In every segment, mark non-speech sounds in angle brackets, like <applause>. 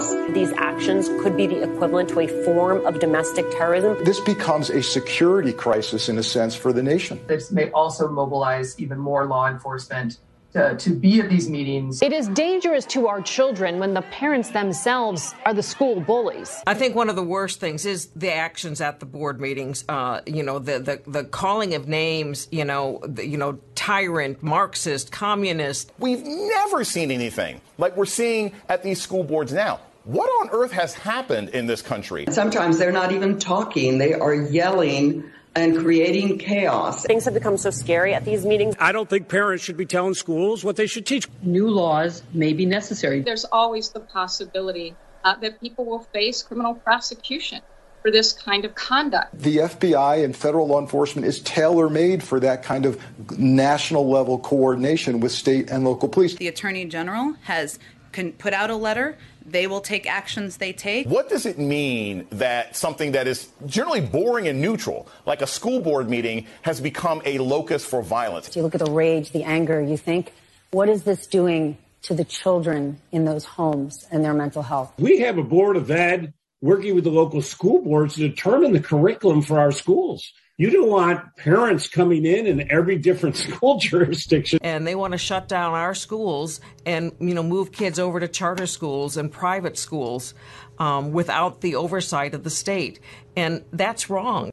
Creating. These actions could be the equivalent to a form of domestic terrorism. This becomes a security crisis in a sense for the nation. This may also mobilize even more law enforcement to, to be at these meetings. It is dangerous to our children when the parents themselves are the school bullies. I think one of the worst things is the actions at the board meetings. Uh, you know, the, the the calling of names. You know, the, you know, tyrant, Marxist, communist. We've never seen anything like we're seeing at these school boards now. What on earth has happened in this country? Sometimes they're not even talking, they are yelling and creating chaos. Things have become so scary at these meetings. I don't think parents should be telling schools what they should teach. New laws may be necessary. There's always the possibility uh, that people will face criminal prosecution for this kind of conduct. The FBI and federal law enforcement is tailor made for that kind of national level coordination with state and local police. The Attorney General has can put out a letter. They will take actions they take. What does it mean that something that is generally boring and neutral, like a school board meeting, has become a locus for violence? You look at the rage, the anger, you think, what is this doing to the children in those homes and their mental health? We have a board of ed working with the local school boards to determine the curriculum for our schools. You don't want parents coming in in every different <laughs> school jurisdiction. And they want to shut down our schools and you know move kids over to charter schools and private schools um, without the oversight of the state, and that's wrong.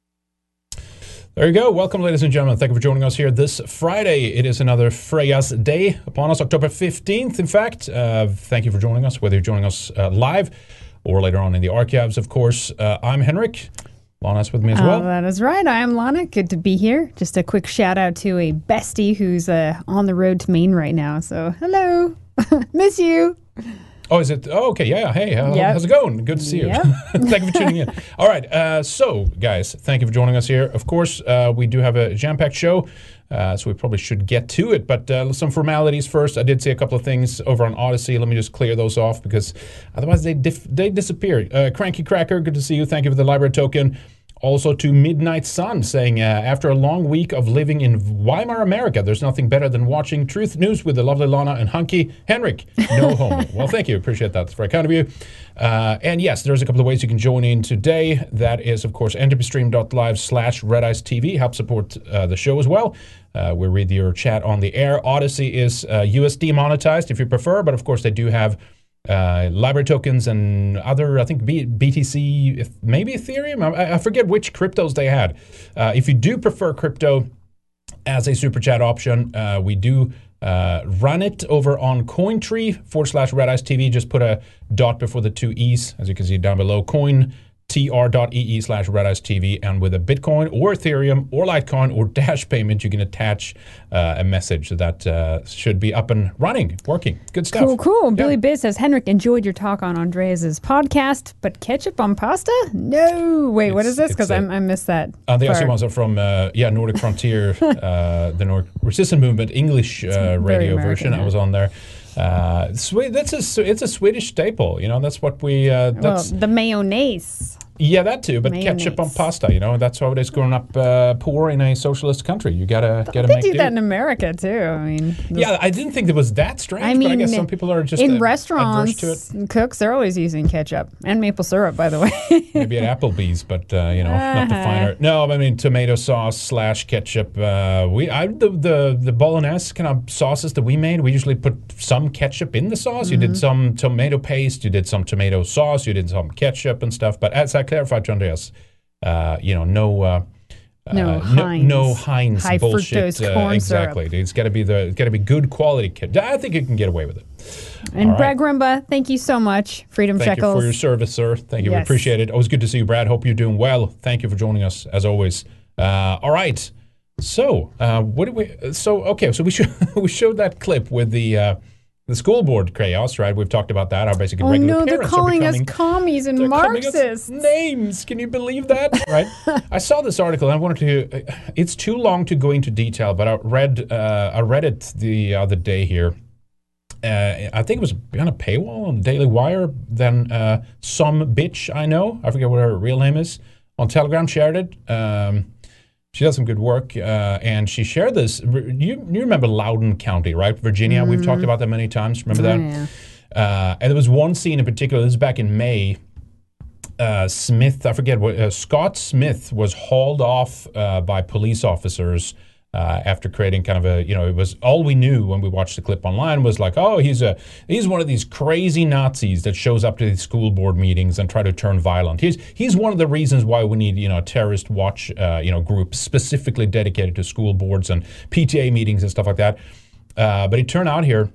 There you go. Welcome, ladies and gentlemen. Thank you for joining us here this Friday. It is another Freya's Day upon us, October 15th, in fact. Uh, thank you for joining us, whether you're joining us uh, live or later on in the archives, of course. Uh, I'm Henrik. Lana's with me as well. Oh, that is right. I am Lana. Good to be here. Just a quick shout out to a bestie who's uh, on the road to Maine right now. So, hello. <laughs> Miss you. Oh, is it? Oh, okay. Yeah. Hey, how, Yep. how's it going? Good to see you. Yep. <laughs> thank you for tuning in. <laughs> All right. Uh, so, guys, thank you for joining us here. Of course, uh, we do have a jam packed show. Uh, so we probably should get to it, but uh, some formalities first. I did see a couple of things over on Odysee. Let me just clear those off because otherwise they dif- they disappear. Uh, Cranky Cracker, good to see you. Thank you for the library token. Also to Midnight Sun saying, uh, after a long week of living in Weimar, America, there's nothing better than watching Truth News with the lovely Lana and Hunky Henrik. No <laughs> homo. well, thank you. Appreciate that. That's very kind of you. Uh, and yes, there's a couple of ways you can join in today. That is, of course, entropystream.live slash redice TV. Help support uh, the show as well. Uh, we read your chat on the air. Odysee is uh, US demonetized if you prefer, but of course they do have uh, library tokens and other, I think B- BTC, maybe Ethereum. I, I forget which cryptos they had. Uh, if you do prefer crypto as a super chat option, uh, we do uh, run it over on Cointree forward slash Red Ice TV. Just put a dot before the two E's, as you can see down below. Coin tr.ee slash tv and with a bitcoin or ethereum or litecoin or <laughs> dash payment you can attach uh, a message that uh, should be up and running working good stuff Cool, cool. Billy Biz says, Henrik, enjoyed your talk on Andreas' podcast, but ketchup on pasta? No. Wait, what is this? Because I missed that. Uh, the other ones are from uh, yeah Nordic Frontier, <laughs> uh, the Nordic Resistance Movement English uh, radio American, version. I was on there. Uh, that's a it's a Swedish staple. You know that's what we. Uh, Well, that's the mayonnaise. Yeah, that too. But ketchup on pasta, you know, that's how it is growing up uh, poor in a socialist country. You gotta gotta They make do do. that in America too. I mean, yeah, I didn't think it was that strange. I mean, but I guess some people are just in adverse restaurants, cooks they're always using ketchup and maple syrup. By the way, <laughs> Maybe at Applebee's, but uh, you know, not the Uh-huh. finer. No, I mean tomato sauce slash ketchup. Uh, we I the the the bolognese kind of sauces that we made. We usually put some ketchup in the sauce. You Mm-hmm. did some tomato paste. You did some tomato sauce. You did some ketchup and stuff. But as clarified to Andreas, uh, you know, no. Uh, No uh, Heinz. no, Heinz High bullshit. fructose uh, corn exactly. It's got to be the. It's got to be good quality. Kit. I think you can get away with it. and All right. Brad Grimba, thank you so much. Freedom Thank Shekels. you for your service, sir. Thank you. We appreciate it. Always good to see you, Brad. Hope you're doing well. Thank you for joining us as always. Uh, all right. So, uh, what did we? So, okay. So we show, <laughs> we showed that clip with the uh, the school board chaos, right? We've talked about that. How basically oh regular no, they're parents are calling us commies and Marxists. names. Can you believe that? Right. <laughs> I saw this article. and I wanted to. It's too long to go into detail, but I read. Uh, I read it the other day here. Uh, I think it was behind a paywall on Daily Wire. Then uh, some bitch I know. I forget what her real name is. On Telegram shared it. Um, she does some good work, uh, and she shared this. You, you remember Loudoun County, right? Virginia. We've talked about that many times. Remember Oh, that? Uh, and there was one scene in particular. This is back in May. Uh, Smith, I forget what uh, Scott Smith was hauled off uh, by police officers uh, after creating kind of a you know it was all we knew when we watched the clip online was like oh he's a he's one of these crazy Nazis that shows up to these school board meetings and try to turn violent. He's he's one of the reasons why we need you know a terrorist watch uh, you know group specifically dedicated to school boards and PTA meetings and stuff like that. Uh, but it turned out here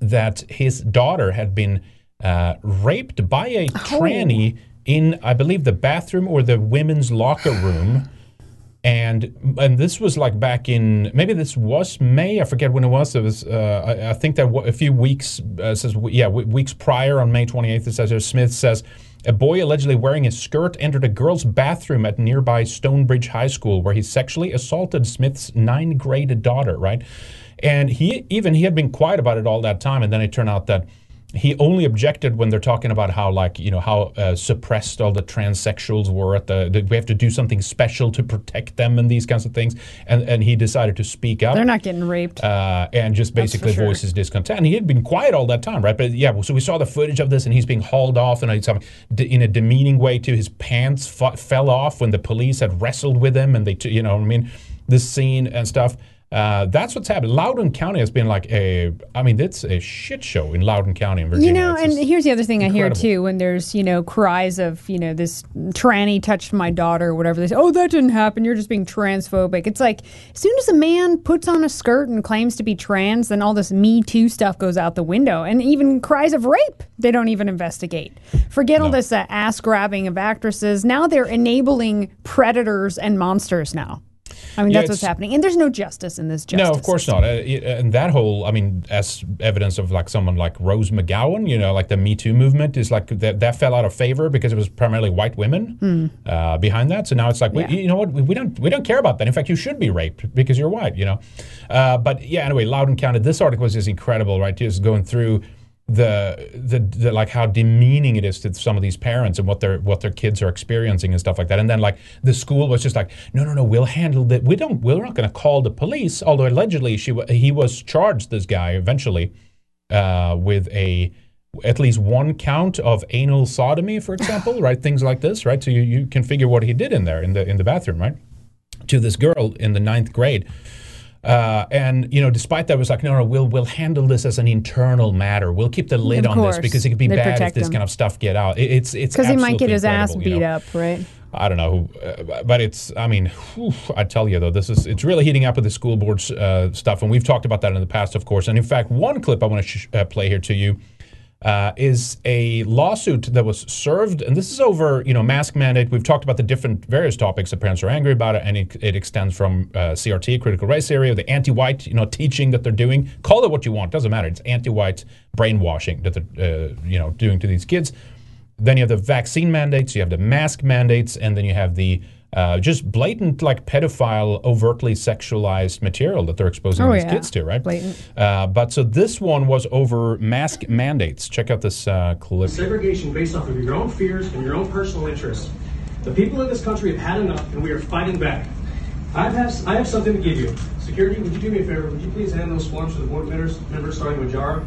that his daughter had been uh, raped by a tranny in, I believe, the bathroom or the women's locker room. And and this was like back in maybe this was May I forget when it was it was uh, I, I think that a few weeks uh, says yeah weeks prior on May 28th it says here, Smith says a boy allegedly wearing a skirt entered a girl's bathroom at nearby Stonebridge High School where he sexually assaulted Smith's ninth grade daughter right? And he even he had been quiet about it all that time and then it turned out that he only objected when they're talking about how like you know how uh, suppressed all the transsexuals were at the, that we have to do something special to protect them and these kinds of things and and he decided to speak up They're not getting raped. uh, and just basically sure. voice his discontent. And he had been quiet all that time, right? But yeah, so we saw the footage of this, and he's being hauled off in a, some, in a demeaning way. To his pants f- fell off when the police had wrestled with him, and they, t- you know, what I mean, this scene and stuff. Uh, that's what's happened. Loudoun County has been like a, I mean, it's a shit show in Loudoun County in Virginia. You know, and here's the other thing I hear too when there's, you know, cries of, you know, this tranny touched my daughter or whatever. They say, oh, that didn't happen. You're just being transphobic. It's like, as soon as a man puts on a skirt and claims to be trans, then all this Me Too stuff goes out the window. And even cries of rape, they don't even investigate. Forget all this uh, ass grabbing of actresses. Now they're enabling predators and monsters now. I mean, Yeah, that's what's happening. And there's no justice in this justice. No, of course not. Uh, it- and that whole, I mean, as evidence of like someone like Rose McGowan, you know, like the Me Too movement is like that, that fell out of favor because it was primarily white women Hmm. uh, behind that. So now it's like, we, you know what, we, we don't we don't care about that. In fact, you should be raped because you're white, you know. Uh, but yeah, anyway, Loudoun County. This article was just incredible, right? Just going through the, the the like how demeaning it is to some of these parents and what their what their kids are experiencing and stuff like that. And then like the school was just like, no, no, no, we'll handle that. We don't. We're not going to call the police. Although allegedly she he was charged. This guy eventually uh, with a at least one count of anal sodomy, for example, right? Things like this, right? So you, you can figure what he did in there in the in the bathroom, right? To this girl in the ninth grade. Uh, and you know, despite that, it was like, no, no, we'll we'll handle this as an internal matter. We'll keep the lid on this because it could be bad if this him. kind of stuff get out. It, it's it's Because he might get his ass incredible, you beat know. up, right? I don't know who, uh, but it's. I mean, whew, I tell you though, this is it's really heating up with the school board uh, stuff, and we've talked about that in the past, of course. And in fact, one clip I want to sh- uh, play here to you uh, is a lawsuit that was served, and this is over, you know, mask mandate. We've talked about the different various topics that parents are angry about and it, it extends from uh, CRT, critical race area, the anti-white, you know, teaching that they're doing. Call it what you want, doesn't matter. It's anti-white brainwashing that they're, uh, you know, doing to these kids. Then you have the vaccine mandates, you have the mask mandates, and then you have the uh, just blatant, like pedophile, overtly sexualized material that they're exposing Oh, these yeah. kids to, right? Blatant. Uh, but so this one was over mask mandates. Check out this uh, clip. Segregation based off of your own fears and your own personal interests The people of this country have had enough, and we are fighting back. I have, I have something to give you. Security, would you do me a favor? Would you please hand those forms to the board members, members starting with Jara?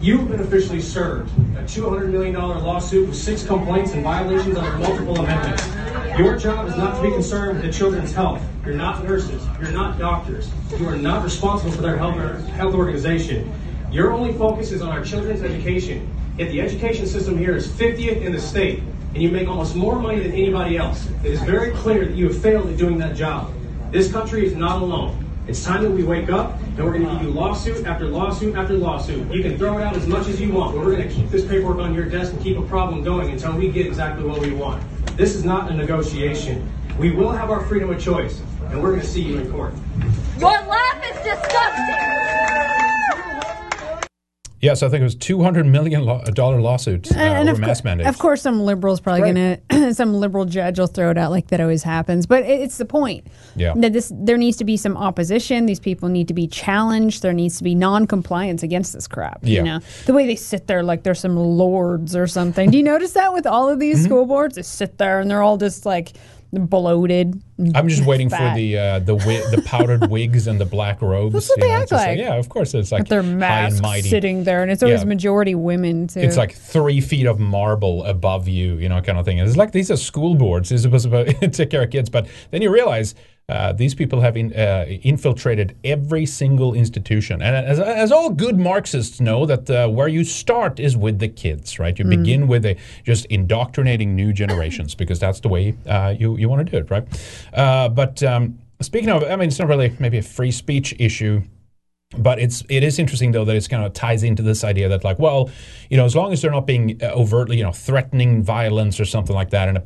You've been officially served a $200 million lawsuit with six complaints and violations under multiple amendments. Your job is not to be concerned with the children's health. You're not nurses. You're not doctors. You are not responsible for their health, health organization. Your only focus is on our children's education. Yet the education system here is 50th in the state, and you make almost more money than anybody else. It is very clear that you have failed at doing that job. This country is not alone. It's time that we wake up, and we're going to give you lawsuit after lawsuit after lawsuit. You can throw it out as much as you want, but we're going to keep this paperwork on your desk and keep a problem going until we get exactly what we want. This is not a negotiation. We will have our freedom of choice, and we're going to see you in court. Your laugh is disgusting. Yes, I think it was two hundred million dollar lawsuit uh, and over of, mass cour- mandates. of course, some liberals probably Right. gonna, <clears throat> some liberal judge will throw it out like that always happens. But it, it's the point Yeah. that this there needs to be some opposition. These people need to be challenged. There needs to be non-compliance against this crap. Yeah. You know the way they sit there like they're some lords or something. Do you notice that with all of these Mm-hmm. school boards? They sit there and they're all just like bloated. I'm just waiting fat. for the uh, the wi- the powdered <laughs> wigs and the black robes. That's what they know, act just like. yeah, of course, it's like With their high and masks mighty. sitting there, and it's always Yeah. majority women too. It's like three feet of marble above you, you know, kind of thing. And it's like these are school boards. They're supposed <laughs> to take care of kids, but then you realize uh, these people have in, uh, infiltrated every single institution. And as, as all good Marxists know, that uh, where you start is with the kids, right? You Mm. begin with a, just indoctrinating new generations because that's the way uh, you you want to do it, right? Uh, but um, speaking of, I mean, it's not really maybe a free speech issue but it's it is interesting though that it's kind of ties into this idea that like well you know as long as they're not being overtly you know threatening violence or something like that and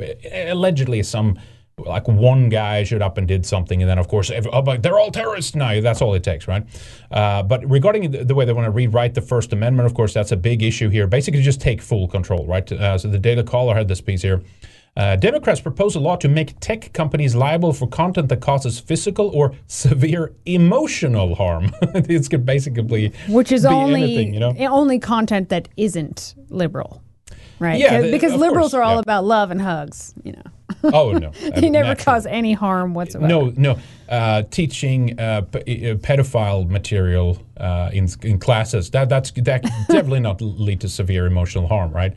allegedly some like one guy showed up and did something and then of course every, oh, but they're all terrorists now that's all it takes right uh, but regarding the, the way they want to rewrite the first amendment of course that's a big issue here basically just take full control right uh, so the daily caller had this piece here uh, Democrats propose a law to make tech companies liable for content that causes physical or severe emotional harm. <laughs> this could basically which is only anything, you know. only content that isn't liberal, right? Yeah, the- because liberals course, are all yeah. about love and hugs. You know, <laughs> Oh no, <laughs> they never Naturally. cause any harm whatsoever. No, no. Uh, teaching uh, p- uh, pedophile material uh, in in classes that that's that could <laughs> definitely not lead to severe emotional harm, right?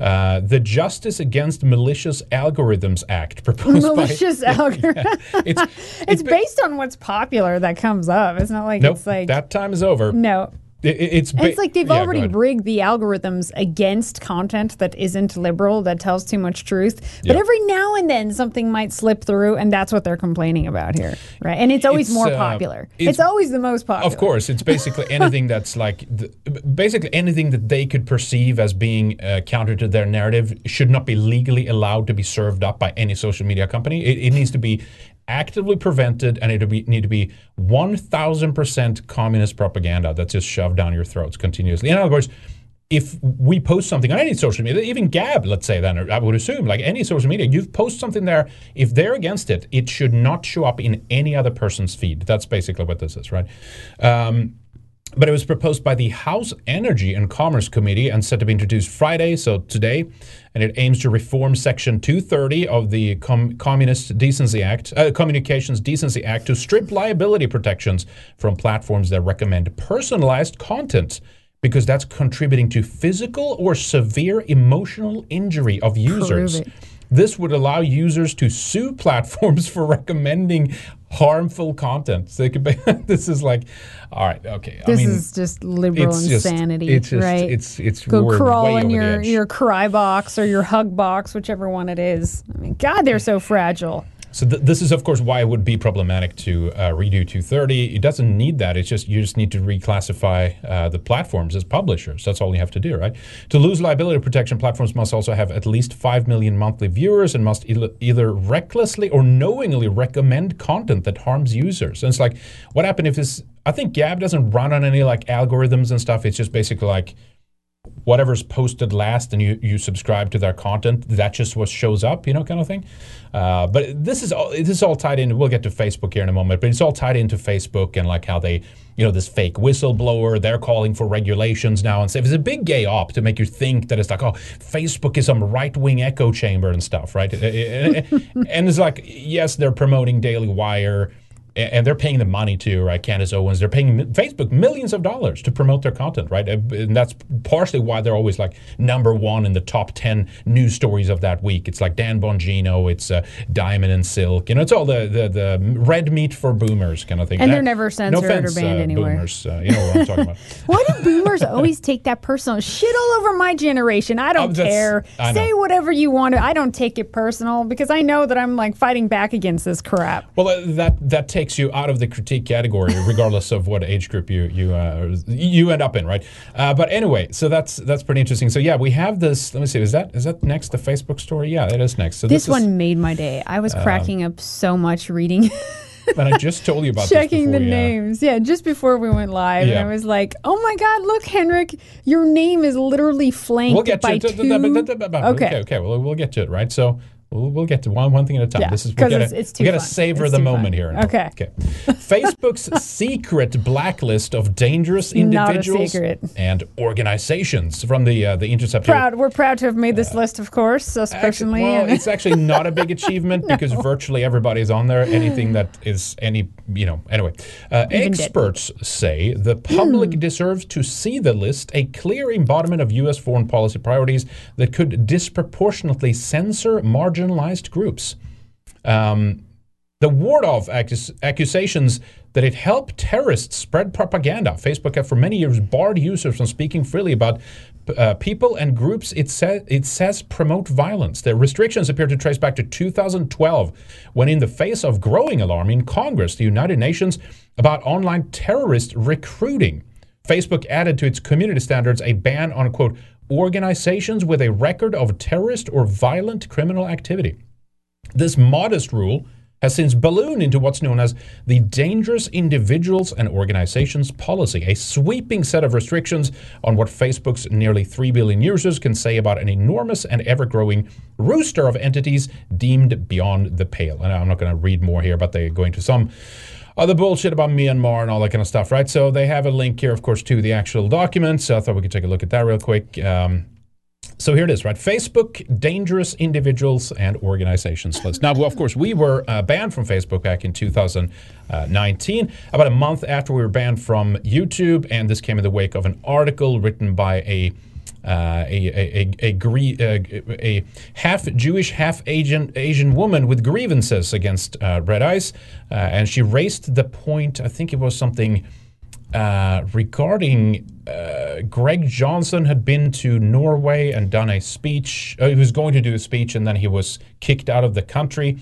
Uh, the Justice Against Malicious Algorithms Act proposed malicious by algorithm. it's it's based on what's popular that comes up. It's not like nope, it's like that time is over. no. It- it- it's ba- It's like they've yeah, already rigged the algorithms against content that isn't liberal, that tells too much truth. But every now and then something might slip through, and that's what they're complaining about here, right? And it's always It's, more uh, popular. it's- It's, always the most popular. Of course, it's basically <laughs> anything that's like, the, basically anything that they could perceive as being uh, counter to their narrative should not be legally allowed to be served up by any social media company. It, it needs to be actively prevented, and it would need to be one thousand percent communist propaganda that's just shoved down your throats continuously. In other words. If we post something on any social media, even Gab, let's say, then I would assume, like any social media, you've post something there. If they're against it, it should not show up in any other person's feed. That's basically what this is, right? Um, but it was proposed by the House Energy and Commerce Committee and set to be introduced Friday, so today, and it aims to reform Section 230 of the Com- Communist Decency Act, uh, Communications Decency Act, to strip liability protections from platforms that recommend personalized content because that's contributing to physical or severe emotional injury of users. it. This would allow users to sue <laughs> platforms for recommending harmful content. So they could be, <laughs> this is like, all right, okay. This I mean, is just liberal it's just- insanity, it's just- right? It's it's Go crawl in your your cry box or your hug box, whichever one it is. I mean, God, they're so fragile. So th- this is, of course, why it would be problematic to uh, redo 230. It doesn't need that. It's just you just need to reclassify uh, the platforms as publishers. That's all you have to do, right? To lose liability protection, platforms must also have at least five million monthly viewers and must either, either recklessly or knowingly recommend content that harms users. And it's like, what happened if this? I think Gab doesn't run on any like algorithms and stuff. It's just basically like whatever's posted last and you, you subscribe to their content, that just what shows up, you know, kind of thing. Uh, but this is all this is all tied in. We'll get to Facebook here in a moment, but it's all tied into Facebook and like how they, you know, this fake whistleblower. They're calling for regulations now and stuff. It's a big gay op to make you think that it's like, oh, Facebook is some right wing echo chamber and stuff, right? <laughs> and it's like, yes, they're promoting Daily Wire and they're paying the money to right candace owens? They're paying facebook millions of dollars to promote their content right? And that's partially why they're always like number one in the top 10 news stories of that week. It's like dan bongino it's uh, diamond and silk you know it's all the, the the red meat for boomers kind of thing. And they're never censored no offense, or banned uh, anywhere. boomers uh, you know what i'm talking about. <laughs> Why do boomers always take that personal shit all over my generation? I don't Oh, care. I say whatever you want to. I don't take it personal because i know that i'm like fighting back against this crap. Well, uh, that that takes you out of the critique category, regardless of what age group you you uh, you end up in, right? Uh, but anyway, so that's that's pretty interesting. So yeah, we have this. Let me see. Is that is that next the Facebook story? Yeah, it is next. So this, this, one is, made my day i was uh, cracking up so much reading and I just told you about checking this the yeah. names yeah just before we went live Yeah. and i was like oh my god look henrik your name is literally flanked We'll get by to two it. okay Okay, okay. Well, we'll get to it, right? So. We'll, we'll get to one one thing at a time. Yeah, this is we 'cause gotta, it's- it's we too gotta fun. savor It's the moment fun. here. Okay. Okay. Facebook's <laughs> secret blacklist of dangerous individuals and organizations from the uh, the Intercept. proud we're proud to have made this list of course us personally Well, it's actually not a big <laughs> achievement because virtually everybody's on there. Anything that is any, you know, anyway. Uh, experts say the public deserves to see the list, a clear embodiment of U.S. foreign policy priorities that could disproportionately censor marginalized groups. Um, the ward off accus- accusations that it helped terrorists spread propaganda. Facebook have for many years barred users from speaking freely about uh, people and groups it, sa- it says promote violence. The restrictions appear to trace back to 2012, when, in the face of growing alarm in Congress, the United Nations about online terrorist recruiting, Facebook added to its community standards a ban on, quote, organizations with a record of terrorist or violent criminal activity. This modest rule has since ballooned into what's known as the Dangerous Individuals and Organizations Policy, a sweeping set of restrictions on what Facebook's nearly 3 billion users can say about an enormous and ever growing rooster of entities deemed beyond the pale. And I'm not going to read more here, but they go into some other bullshit about Myanmar and all that kind of stuff, right? So they have a link here, of course, to the actual document. So I thought we could take a look at that real quick. Um, so here it is, right? Facebook, dangerous individuals and organizations list. Now, well, of course, we were uh, banned from Facebook back in 2019, about a month after we were banned from YouTube, and this came in the wake of an article written by a uh, a, a, a, uh, a half Jewish, half Asian, Asian woman with grievances against uh, Red Ice. Uh, and she raised the point, I think it was something uh, regarding Greg Johnson had been to Norway and done a speech. He was going to do a speech, and then he was kicked out of the country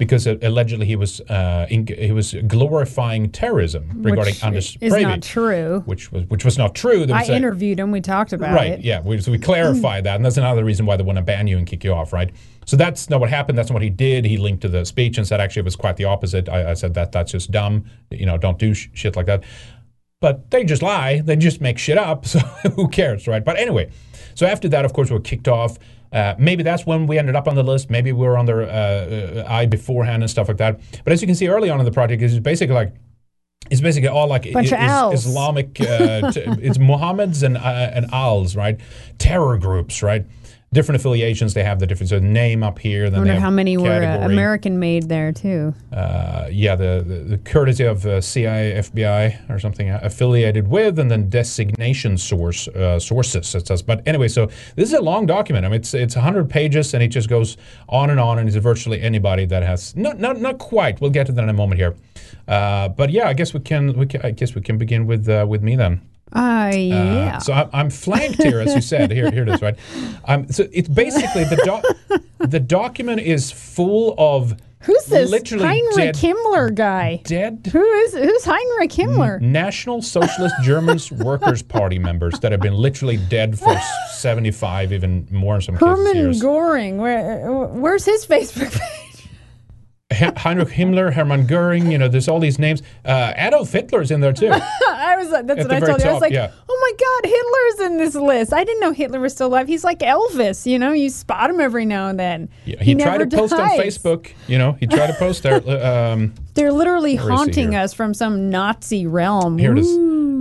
because allegedly he was uh, in, he was glorifying terrorism regarding which Anders is Breivik, not true which was which was not true. There i was a- interviewed him we talked about right, it Right. yeah. We, so we clarified that, and that's another reason why they want to ban you and kick you off, right? So that's not what happened. That's not what he did. He linked to the speech and said actually it was quite the opposite. I, I said that that's just dumb. You know, don't do sh- shit like that. But they just lie. They just make shit up. <laughs> So who cares, right? But anyway, so after that, of course, we we're kicked off. Uh, maybe that's when we ended up on the list. Maybe we were on their uh, uh, eye beforehand and stuff like that. But as you can see early on in the project, it's basically like it's basically all like i- is- Islamic. Uh, t- it's Mohammeds and uh, and Als, right? Terror groups, right? Different affiliations. They have the different so name up here. i Then they wonder how many were uh, american made there too Uh, yeah, the, the, the courtesy of uh, CIA, FBI, or something uh, affiliated with, and then designation source uh, sources. It says. But anyway, so this is a long document. I mean, it's it's 100 pages, and it just goes on and on, and it's virtually anybody that has not not not quite. We'll get to that in a moment here. Uh, but yeah, I guess we can. We can, I guess we can begin with uh, with me then. Uh, yeah Uh, so I'm, I'm flanked here, as you said. Here, here it is, right? Um, so it's basically the doc, the document is full of who's this literally heinrich dead, himmler guy dead who is who's heinrich himmler National Socialist German <laughs> Workers' Party members that have been literally dead for 75, even more in some cases. herman goring where, where's his facebook page Heinrich Himmler, Hermann Goering, you know, there's all these names. Uh, Adolf Hitler's in there too. <laughs> I was like, that's At what I told you. I was like, yeah. oh my God, Hitler's in this list. I didn't know Hitler was still alive. He's like Elvis, you know. You spot him every now and then. Yeah, he, tried never to post on. Facebook. You know, he tried to post there. <laughs> Um, They're literally he haunting us from some Nazi realm. here it is.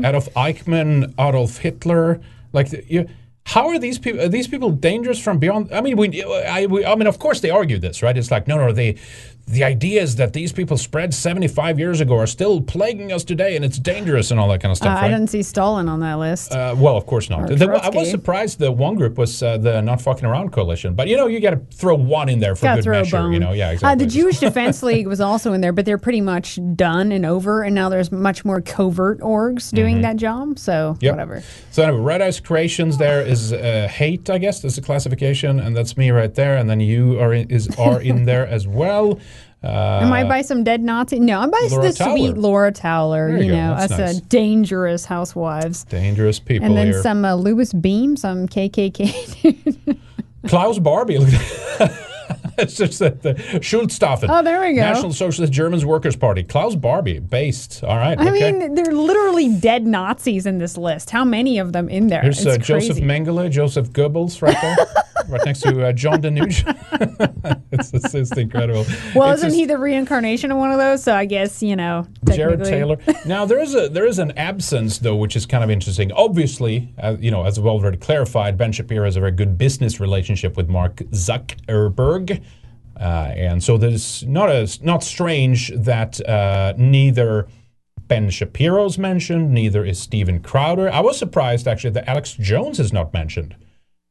Adolf Eichmann, Adolf Hitler. Like, the- you, how are these people? Are these people dangerous from beyond? I mean, we, I, we, I mean, of course they argue this, right? It's like, no, no, they. The ideas that these people spread 75 years ago are still plaguing us today, and it's dangerous and all that kind of Uh, stuff, I didn't see Stalin on that list. Uh, well, of course not. The- I was surprised that one group was uh, the Not Fucking Around coalition, but you know, you got to throw one in there for Gotta good measure. You know, yeah, Uh, exactly. the Jewish <laughs> Defense League was also in there, but they're pretty much done and over, and now there's much more covert orgs doing Mhm. that job. So Yep. whatever. So anyway, Red Ice Creations there is uh, hate, I guess, is the classification, and that's me right there, and then you are in, is are in <laughs> there as well. Uh, Am I by some dead Nazi? No, I'm by Laura the sweet Laura Towler. There You, you know, us nice. uh, dangerous housewives. dangerous people and then here? some uh, Louis Beam, some KKK. <laughs> Klaus Barbie. <laughs> it's just that the Schulstaffen. Oh, there we go. National Socialist Germans Workers Party. Klaus Barbie, based. All right. I okay. mean, they're literally dead Nazis in this list. How many of them in there? Here's uh, Joseph. Mengele, Joseph Goebbels, right there, <laughs> right next to uh, John Danuge. <laughs> it's, it's, it's incredible. well, It's isn't just- he the reincarnation of one of those? So I guess you know. Jared Taylor. Now there is a there is an absence though, which is kind of interesting. Obviously, uh, you know, as we've already clarified, Ben Shapiro has a very good business relationship with Mark Zuckerberg, uh, and so there's not a not strange that uh, neither. Ben Shapiro's mentioned, neither is Steven Crowder. I was surprised actually that Alex Jones is not mentioned.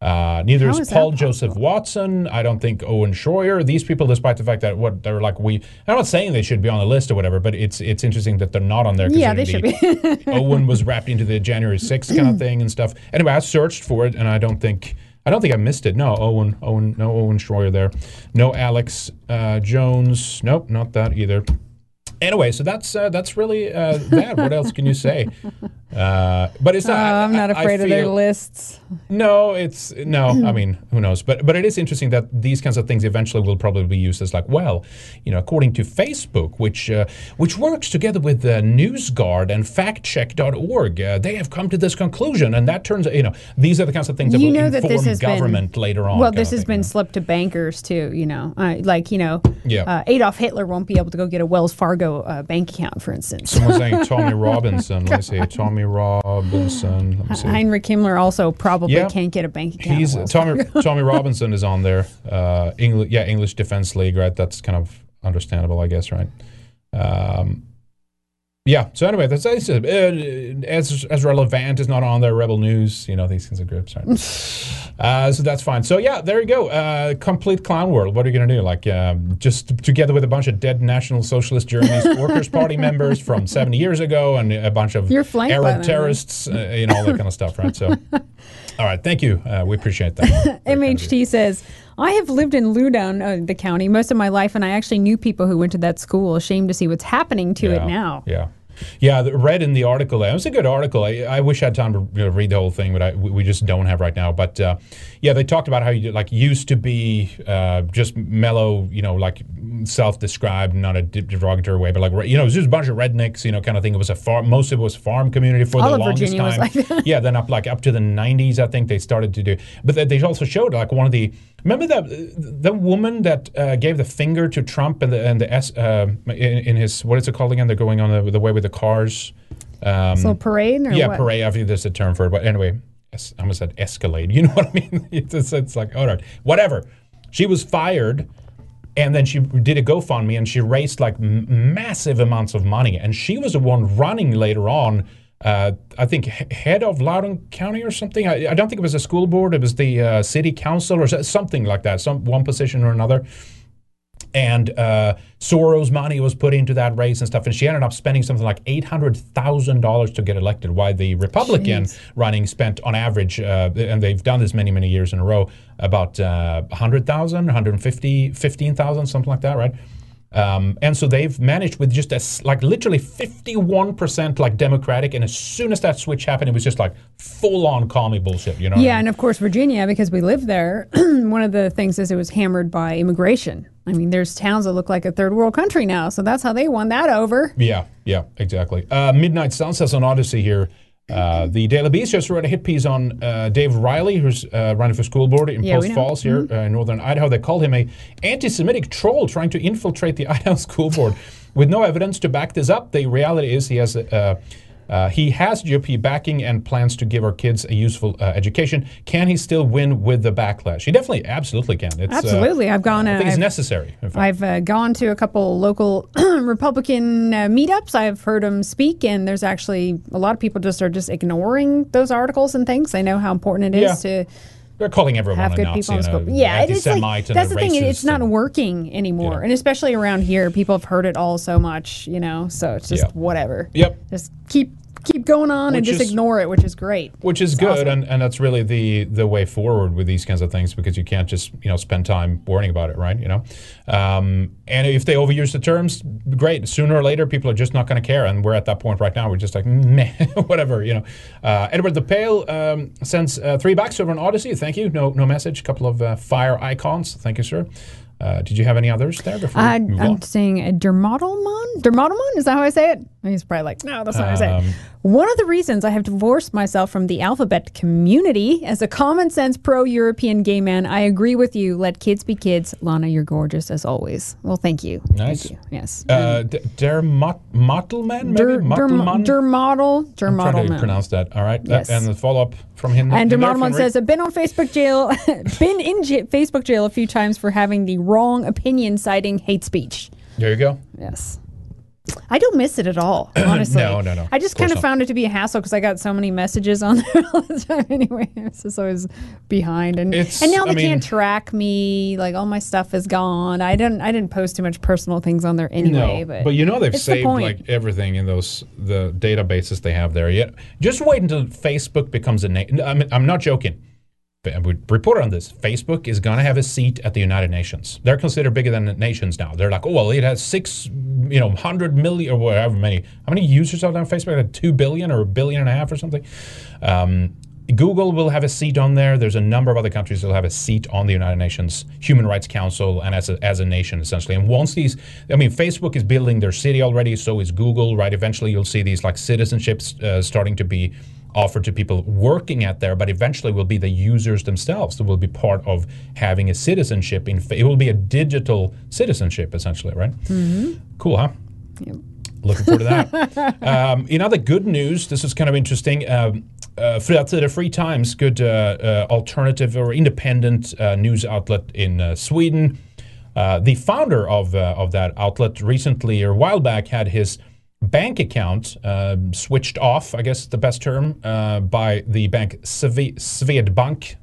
Uh, neither How is, is Paul Joseph Watson. I don't think Owen Schroyer. These people, despite the fact that what they're like, we. I'm not saying they should be on the list or whatever, but it's it's interesting that they're not on there. Yeah, they should be. <laughs> Owen was wrapped into the January 6th kind of thing and stuff. Anyway, I searched for it, and I don't think I don't think I missed it. No, Owen, Owen, no Owen Schroyer there. No Alex uh, Jones. Nope, not that either. Anyway, so that's uh, that's really uh, that. What else can you say? Uh, but it's Oh, not. I'm not I- I afraid of their lists. no, it's no. I mean, who knows? But but it is interesting that these kinds of things eventually will probably be used as like, well, you know, according to Facebook, which uh, which works together with uh, NewsGuard and FactCheck.org, uh, they have come to this conclusion, and that turns, you know, these are the kinds of things that you will know that inform this has government been, later on. Well, this has thing, been slipped to bankers too. You know, uh, like you know, Yeah. uh, Adolf Hitler won't be able to go get a Wells Fargo uh, bank account, for instance. Someone's saying <laughs> Tommy Robinson. Let me see. Tommy Robinson. Let me see. Heinrich Himmler also probably Yeah. can't get a bank account. He's Tommy. <laughs> Tommy Robinson is on there. Uh, English, yeah, English Defense League, right? That's kind of understandable, I guess, right? Um, yeah. So anyway, that's uh, as Ezra Levant is not on there. Rebel News, you know, these kinds of groups, right? <laughs> uh, so that's fine. So yeah, there you go. Uh, complete clown world. What are you gonna do? Like, um, just together with a bunch of dead National Socialist Germany's <laughs> Workers' Party members from 70 years ago, and a bunch of Arab terrorists, uh, you know, all that kind of stuff, right? So. <laughs> All right, thank you. Uh, we appreciate that. MHT says, I have lived in Loudoun, uh, the county, most of my life, and I actually knew people who went to that school. Ashamed to see what's happening to it now. Yeah. Yeah, the- read in the article. It was a good article. I, I wish I had time to you know, read the whole thing, but I, we just don't have right now. But uh, yeah, they talked about how you like used to be uh, just mellow, you know, like self-described, not a derogatory way, but like you know, it was just a bunch of rednecks, you know, kind of thing. It was a farm. Most of it was farm community for All the longest Virginia time. like yeah, then up like up to the '90s, I think they started to do. But they also showed like one of the. Remember that the woman that uh, gave the finger to Trump and the and the S uh, in, in his what is it called again? They're going on the, the way with the cars. Um, So parade or yeah, what? parade. I think there's a term for it. But anyway, I almost said escalade. <laughs> You know what I mean? <laughs> It's, it's, like all right, whatever. She was fired. And then she did a GoFundMe and she raised like m- massive amounts of money. And she was the one running later on, uh, I think, head of Loudoun County or something. I, I don't think it was a school board, it was the uh, city council or something like that, some one position or another. And uh, Soros' money was put into that race and stuff. And she ended up spending something like $800,000 to get elected, while the Republican running spent on average, uh, and they've done this many, many years in a row, about uh, 100,000, 150, 15,000, something like that, right? Um, and so they've managed with just a, s- like literally 51% like Democratic. And as soon as that switch happened, it was just like full on commie bullshit, you know? what I Yeah, mean? and of course, Virginia, because we live there, <clears throat> one of the things is it was hammered by immigration. I mean, there's towns that look like a third world country now, so that's how they won that over. Yeah, yeah, exactly. Uh, Midnight Sun says on Odysee here. Uh, the Daily Beast just wrote a hit piece on uh, Dave Riley, who's uh, running for school board in Yeah, Post. Falls here Mhm. uh, in northern Idaho. They called him a anti-Semitic troll trying to infiltrate the <laughs> Idaho school board. With no evidence to back this up, the reality is he has uh, uh, he has GOP backing and plans to give our kids a useful uh, education. Can he still win with the backlash? He definitely, absolutely can. It's, uh, Absolutely. I've gone, I uh, think it's I've- necessary. I've uh, gone to a couple local <clears throat> Republican uh, meetups. I've heard him speak, and there's actually a lot of people just are just ignoring those articles and things. They know how important it is Yeah. to They're calling everyone have a good Nazi people on the and a. Yeah, it is like that's the thing. It's not working anymore, and especially around here, people have heard it all so much. You know, so it's just Yeah. whatever. Yep. Just keep keep going on and just is- ignore it, which is great. which is It's good awesome. and, and that's really the the way forward with these kinds of things because you can't just you know spend time worrying about it right you know? Um, and if they overuse the terms great. Sooner or later people are just not going to care and we're at that point right now we're just like meh <laughs> whatever you know? Uh, edward the pale um, sends uh, three bucks over on odysee. Thank you. No no message. Couple of uh, fire icons. Thank you sir uh, did you have any others there before I, we move I'm on? saying a dermatolmon. Dermatolmon is that how I say it? He's probably like, no, that's not how I say Um, it. One of the reasons I have divorced myself from the alphabet community as a common sense pro European gay man, I agree with you. Let kids be kids. Lana, you're gorgeous as always. Well, thank you. Nice. Thank you. Yes. uh, D- Mottelman maybe Der, Mottelman? dermatel. I'm trying to pronounce that. All right. Yes. and the follow up from him. And Dermatelman says, I've been on Facebook jail, <laughs> been in j- Facebook jail a few times for having the wrong opinion citing hate speech. There you go. Yes. I don't miss it at all, <clears throat> honestly. No, no, no. I just kind of found it to be a hassle because I got so many messages on <laughs> there all the time. Anyway, <laughs> it's just always behind, and It's- and now they I mean- can't track me. Like all my stuff is gone. I didn't I didn't post too much personal things on there anyway. no, but you know they've it's the saved point. like everything in those the databases they have there. Yet, just wait until Facebook becomes a. name. I mean, I'm not joking. Fa- We reported on this. Facebook is going to have a seat at the United Nations. They're considered bigger than nations now. They're like, oh well, it has six, you know, hundred million or whatever many. How many users are there on Facebook? Like two billion or a billion and a half or something. Um, Google will have a seat on there. There's a number of other countries that will have a seat on the United Nations Human Rights Council and as a, as a nation, essentially. And once these, I mean, Facebook is building their city already, so is Google, right? Eventually, you'll see these like citizenships uh, starting to be offered to people working at there, but eventually will be the users themselves that will be part of having a citizenship. In It will be a digital citizenship, essentially, right? Mhm. Cool, huh? Yep. Looking forward to that. <laughs> um, in other good news, this is kind of interesting. Um, uh, Fria Free Times, good uh, uh, alternative or independent uh, news outlet in uh, Sweden. Uh, the founder of uh, of that outlet recently, or a while back, had his bank account um, switched off. I guess the best term uh, by the bank Sve- Swedbank.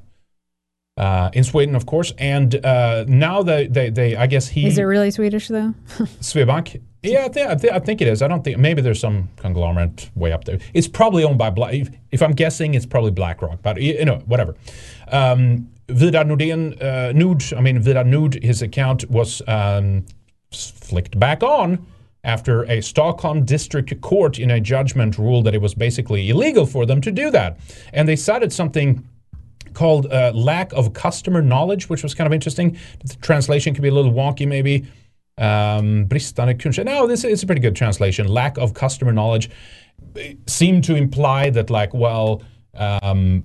Uh, in Sweden, of course, and uh, now they, they, they, I guess he Is it really Swedish though? <laughs> Swedbank. Yeah, I, I, I think it is. I don't think maybe there's some conglomerate way up there. It's probably owned by Black. If, if I'm guessing, it's probably BlackRock. But you know, whatever. Um, Vidar Nordin, uh, Nord. I mean, Vidar Nord. His account was um, flicked back on after a Stockholm district court in a judgment ruled that it was basically illegal for them to do that, and they cited something called uh, lack of customer knowledge, which was kind of interesting. The translation could be a little wonky, maybe. Um. No, this is a pretty good translation. Lack of customer knowledge seemed to imply that, like, well, um,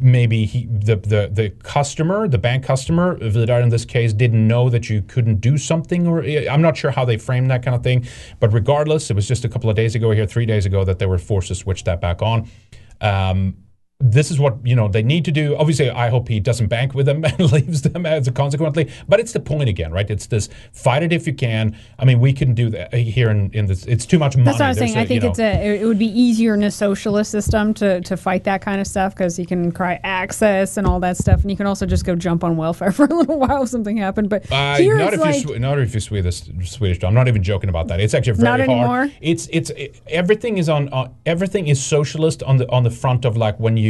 maybe he, the, the the customer, the bank customer, Vidar in this case, didn't know that you couldn't do something, or I'm not sure how they framed that kind of thing. But regardless, it was just a couple of days ago here, three days ago, that they were forced to switch that back on. Um, this is what you know they need to do. Obviously, I hope he doesn't bank with them <laughs> and leaves them as a consequently. But it's the point again, right? It's this fight it if you can. I mean, we can do that here in, in this. It's too much money. That's what I was There's saying. I a, think you it's a. It would be easier in a socialist system to to fight that kind of stuff because you can cry access and all that stuff, and you can also just go jump on welfare <laughs> for a little while if something happened. But Uh, here not if like you're Swe- not if you're Swedish. Swedish. I'm not even joking about that. It's actually very Not hard. anymore? It's it's it, everything is on uh, everything is socialist on the on the front of like when you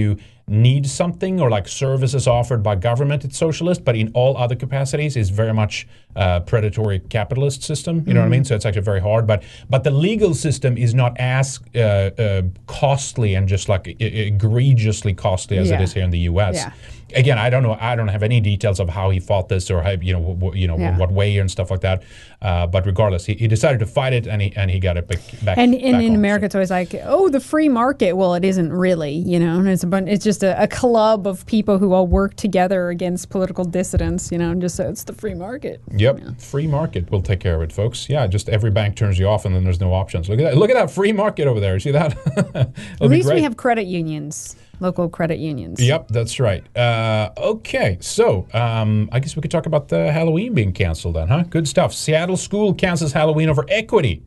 needs something or like services offered by government, it's socialist. But in all other capacities, it's very much uh, predatory capitalist system. You know what I mean? So it's actually very hard. But but the legal system is not as uh, uh, costly and just like egregiously costly as it Yeah. is here in the U.S. Yeah. Again, I don't know. I don't have any details of how he fought this or how you know wh- you know Yeah. what way and stuff like that. Uh, but regardless, he, he decided to fight it and he and he got it back. back And, back in. America, it's always like, oh, the free market. Well, it isn't really, you know. It's a bun- it's just a, a club of people who all work together against political dissidents, you know. And just so it's the free market. Yep, free market will take care of it, folks. Yeah, just every bank turns you off, and then there's no options. Look at that! Look at that free market over there. See that? <laughs> At least we have credit unions, local credit unions. Yep, that's right. Uh, okay, so um, I guess we could talk about the Halloween being canceled then, huh? Good stuff. Seattle school cancels Halloween over equity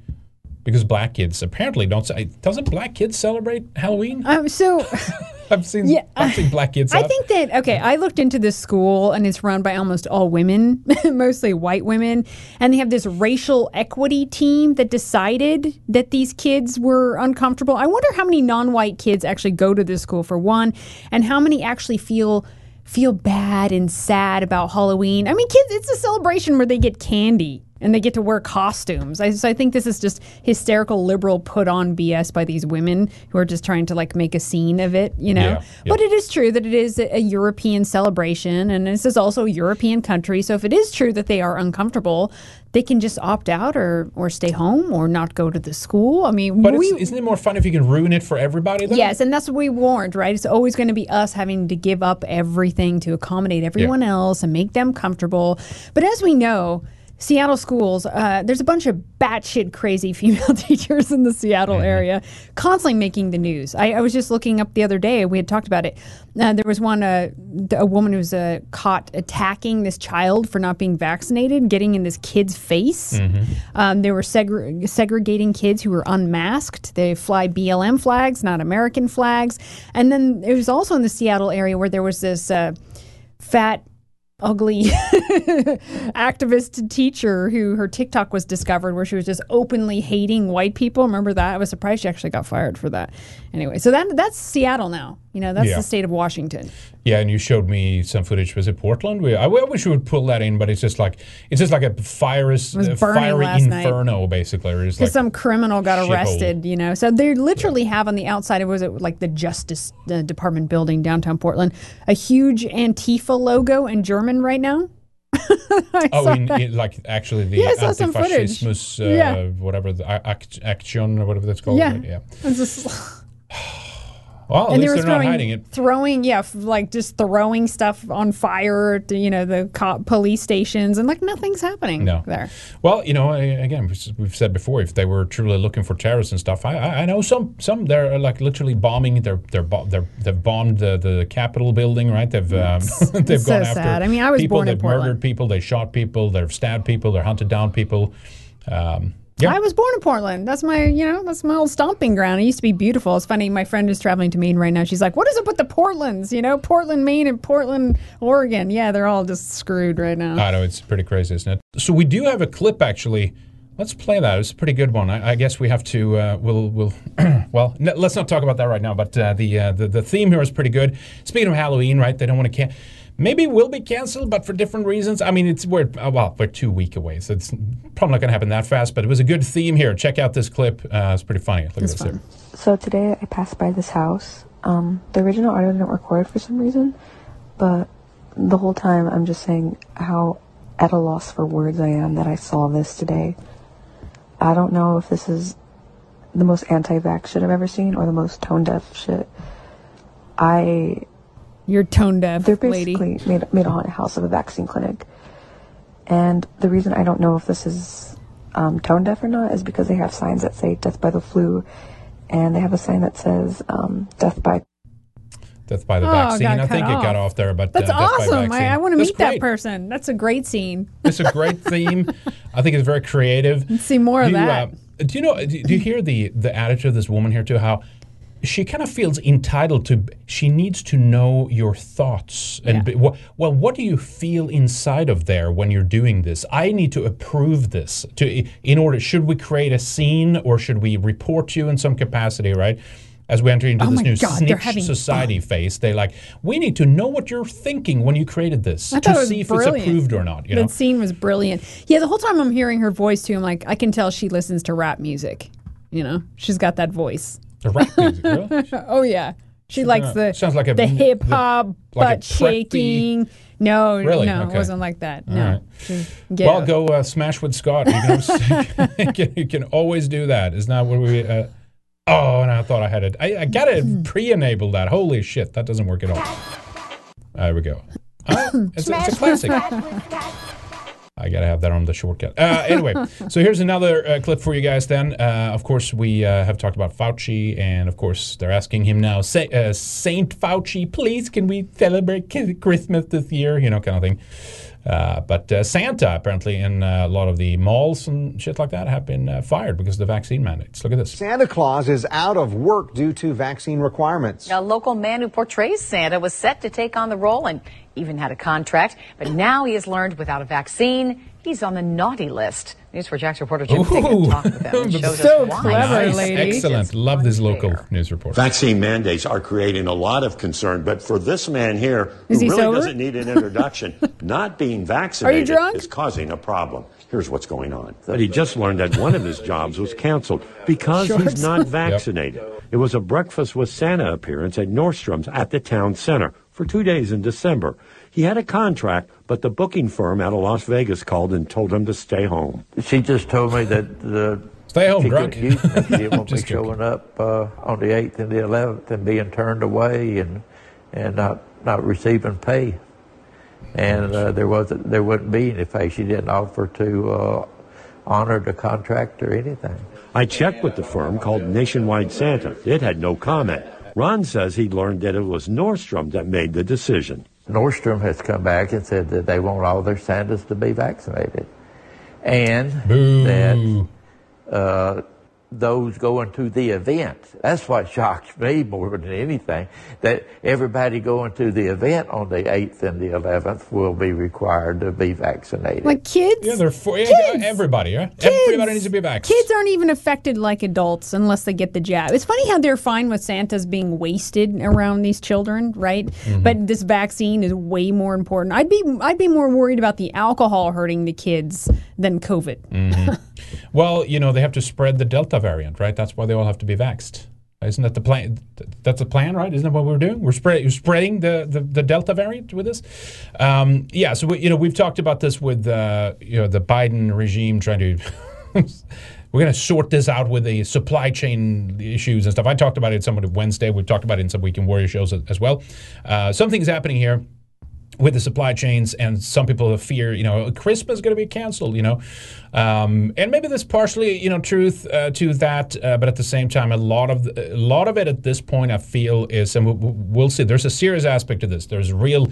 because black kids apparently don't. Doesn't black kids celebrate Halloween? Um, so <laughs> I've seen. Yeah, I've seen black kids. I out. think that okay. I looked into this school, and it's run by almost all women, <laughs> mostly white women, and they have this racial equity team that decided that these kids were uncomfortable. I wonder how many non-white kids actually go to this school for one, and how many actually feel feel bad and sad about Halloween. I mean, kids, it's a celebration where they get candy and they get to wear costumes. I, so I think this is just hysterical liberal put on BS by these women who are just trying to like make a scene of it, you know. Yeah, yeah. But it is true that it is a, a European celebration, and this is also a European country. So if it is true that they are uncomfortable, they can just opt out or or stay home or not go to the school. I mean, But we, isn't it more fun if you can ruin it for everybody? Though? Yes, and that's what we warned, right? It's always going to be us having to give up everything to accommodate everyone else and make them comfortable. But as we know, Seattle schools, uh, there's a bunch of batshit crazy <laughs> female teachers in the Seattle Mm-hmm. area constantly making the news. I, I was just looking up the other day, we had talked about it. Uh, there was one, uh, a woman who was uh, caught attacking this child for not being vaccinated, getting in this kid's face. Mm-hmm. Um, they were segre- segregating kids who were unmasked. They fly BLM flags, not American flags. And then it was also in the Seattle area where there was this uh, fat, ugly <laughs> activist teacher who her TikTok was discovered where she was just openly hating white people. Remember that? I was surprised she actually got fired for that. Anyway, so that that's Seattle now. You know, that's Yeah. the state of Washington. Yeah, and you showed me some footage. Was it Portland? We, I, I wish we would pull that in, but it's just like it's just like a fire, was fiery last night. inferno, basically. Because like, some criminal got arrested, you know. So they literally have on the outside, of was it like the Justice uh, Department building downtown Portland, a huge Antifa logo in German right now. <laughs> Oh, in, in, like actually the Yeah, I saw some footage. uh, Yeah. whatever the act, action or whatever that's called. yeah. right? yeah. Just- <laughs> Well, at and they least were they're not throwing, hiding it. throwing, yeah, f- like just throwing stuff on fire to, you know, the cop, police stations, and like nothing's happening No. there. Well, you know, I- again, we've- said before, if they were truly looking for terrorists and stuff, I, I know some some they're like literally bombing. They're they're, they're they've bombed the, the Capitol building, right? They've um, <laughs> they've so gone after sad. I mean, I was people. born in they've Portland. murdered people. They shot people. They've stabbed people. they've hunted down people. Um, yeah. I was born in Portland. That's my, you know, that's my old stomping ground. It used to be beautiful. It's funny. My friend is traveling to Maine right now. She's like, "What is up with the Portlands? You know, Portland, Maine, and Portland, Oregon. Yeah, they're all just screwed right now." I know it's pretty crazy, isn't it? So we do have a clip actually. Let's play that. It's a pretty good one. I, I guess we have to. Uh, we'll. We'll. <clears throat> well, n- let's not talk about that right now. But uh, the, uh, the the theme here is pretty good. Speaking of Halloween, right? They don't want to can. Maybe will be canceled, but for different reasons. I mean, it's we're uh, well, we're two week away, so it's probably not going to happen that fast. But it was a good theme here. Check out this clip. Uh, it's pretty funny. Look at this here. So today I passed by this house. Um, the original audio didn't record for some reason, but the whole time I'm just saying how at a loss for words I am that I saw this today. I don't know if this is the most anti-vax shit I've ever seen or the most tone-deaf shit. I You're tone deaf, they're lady. basically made made a haunted house of a vaccine clinic, and the reason I don't know if this is um, tone deaf or not is because they have signs that say "death by the flu," and they have a sign that says um, "death by." Death by the Oh, vaccine. I think cut it got off. off there, but That's uh, death by awesome. I, I want to That's meet that person. That's a great scene. It's a great <laughs> theme. I think it's very creative. Let's see more of you, that. uh, do you know? Do, do you hear the the attitude of this woman here too? How she kind of feels entitled to. She needs to know your thoughts and be, wha- well, what do you feel inside of there when you're doing this? I need to approve this to in order. Should we create a scene or should we report you in some capacity? Right. as we enter into Oh this new God, snitch society phase. They like, we need to know what you're thinking when you created this I to see if brilliant. it's approved or not. You know, that scene was brilliant. Yeah, the whole time I'm hearing her voice too, I'm like, I can tell she listens to rap music. You know, she's got that voice. The rap <laughs> music. Really? oh yeah, she likes uh, the sounds like a- the hip hop like butt shaking. No, Really? no, Okay. it wasn't like that. No, right. Well, go uh, smash with Scott. You <laughs> can, always, you, can, you can always do that. Isn't what we? Uh, oh, and I thought I had it. I, I gotta pre-enable that. Holy shit, that doesn't work at all. There we go. Oh, it's, a- it's a classic. I gotta have that on the shortcut. Uh, anyway, <laughs> so here's another uh, clip for you guys. Then, uh, of course, we uh, have talked about Fauci, and of course, they're asking him now, Sa- uh, Saint Fauci, please, can we celebrate Ki- Christmas this year? You know, kind of thing. Uh, but uh, Santa, apparently, in uh, a lot of the malls and shit like that, have been uh, fired because of the vaccine mandates. Look at this. Santa Claus is out of work due to vaccine requirements. A local man who portrays Santa was set to take on the role and even had a contract, but now he has learned without a vaccine, he's on the naughty list. News4Jax reporter Jim Piggott talked with him and shows So us why. clever, Nice. lady. Excellent. Love this local news report. Vaccine mandates are creating a lot of concern, but for this man here, who he really sober? doesn't need an introduction, <laughs> not being vaccinated drunk? is causing a problem. Here's what's going on. But he just learned that one of his jobs was canceled because Shorts. he's not vaccinated. It was a breakfast with Santa appearance at Nordstrom's at the town center for two days in December. He had a contract, but the booking firm out of Las Vegas called and told him to stay home. She just told me that the Stay home, she drunk. couldn't use me. She didn't <laughs> want me joking. showing up uh, on the eighth and the eleventh and being turned away and and not not receiving pay. And uh, there wasn't there wouldn't be any pay. She didn't offer to uh, honor the contract or anything. I checked with the firm called Nationwide Santa. It had no comment. Ron says he learned that it was Nordstrom that made the decision. Nordstrom has come back and said that they want all their Santas to be vaccinated, and Boo. that uh, those going to the event. That's what shocks me more than anything. That everybody going to the event on the 8th and the 11th will be required to be vaccinated. like kids. Yeah, they're for yeah, Kids. everybody. Yeah, Kids. everybody needs to be vaccinated. Kids aren't even affected like adults unless they get the jab. It's funny how they're fine with Santa's being wasted around these children, right? Mm-hmm. But this vaccine is way more important. I'd be I'd be more worried about the alcohol hurting the kids than COVID. Mhm. <laughs> well, you know, they have to spread the Delta variant, right? That's why they all have to be vaxxed. Isn't that the plan? That's the plan, right? Isn't that what we're doing? We're spread, you're spreading the, the, the Delta variant with this. Um, yeah. So we, you know, we've talked about this with uh, you know the Biden regime trying to. <laughs> we're going to sort this out with the supply chain issues and stuff. I talked about it some of Wednesday. We've talked about it in some Weekend Warrior shows as well. Uh, something's happening here with the supply chains and some people fear you know christmas is going to be canceled you know? Um, and maybe there's partially you know truth uh, to that uh, but at the same time a lot of the, a lot of it at this point i feel is and we'll, we'll see there's a serious aspect to this. There's real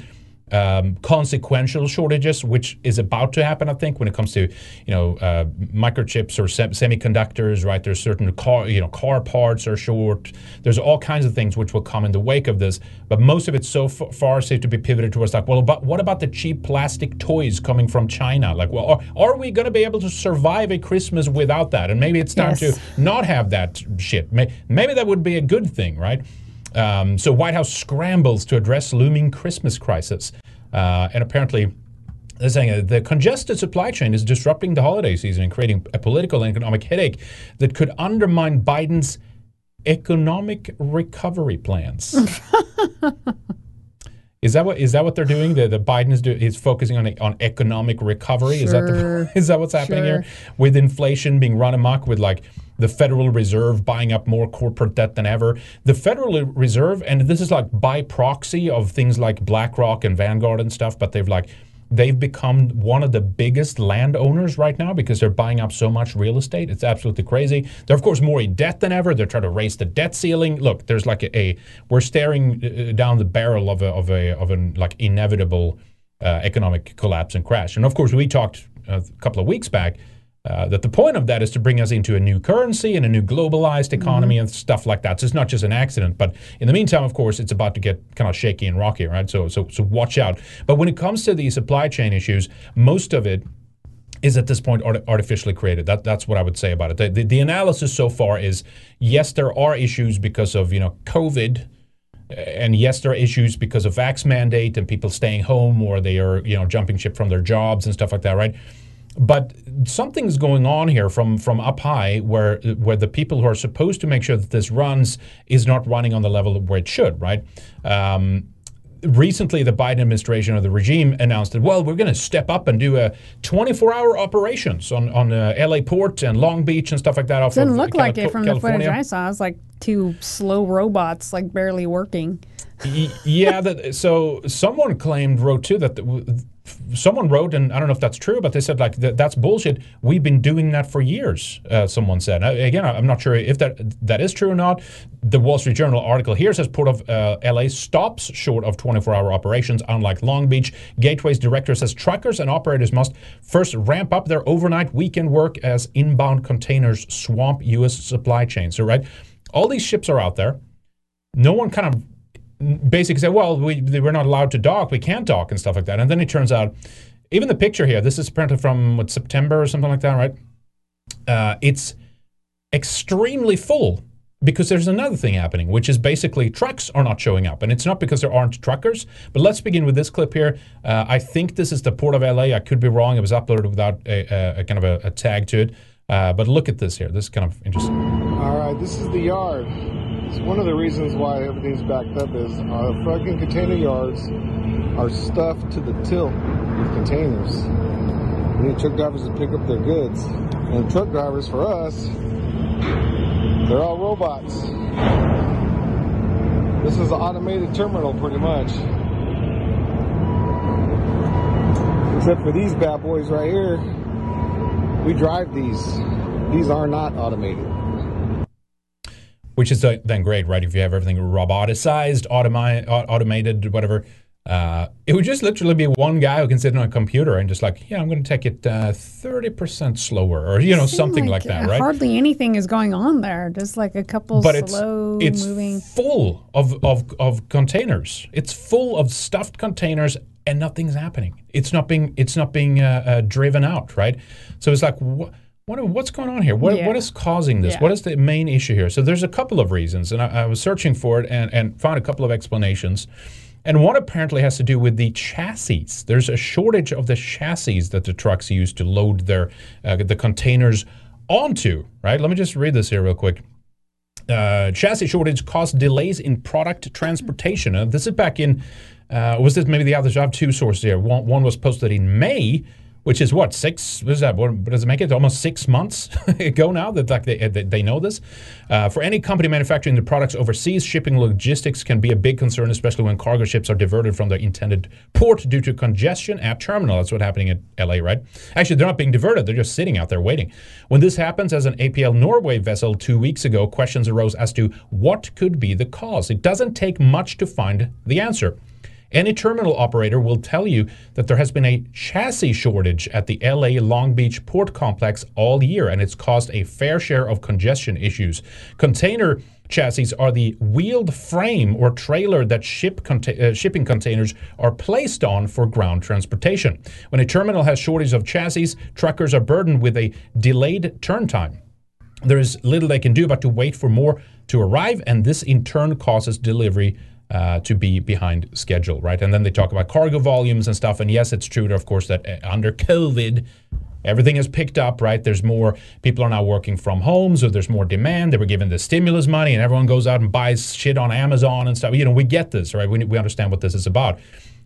um, consequential shortages, which is about to happen, I think, when it comes to you know uh, microchips or sem- semiconductors. Right, there's certain car you know car parts are short. There's all kinds of things which will come in the wake of this. But most of it so f- far seems to be pivoted towards like, well, but what about the cheap plastic toys coming from China? Like, well, are, are we going to be able to survive a Christmas without that? And maybe it's time Yes. to not have that shit. May- Maybe that would be a good thing, right? Um, so White House scrambles to address looming Christmas crisis, uh, and apparently. They're saying uh, the congested supply chain is disrupting the holiday season and creating a political and economic headache that could undermine Biden's economic recovery plans. <laughs> is that what is that what they're doing? The, the Biden is do, is focusing on on economic recovery. Is that the, <laughs> is that what's happening Sure. here? With inflation being run amok, with like the Federal Reserve buying up more corporate debt than ever. The Federal Reserve, and this is like by proxy of things like BlackRock and Vanguard and stuff, but they've like they've become one of the biggest landowners right now because they're buying up so much real estate. It's absolutely crazy. They're of course more in debt than ever. They're trying to raise the debt ceiling. Look, there's like a, a we're staring uh, down the barrel of a of a of an like inevitable uh, economic collapse and crash. And of course, we talked uh, a couple of weeks back uh, that the point of that is to bring us into a new currency and a new globalized economy and stuff like that. So it's not just an accident. But in the meantime, of course, it's about to get kind of shaky and rocky, right? So so so watch out. But when it comes to the supply chain issues, most of it is at this point art- artificially created. That that's what I would say about it. The, the, the analysis so far is yes, there are issues because of you know COVID, and yes, there are issues because of vax mandate and people staying home or they are you know jumping ship from their jobs and stuff like that, right? But something's going on here from from up high, where where the people who are supposed to make sure that this runs is not running on the level where it should, right? Um, recently the Biden administration or the regime announced that well we're going to step up and do a 24-hour operations on on uh, LA port and Long Beach and stuff like that. Off Doesn't of look like it from the California. footage I saw. It's like two slow robots, like barely working. Yeah, that, so someone claimed wrote too that the, someone wrote, and I don't know if that's true, but they said like that, that's bullshit. We've been doing that for years. Uh, someone said. Again, I'm not sure if that that is true or not. The Wall Street Journal article here says Port of uh, LA stops short of 24-hour operations, unlike Long Beach. Gateway's director says truckers and operators must first ramp up their overnight weekend work as inbound containers swamp U.S. supply chains. So right, all these ships are out there. No one kind of basically said, well, we, we're not allowed to dock, we can't dock and stuff like that. And then it turns out, even the picture here, this is apparently from what, September or something like that, right? Uh, it's extremely full because there's another thing happening, which is basically trucks are not showing up. And it's not because there aren't truckers. But let's begin with this clip here. Uh, I think this is the Port of LA. I could be wrong. It was uploaded without a, a, a kind of a, a tag to it. Uh, but look at this here. This is kind of interesting. All right, this is the yard. It's one of the reasons why everything's backed up is our fucking container yards are stuffed to the tilt with containers. We need truck drivers to pick up their goods. And truck drivers for us, they're all robots. This is an automated terminal pretty much. Except for these bad boys right here. We drive these. These are not automated. which is uh, then great, right? If you have everything roboticized, automi- automated, whatever. Uh, it would just literally be one guy who can sit on a computer and just like, yeah, I'm going to take it uh, thirty percent slower, or you know, something like, that, right? Hardly anything is going on there. Just like a couple but it's slow it's moving. full of, of of containers. It's full of stuffed containers, and nothing's happening. It's not being it's not being uh, uh, driven out, right? So it's like. Wh- what, what's going on here? What, Yeah. what is causing this? Yeah. What is the main issue here? So there's a couple of reasons, and I, I was searching for it and, and found a couple of explanations. And one apparently has to do with the chassis. There's a shortage of the chassis that the trucks use to load their uh, the containers onto. Right? Let me just read this here real quick. Uh, chassis shortage caused delays in product transportation. Uh, this is back in, uh, was this maybe the others? I have two sources here. One, one was posted in May, which is what six? What is that? What, does it make it almost six months <laughs> ago now that like they they, they know this? Uh, for any company manufacturing the products overseas, shipping logistics can be a big concern, especially when cargo ships are diverted from their intended port due to congestion at terminal. That's what's happening at LA, right? Actually, they're not being diverted; they're just sitting out there waiting. When this happens, as an APL Norway vessel two weeks ago, questions arose as to what could be the cause. It doesn't take much to find the answer. Any terminal operator will tell you that there has been a chassis shortage at the LA Long Beach port complex all year, and it's caused a fair share of congestion issues. Container chassis are the wheeled frame or trailer that ship uh, shipping containers are placed on for ground transportation. When a terminal has shortage of chassis, truckers are burdened with a delayed turn time. There is little they can do but to wait for more to arrive, and this in turn causes delivery uh, to be behind schedule, right? And then they talk about cargo volumes and stuff. And yes, it's true, to, of course, that uh, under COVID, everything has picked up, right? There's more people are now working from home, so there's more demand. They were given the stimulus money, and everyone goes out and buys shit on Amazon and stuff. You know, we get this, right? We, we understand what this is about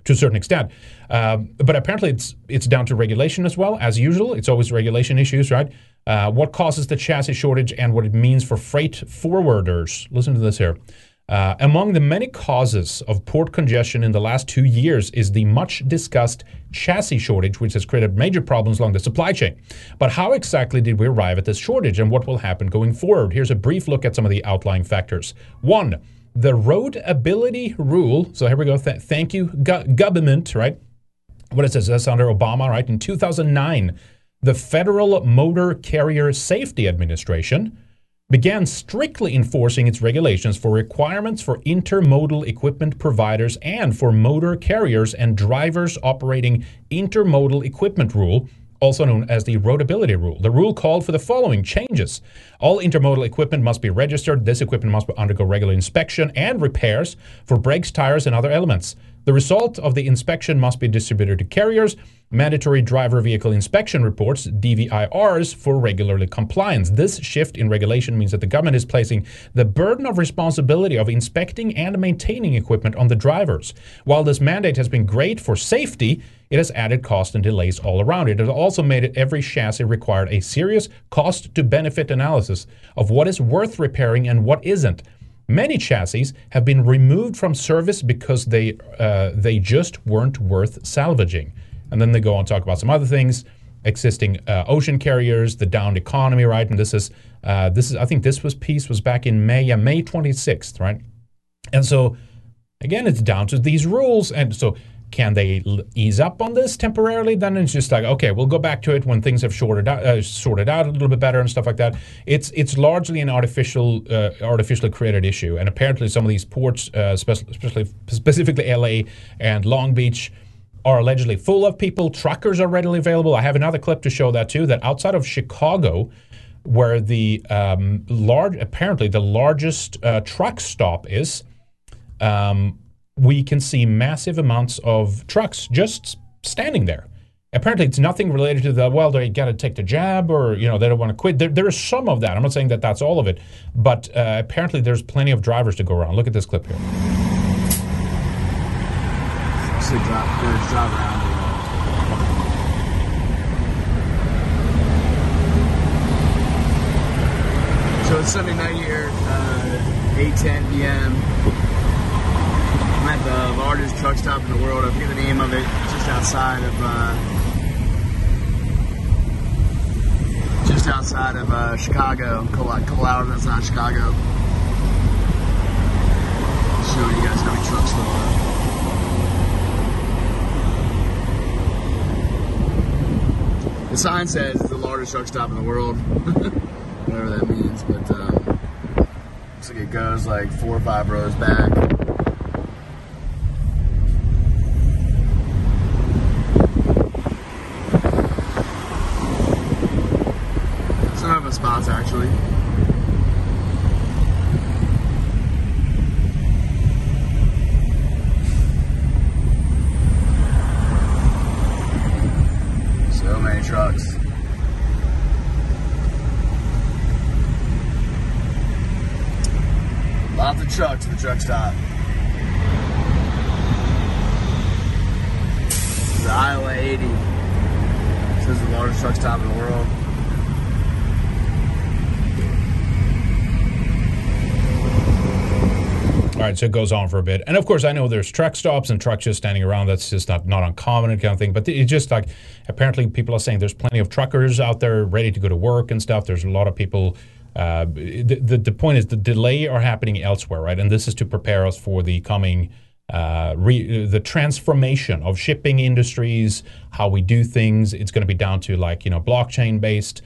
to a certain extent. Um, but apparently, it's it's down to regulation as well. As usual, it's always regulation issues, right? Uh, what causes the chassis shortage and what it means for freight forwarders? Listen to this here. Uh, among the many causes of port congestion in the last two years is the much discussed chassis shortage, which has created major problems along the supply chain. But how exactly did we arrive at this shortage and what will happen going forward? Here's a brief look at some of the outlying factors. One, the roadability rule. So here we go. Th- thank you, Go- government, right? What is this? That's under Obama, right? In 2009, the Federal Motor Carrier Safety Administration began strictly enforcing its regulations for requirements for intermodal equipment providers and for motor carriers and drivers operating intermodal equipment rule also known as the roadability rule. The rule called for the following changes. All intermodal equipment must be registered. This equipment must undergo regular inspection and repairs for brakes, tires, and other elements. The result of the inspection must be distributed to carriers. Mandatory driver vehicle inspection reports, DVIRs, for regularly compliance. This shift in regulation means that the government is placing the burden of responsibility of inspecting and maintaining equipment on the drivers. While this mandate has been great for safety, it has added cost and delays all around. It has also made it every chassis required a serious cost to benefit analysis of what is worth repairing and what isn't. Many chassis have been removed from service because they uh, they just weren't worth salvaging. And then they go on to talk about some other things, existing uh, ocean carriers, the downed economy, right? And this is uh, this is I think this was piece was back in May, yeah, May 26th, right? And so again, it's down to these rules, and so can they ease up on this temporarily? Then it's just like, okay, we'll go back to it when things have sorted out, uh, sorted out a little bit better and stuff like that. It's it's largely an artificial, uh, artificially created issue, and apparently some of these ports, uh, spe- especially specifically LA and Long Beach, are allegedly full of people. Truckers are readily available. I have another clip to show that too. That outside of Chicago, where the um, large, apparently the largest uh, truck stop is. Um, we can see massive amounts of trucks just standing there. Apparently, it's nothing related to the well. They got to take the jab, or you know, they don't want to quit. There, there is some of that. I'm not saying that that's all of it, but uh, apparently, there's plenty of drivers to go around. Look at this clip here. So it's Sunday night here, uh, 8:10 p.m. The largest truck stop in the world. I forget the name of it. Just outside of, uh, just outside of uh, Chicago. A couple, hours outside Chicago. Show you guys how many trucks there are. The sign says it's the largest truck stop in the world. <laughs> Whatever that means, but um, looks like it goes like four or five rows back. Some of the spots actually. So many trucks. Lots of trucks at the truck stop. This is Iowa 80. This is the largest truck stop in the world. All right, so it goes on for a bit, and of course, I know there's truck stops and trucks just standing around. That's just not not uncommon and kind of thing. But it's just like apparently people are saying there's plenty of truckers out there ready to go to work and stuff. There's a lot of people. Uh, the, the the point is the delay are happening elsewhere, right? And this is to prepare us for the coming uh, re, the transformation of shipping industries, how we do things. It's going to be down to like you know blockchain based.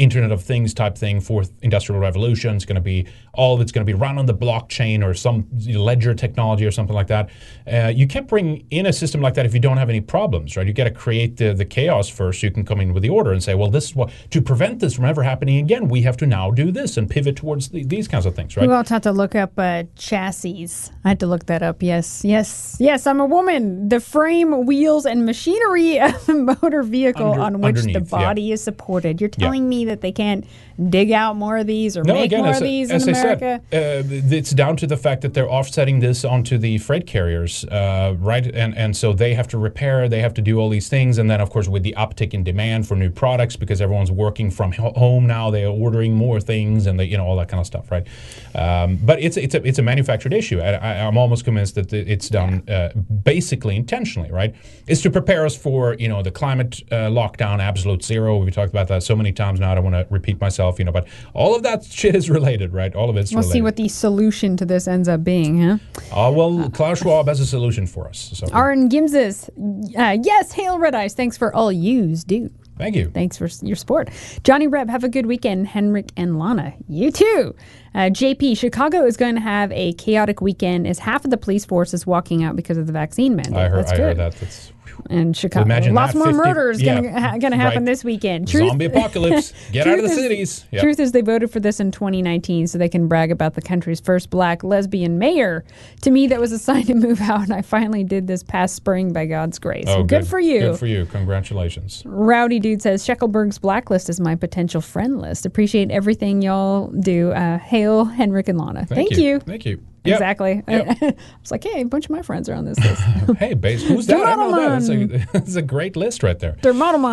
Internet of Things type thing, fourth industrial revolution. It's going to be all of it's going to be run on the blockchain or some ledger technology or something like that. Uh, you can't bring in a system like that if you don't have any problems, right? You got to create the, the chaos first. So you can come in with the order and say, well, this is what to prevent this from ever happening again. We have to now do this and pivot towards the, these kinds of things, right? We also have to look up uh, chassis. I had to look that up. Yes, yes, yes. I'm a woman. The frame, wheels, and machinery of the <laughs> motor vehicle Under- on which the underneath, yeah. body is supported. You're telling me that they can't dig out more of these or No, make again, more of these as in America? said, uh, it's down to the fact that they're offsetting this onto the freight carriers, uh, right? And and so they have to repair, they have to do all these things, and then of course with the uptick in demand for new products because everyone's working from home now, they are ordering more things, and they, you know all that kind of stuff, right? Um, but it's it's a it's a manufactured issue. I, I, I'm almost convinced that it's done uh, basically intentionally, right? It's to prepare us for you know the climate uh, lockdown, absolute zero. We've talked about that so many times now. I don't want to repeat myself, you know, but all of that shit is related, right? All of it's We'll related. see what the solution to this ends up being, huh? Oh, well, Klaus Schwab has a solution for us. So Aaron Gimses, uh, yes, hail Red Ice. Thanks for all yous do. Thank you. Thanks for your support. Johnny Reb, have a good weekend. Henrik and Lana, you too. Uh, JP, Chicago is going to have a chaotic weekend as half of the police force is walking out because of the vaccine mandate. I heard, That's I good. heard that. That's And Chicago, Imagine lots that, more 50 murders yeah, gonna ha- gonna happen right. this weekend. Zombie apocalypse. <laughs> Get out of the Truth is- cities. Yep. Truth is, they voted for this in 2019 so they can brag about the country's first black lesbian mayor. To me, that was a <laughs> sign to move out, and I finally did this past spring by God's grace. Oh, good. for you. Good for you. Congratulations. Rowdy Dude says Sheckelberg's blacklist is my potential friend list. Appreciate everything y'all do. Uh, hail Henrik and Lana. Thank Thank, you. you. Thank you. Yep. Exactly. Yep. <laughs> I was like, hey, a bunch of my friends are on this list. <laughs> hey, base. Who's that? I know that. That's a, that's <laughs> a great list right there. They're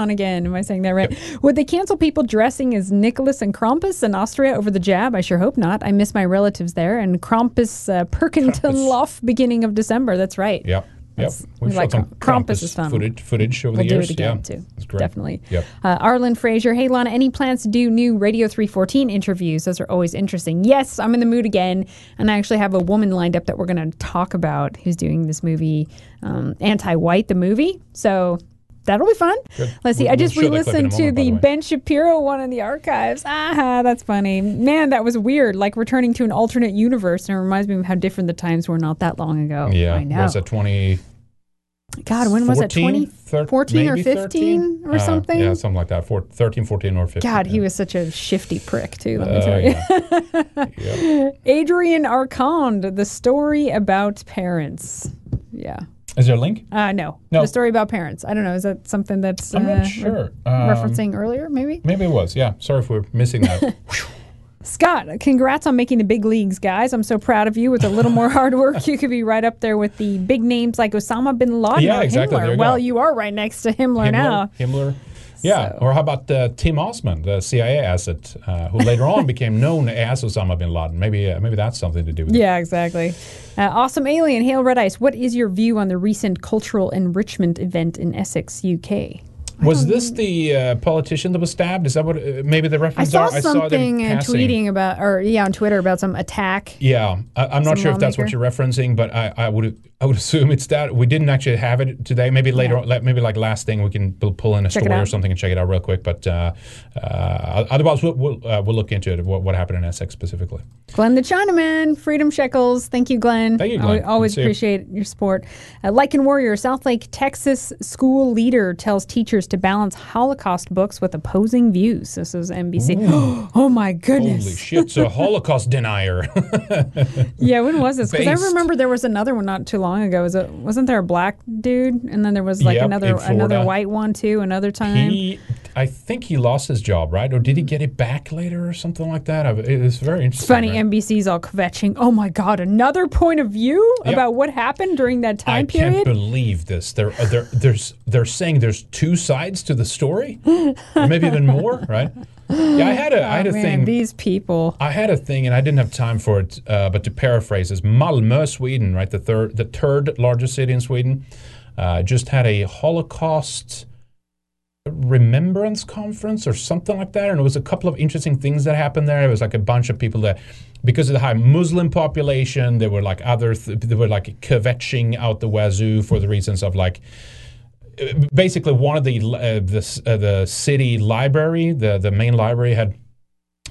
again. Am I saying that right? Would they cancel people dressing as Nicholas and Krampus in Austria over the jab? I sure hope not. I miss my relatives there. And Krampus uh, Perchtenlauf beginning of December. That's right. Yep. Yep. We've like some Kramp- Krampus is fun. footage, footage over We'll the do years. it again, yeah. too. It's great. Definitely. Yep. Uh, Arlen Fraser, hey Lana, any plans to do new Radio 314 interviews? Those are always interesting. Yes, I'm in the mood again, and I actually have a woman lined up that we're going to talk about who's doing this movie, um, Anti-White, the movie. So that'll be fun. Good. Let's see. We'll- I just we'll show that clip in re-listened to moment, the the. Ben Shapiro one in the archives. Aha, that's funny. Man, that was weird. Like returning to an alternate universe, and it reminds me of how different the times were not that long ago. Yeah. I know. Was it 20? God, when was it? 20, thir- or maybe 15 or Uh, something? Yeah, something like that. Four, 13, 14, or 15. God, he was such a shifty prick too. Let me Uh, tell you. <laughs> Adrian Arcand, the story about parents. Yeah. Is there a link? Uh, no. No. The story about parents. I don't know. Is that something that's I'm uh, not sure. Um, referencing earlier? Maybe. Maybe it was. Yeah. Sorry if we're missing that. <laughs> Scott, congrats on making the big leagues, guys. I'm so proud of you. With a little more hard work, you could be right up there with the big names like Osama bin Laden Yeah, or exactly. Himmler. You well, go. you are right next to Himmler, now. Himmler. Yeah, or how about uh, Tim Osman, the CIA asset, uh, who later on <laughs> became known as Osama bin Laden? Maybe, uh, maybe that's something to do with it. Yeah, exactly. Uh, awesome alien, hail red ice. What is your view on the recent cultural enrichment event in Essex, UK? Was this the uh, politician that was stabbed? Is that what? Uh, maybe the I reference saw are? I saw them something uh, passing. tweeting about, or yeah, on Twitter about some attack. Yeah, I, I'm not sure if that's what you're referencing, but I, I would I would <laughs> assume it's that. We didn't actually have it today. Maybe later, Yeah. on, maybe like last thing, we can pull, in a Check story or something and check it out real quick. But uh, uh, otherwise, we'll we'll, uh, we'll look into it. What, what happened in Essex specifically? Glenn the Chinaman, Freedom Shekels. Thank you, Glenn. Thank you, Always, Glenn. always Good see you. appreciate your support. Uh, Lycan Warrior, Southlake, Texas school leader tells teachers to balance Holocaust books with opposing views. This is NBC. <gasps> Oh my goodness. Holy shit! It's a <laughs> Holocaust denier. <laughs> Yeah, when was this? Because I remember there was another one not too long ago. Was it? Wasn't there a black dude, and then there was like Yep, another another white one too? Another time. he, I think he lost his job, right? Or did he get it back later or something like that? I- It's very it's interesting. funny. right? NBC's all kvetching. Oh my God! Another point of view Yep. about what happened during that time I time can't believe this. They're, they're, there's, they're saying there's two sides to the story, or maybe even more, right? Yeah, I had a, I had Oh, a man, thing. These people. I had a thing, and I didn't have time for it. Uh, but to paraphrase, is Malmö, Sweden, right? The third, the third largest city in Sweden, uh, just had a Holocaust remembrance conference or something like that. And it was a couple of interesting things that happened there. It was like a bunch of people that, because of the high Muslim population, there were like other, th- they were like kvetching out the wazoo for the reasons of like basically one of the uh, the uh, the city library, the the main library had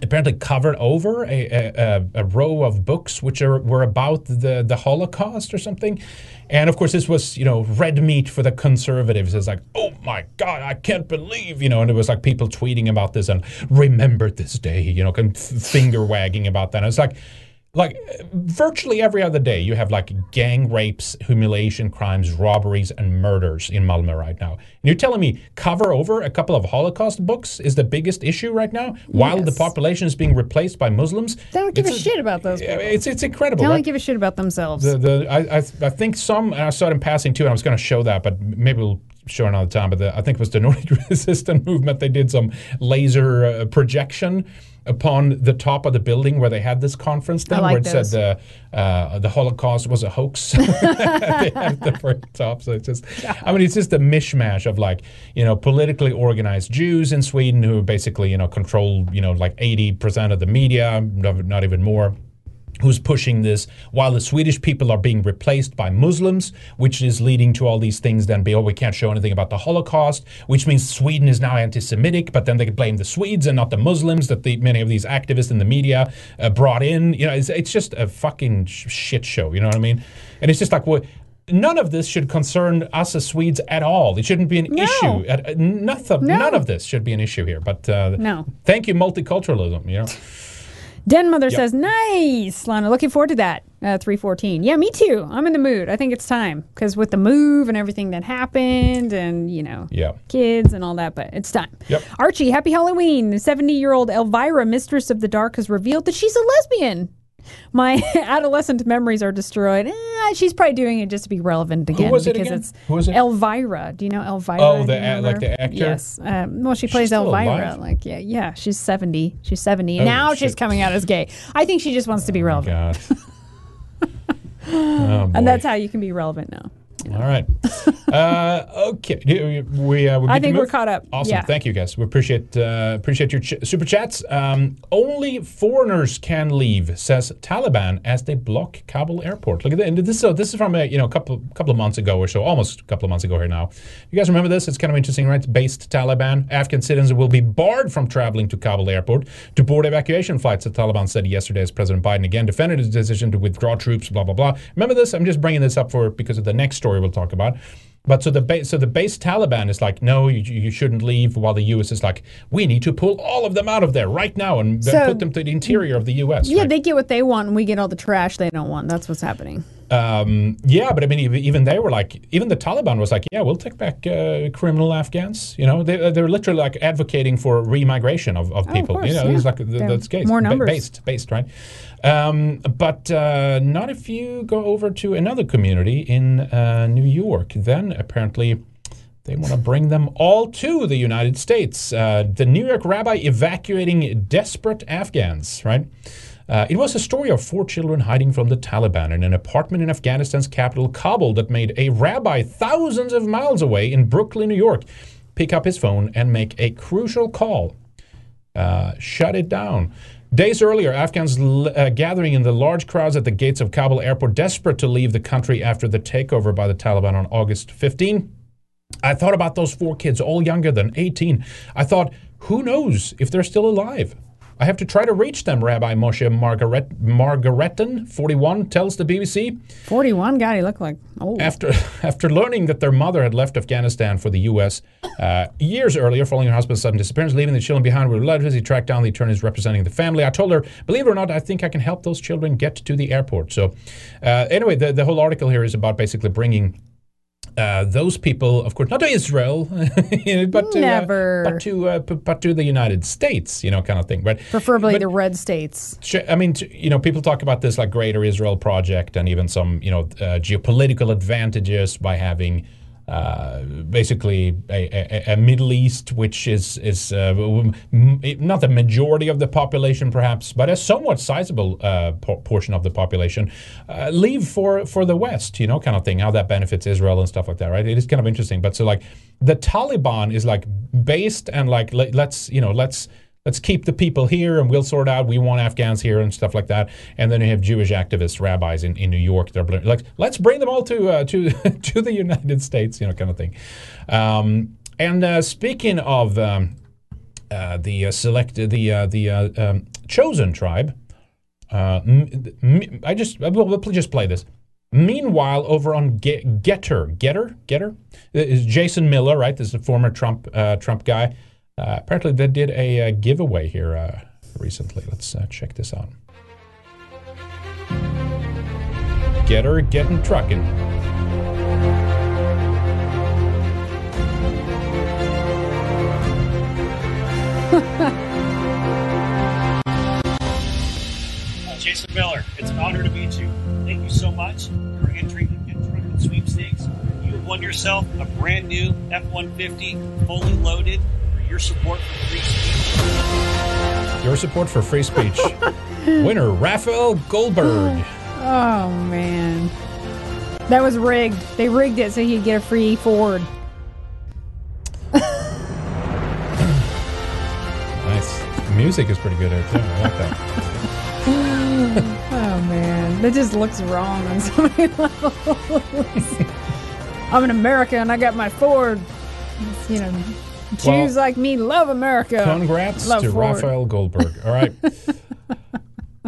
apparently covered over a, a, a- row of books which are, were about the, the Holocaust or something. And of course, this was, you know, red meat for the conservatives. It's like, oh my God, I can't believe, you know, and it was like people tweeting about this and remember this day, you know, finger wagging about that. And it's like, like virtually every other day, you have like gang rapes, humiliation crimes, robberies, and murders in Malmö right now. And you're telling me cover over a couple of Holocaust books is the biggest issue right now, while the population is being replaced by Muslims? They don't give It's a shit about those people. It's it's incredible. They don't give a shit about themselves. The, the, I, I, I think some, and I saw it in passing too, and I was going to show that, but maybe we'll show another time. But the, I think it was the <laughs> Nordic resistance movement. They did some laser uh, projection upon the top of the building where they had this conference I thing, like where it those. said the, uh, the Holocaust was a hoax. <laughs> they had the very top. So it's just, I mean, it's just a mishmash of like, you know, politically organized Jews in Sweden who basically, you know, control, you know, like 80% of the media, not even more who's pushing this, while the Swedish people are being replaced by Muslims, which is leading to all these things. Then, be oh, we can't show anything about the Holocaust, which means Sweden is now anti-Semitic. But then they can blame the Swedes and not the Muslims that the, many of these activists in the media uh, brought in. You know, it's, it's just a fucking sh- shit show. You know what I mean? And it's just like, well, none of this should concern us as Swedes at all. It shouldn't be an No. issue. At, uh, nothing, No. None of this should be an issue here. But uh, No. thank you, multiculturalism. You know. Den Mother Yep. says, "Nice, Lana. Looking forward to that." Uh, Three fourteen. Yeah, me too. I'm in the mood. I think it's time because with the move and everything that happened, and you know, Yeah. kids and all that. But it's time. Yep. Archie, happy Halloween. The 70 year old Elvira, Mistress of the Dark, has revealed that she's a lesbian. My <laughs> adolescent memories are destroyed. Eh, she's probably doing it just to be relevant again. was it because again? it's Who was it? Elvira. Do you know Elvira? Oh, the a- like the actor? Yes. Um, well, she plays Elvira. alive? Like, yeah, yeah. She's 70. She's 70. Oh, now she's coming out as gay. I think she just wants to be relevant. God. <laughs> oh, and that's how you can be relevant now. All right. uh, okay. We, uh, I think we're caught up. Awesome. Yeah. Thank you, guys. We appreciate uh, appreciate your ch- super chats. Um, only foreigners can leave, says Taliban as they block Kabul airport. Look at that. And this, so this is from a you know couple couple of months ago or so, almost a couple of months ago here now. You guys remember this? It's kind of interesting, right? Based Taliban, Afghan citizens will be barred from traveling to Kabul airport to board evacuation flights. The Taliban said yesterday as President Biden again defended his decision to withdraw troops. Blah blah blah. Remember this? I'm just bringing this up for because of the next story we'll talk about. But so the base, so the base Taliban is like, no, you, you shouldn't leave. While the U.S. is like, we need to pull all of them out of there right now and So- put them to the interior of the U.S. Yeah, right? they get what they want, and we get all the trash they don't want. That's what's happening. Um, yeah, but I mean, even- they were like, even the Taliban was like, yeah, we'll take back uh, criminal Afghans. You know, they, they're literally like advocating for remigration of, of Oh, of people. course, you know, yeah. it's like th- They're that's case more numbers. based, based, right? Um, but uh, not if you go over to another community in uh, New York. Then apparently. They want to bring them all to the United States. Uh, the New York rabbi evacuating desperate Afghans, right? Uh, it was a story of four children hiding from the Taliban in an apartment in Afghanistan's capital, Kabul, that made a rabbi thousands of miles away in Brooklyn, New York, pick up his phone and make a crucial call. Uh, shut it down. Days earlier, Afghans uh, gathering in the large crowds at the gates of Kabul airport, desperate to leave the country after the takeover by the Taliban on August 15. I thought about those four kids, all younger than 18. I thought, who knows if they're still alive? I have to try to reach them, Rabbi Moshe Margaret, Margaretten, 41, tells the BBC. 41? God, he looked like old. After, <laughs> after learning that their mother had left Afghanistan for the U.S. Uh, years earlier, following her husband's sudden disappearance, leaving the children behind with relatives, he tracked down the attorneys representing the family. I told her, believe it or not, I think I can help those children get to the airport. So, uh, anyway, the, the whole article here is about basically bringing uh, those people, of course, not to Israel, <laughs> but to, uh, but to uh, but to the United States, you know, kind of thing, right? Preferably the red states. I mean, you know, people talk about this like Greater Israel Project and even some, you know, uh, geopolitical advantages by having uh, basically a, a, a Middle East, which is is uh, not the majority of the population, perhaps, but a somewhat sizable uh, por- portion of the population, uh, leave for for the West, you know, kind of thing. How that benefits Israel and stuff like that, right? It is kind of interesting. But so like the Taliban is like based and like let, let's you know let's let's keep the people here and we'll sort out we want afghans here and stuff like that and then you have jewish activists rabbis in, in new york they're like let's bring them all to uh, to <laughs> to the united states you know kind of thing um, and uh, speaking of um, uh, the uh, select the uh, the uh, um, chosen tribe m- m- i just we'll just play this Meanwhile, over on Ge- Gettr, Gettr, Gettr, is Jason Miller, right? This is a former Trump uh, Trump guy. Uh, apparently, they did a uh, giveaway here uh, recently. Let's uh, check this out. Gettr, getting trucking. <laughs> Uh, Jason Miller, it's an honor to meet you. Thank you so much for entering the Trucking Sweepstakes. You have won yourself a brand new F 150, fully loaded, your support for free speech. Your support for free speech. <laughs> Winner, Raphael Goldberg. <gasps> Oh, man. That was rigged. They rigged it so he'd get a free Ford. <sighs> Nice. Music is pretty good here, too. I like that. <laughs> Oh man, that just looks wrong on so many <laughs> levels. I'm an American. and I got my Ford. It's, you know, Jews Well, like me love America. Congrats love to Ford. Raphael Goldberg. All right. <laughs> All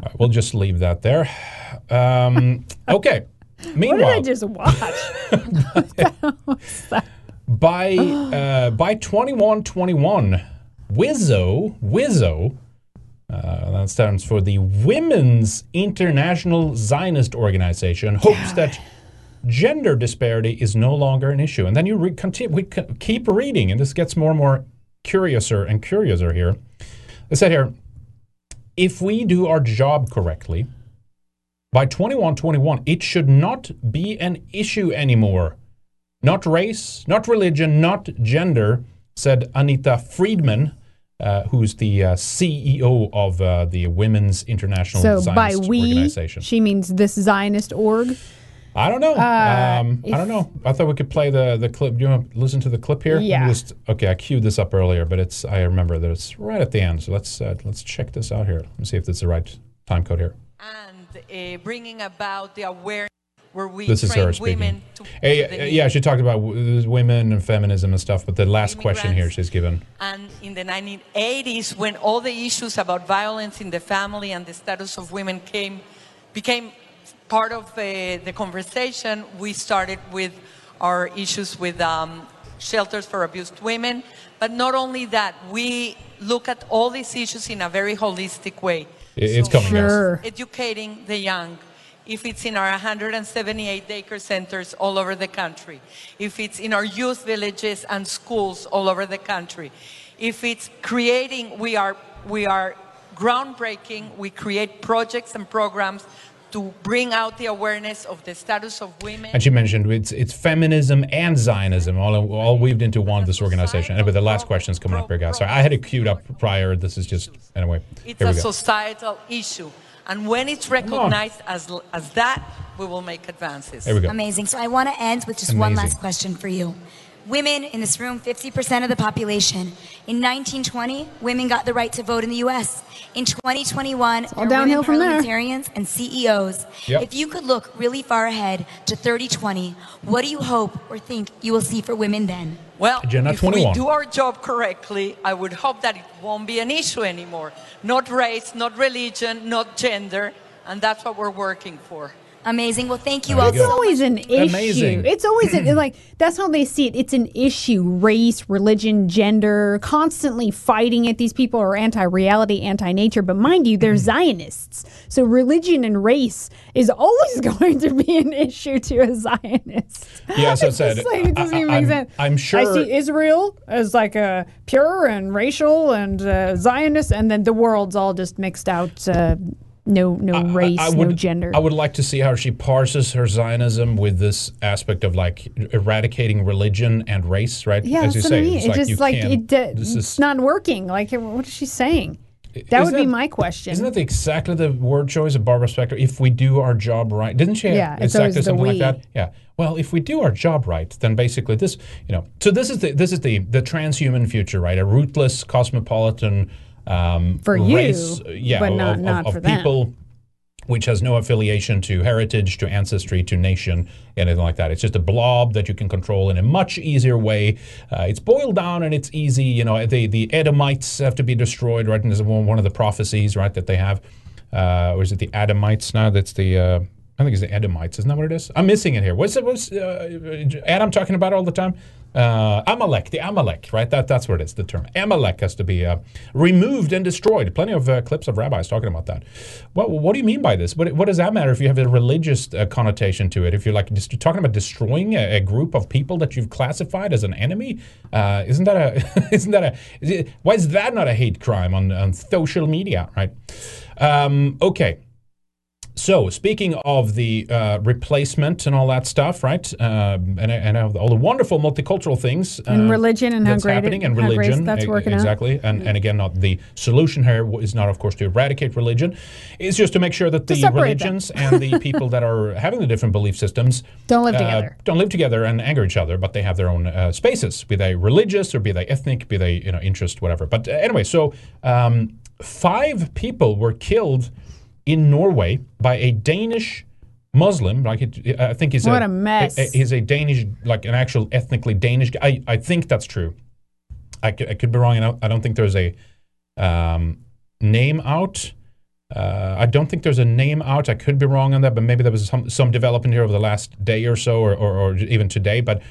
right, We'll just leave that there. Um, <laughs> okay. What Meanwhile, did I just watch? <laughs> by uh, by 2121 WIZO WIZO uh, that stands for the Women's International Zionist Organization hopes that gender disparity is no longer an issue and then you re- continue, we c- keep reading and this gets more and more curiouser and curiouser here it said here if we do our job correctly by 2121 it should not be an issue anymore not race, not religion, not gender, said Anita Friedman, uh, who's the uh, CEO of uh, the Women's International so Zionist by we, Organization. she means this Zionist org. I don't know. Uh, um, I don't know. I thought we could play the, the clip. Do you want to listen to the clip here? Yeah. Just, okay, I queued this up earlier, but it's I remember that it's right at the end. So let's uh, let's check this out here. Let me see if this is the right time code here. uh, bringing about the awareness where we this is train her speaking. women to Hey, to the uh, yeah, she talked about w- women and feminism and stuff, but the last question here she's given. And in the 1980s, when all the issues about violence in the family and the status of women came, became part of uh, the conversation, we started with our issues with um, shelters for abused women. But not only that, we look at all these issues in a very holistic way. It- it's coming. Sure. Educating the young. If it's in our 178 daycare centers all over the country, if it's in our youth villages and schools all over the country, if it's creating, we are, we are groundbreaking, we create projects and programs to bring out the awareness of the status of women. And she mentioned it's it's feminism and Zionism all all weaved into one this organization. Anyway, the last question is coming up here, guys. Sorry, I had it queued up prior. This is just anyway. It's Here a we go. societal issue. And when it's recognized as, as that, we will make advances. There we go. Amazing. So I want to end with just one last question for you. Women in this room, 50% of the population. In 1920, women got the right to vote in the U.S. In 2021, all downhill women from there. parliamentarians and CEOs. Yep. If you could look really far ahead to 3020, what do you hope or think you will see for women then? Well, Agenda if we do our job correctly, I would hope that it won't be an issue anymore. Not race, not religion, not gender, and that's what we're working for. Amazing. Well, thank you Well, all it's so always an issue. It's always an, like that's how they see it. It's an issue: race, religion, gender. Constantly fighting it. These people are anti-reality, anti-nature. But mind you, they're Zionists. So religion and race is always <laughs> going to be an issue to a Zionist. Yeah, so it It's said. <laughs> like, it doesn't I- even I'm- make sense. I'm sure. I see Israel as like a pure and racial and uh, Zionist, and then the world's all just mixed out. Uh, no, no race, I would, no gender. I would like to see how she parses her Zionism with this aspect of like eradicating religion and race, right? Yeah, As you what I mean. it's It's like just you like can't- it, this is it's not working. Like, what is she saying? That would Isn't be my question. Isn't that the, exactly the word choice of Barbara Spectre? If we do our job right, didn't she? have Yeah, it's exactly something like that. Yeah. Well, if we do our job right, then basically this, you know, so this is the this is the the transhuman future, right? A rootless cosmopolitan um, For you, race, yeah, but of, not- of- not of for them. people. Which has no affiliation to heritage, to ancestry, to nation, anything like that. It's just a blob that you can control in a much easier way. Uh, it's boiled down and it's easy. You know, the the Edomites have to be destroyed, right? And this is one one of the prophecies, right, that they have. Uh, or is it the Adamites now? That's the uh, I think it's the Edomites. Isn't that what it is? I'm missing it here. What's it? What's uh, Adam talking about all the time? Uh, Amalek, the Amalek, right? That that's what it is. The term Amalek has to be uh, removed and destroyed. Plenty of uh, clips of rabbis talking about that. What what do you mean by this? What what does that matter if you have a religious uh, connotation to it? If you're like talking about destroying a, a group of people that you've classified as an enemy, uh, isn't that a <laughs> isn't that a is it, why is that not a hate crime on on social media, right? Um, okay. So, speaking of the uh, replacement and all that stuff, right? Um, and and all the wonderful multicultural things And uh, religion and how that's great it- happening, and how religion that's working out. exactly. And and again, not the solution here is not, of course, to eradicate religion. It's just to make sure that the religions and the <laughs> people that are having the different belief systems Don't live uh, together. Don't live together and anger each other, but they have their own uh, spaces, be they religious or be they ethnic, be they you know interest, whatever. But uh, anyway, so um, five people were killed in Norway by a Danish Muslim. Like it, I think he's What a, a mess. he's a Danish, like an actual ethnically Danish. I I think that's true. I could, I could be wrong. I don't, I don't think there's a um, name out. Uh, I don't think there's a name out. I could be wrong on that, but maybe there was some, some development here over the last day or so, or, or, or even today. But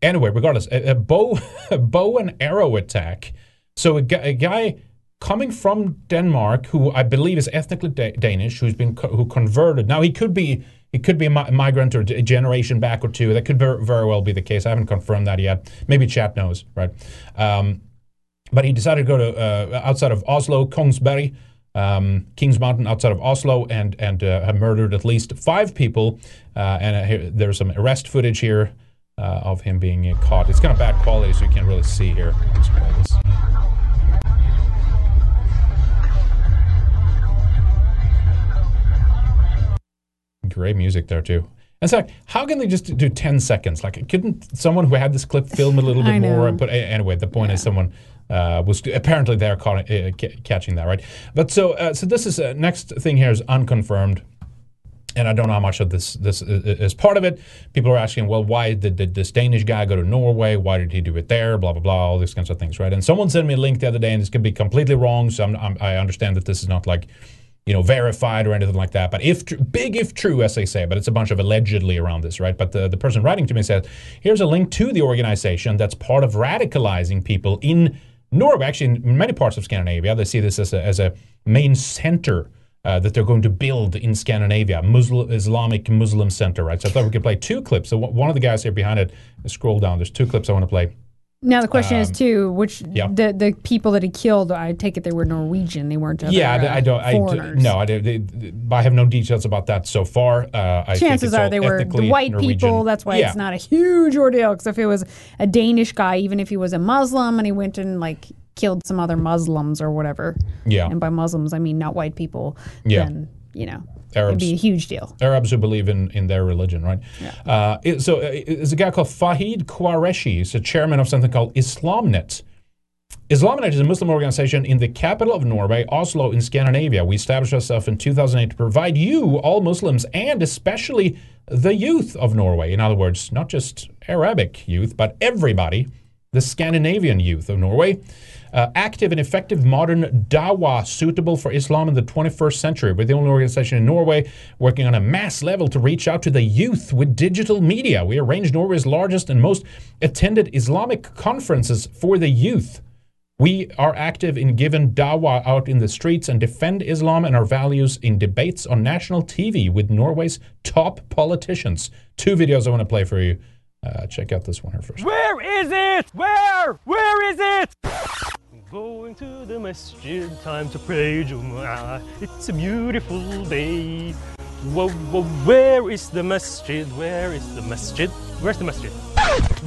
anyway, regardless, a, a bow, <laughs> a bow and arrow attack. So a, a guy coming from Denmark, who I believe is ethnically da- Danish, who's been co- who converted. Now he could be he could be a mi- migrant or a generation back or two. That could very, well be the case. I haven't confirmed that yet. Maybe chat knows, right? Um, but he decided to go to uh, outside of Oslo, Kongsberg, um, Kings Mountain, outside of Oslo, and and uh, have murdered at least five people. Uh, and uh, here, there's some arrest footage here uh, of him being caught. It's kind of bad quality, so you can't really see here. Great music there too. And so, like, how can they just do 10 seconds? Like, couldn't someone who had this clip film a little <laughs> bit more? know. And put, anyway, the point is someone uh, was apparently they're caught, uh, ca- catching that, right? But so, uh, so this is uh, next thing here is unconfirmed. And I don't know how much of this this i- i- is part of it. People are asking, well, why did, did this Danish guy go to Norway? Why did he do it there? Blah blah blah, all these kinds of things, right? And someone sent me a link the other day, and this could be completely wrong. So I'm, I'm, I understand that this is not like you know verified or anything like that. But if tr- big if true, as they say, but it's a bunch of allegedly around this, right? But the the person writing to me says, here's a link to the organization that's part of radicalizing people in Norway. Actually, in many parts of Scandinavia, they see this as a, as a main center uh, that they're going to build in Scandinavia, Muslim, Islamic Muslim Center, right? So I thought we could play two clips. So one of the guys here behind it, scroll down. There's two clips I want to play. Now the question is Um, too, which yeah. the the people that he killed, I take it they were Norwegian. They weren't. Other, yeah, I I, don't. I foreigners. no, I, they- they- I have no details about that so far. Uh, I Chances are they were the white Norwegian. people. That's why yeah. it's not a huge ordeal. Because if it was a Danish guy, even if he was a Muslim and he went and like killed some other Muslims or whatever, Yeah. and by Muslims I mean not white people, Yeah. then you know Arabs. it'd be a huge deal. Arabs who believe in, in their religion, right? Uh, it- so uh, there's a guy called Fahad Qureshi. He's a chairman of something called Islamnet. Islamnet is a Muslim organization in the capital of Norway, Oslo, in Scandinavia. We established ourselves in 2008 to provide you, all Muslims, and especially the youth of Norway. In other words, not just Arabic youth, but everybody, the Scandinavian youth of Norway. Uh, active and effective modern dawah suitable for Islam in the 21st century. We're the only organization in Norway working on a mass level to reach out to the youth with digital media. We arrange Norway's largest and most attended Islamic conferences for the youth. We are active in giving dawah out in the streets and defend Islam and our values in debates on national TV with Norway's top politicians. Two videos I want to play for you. Uh, check out this one here first. Where is it? Where? Where is it? Going to the masjid, time to pray Jumu'ah. It's a beautiful day. Whoa, whoa, where is the masjid? Where is the masjid? Where's the masjid?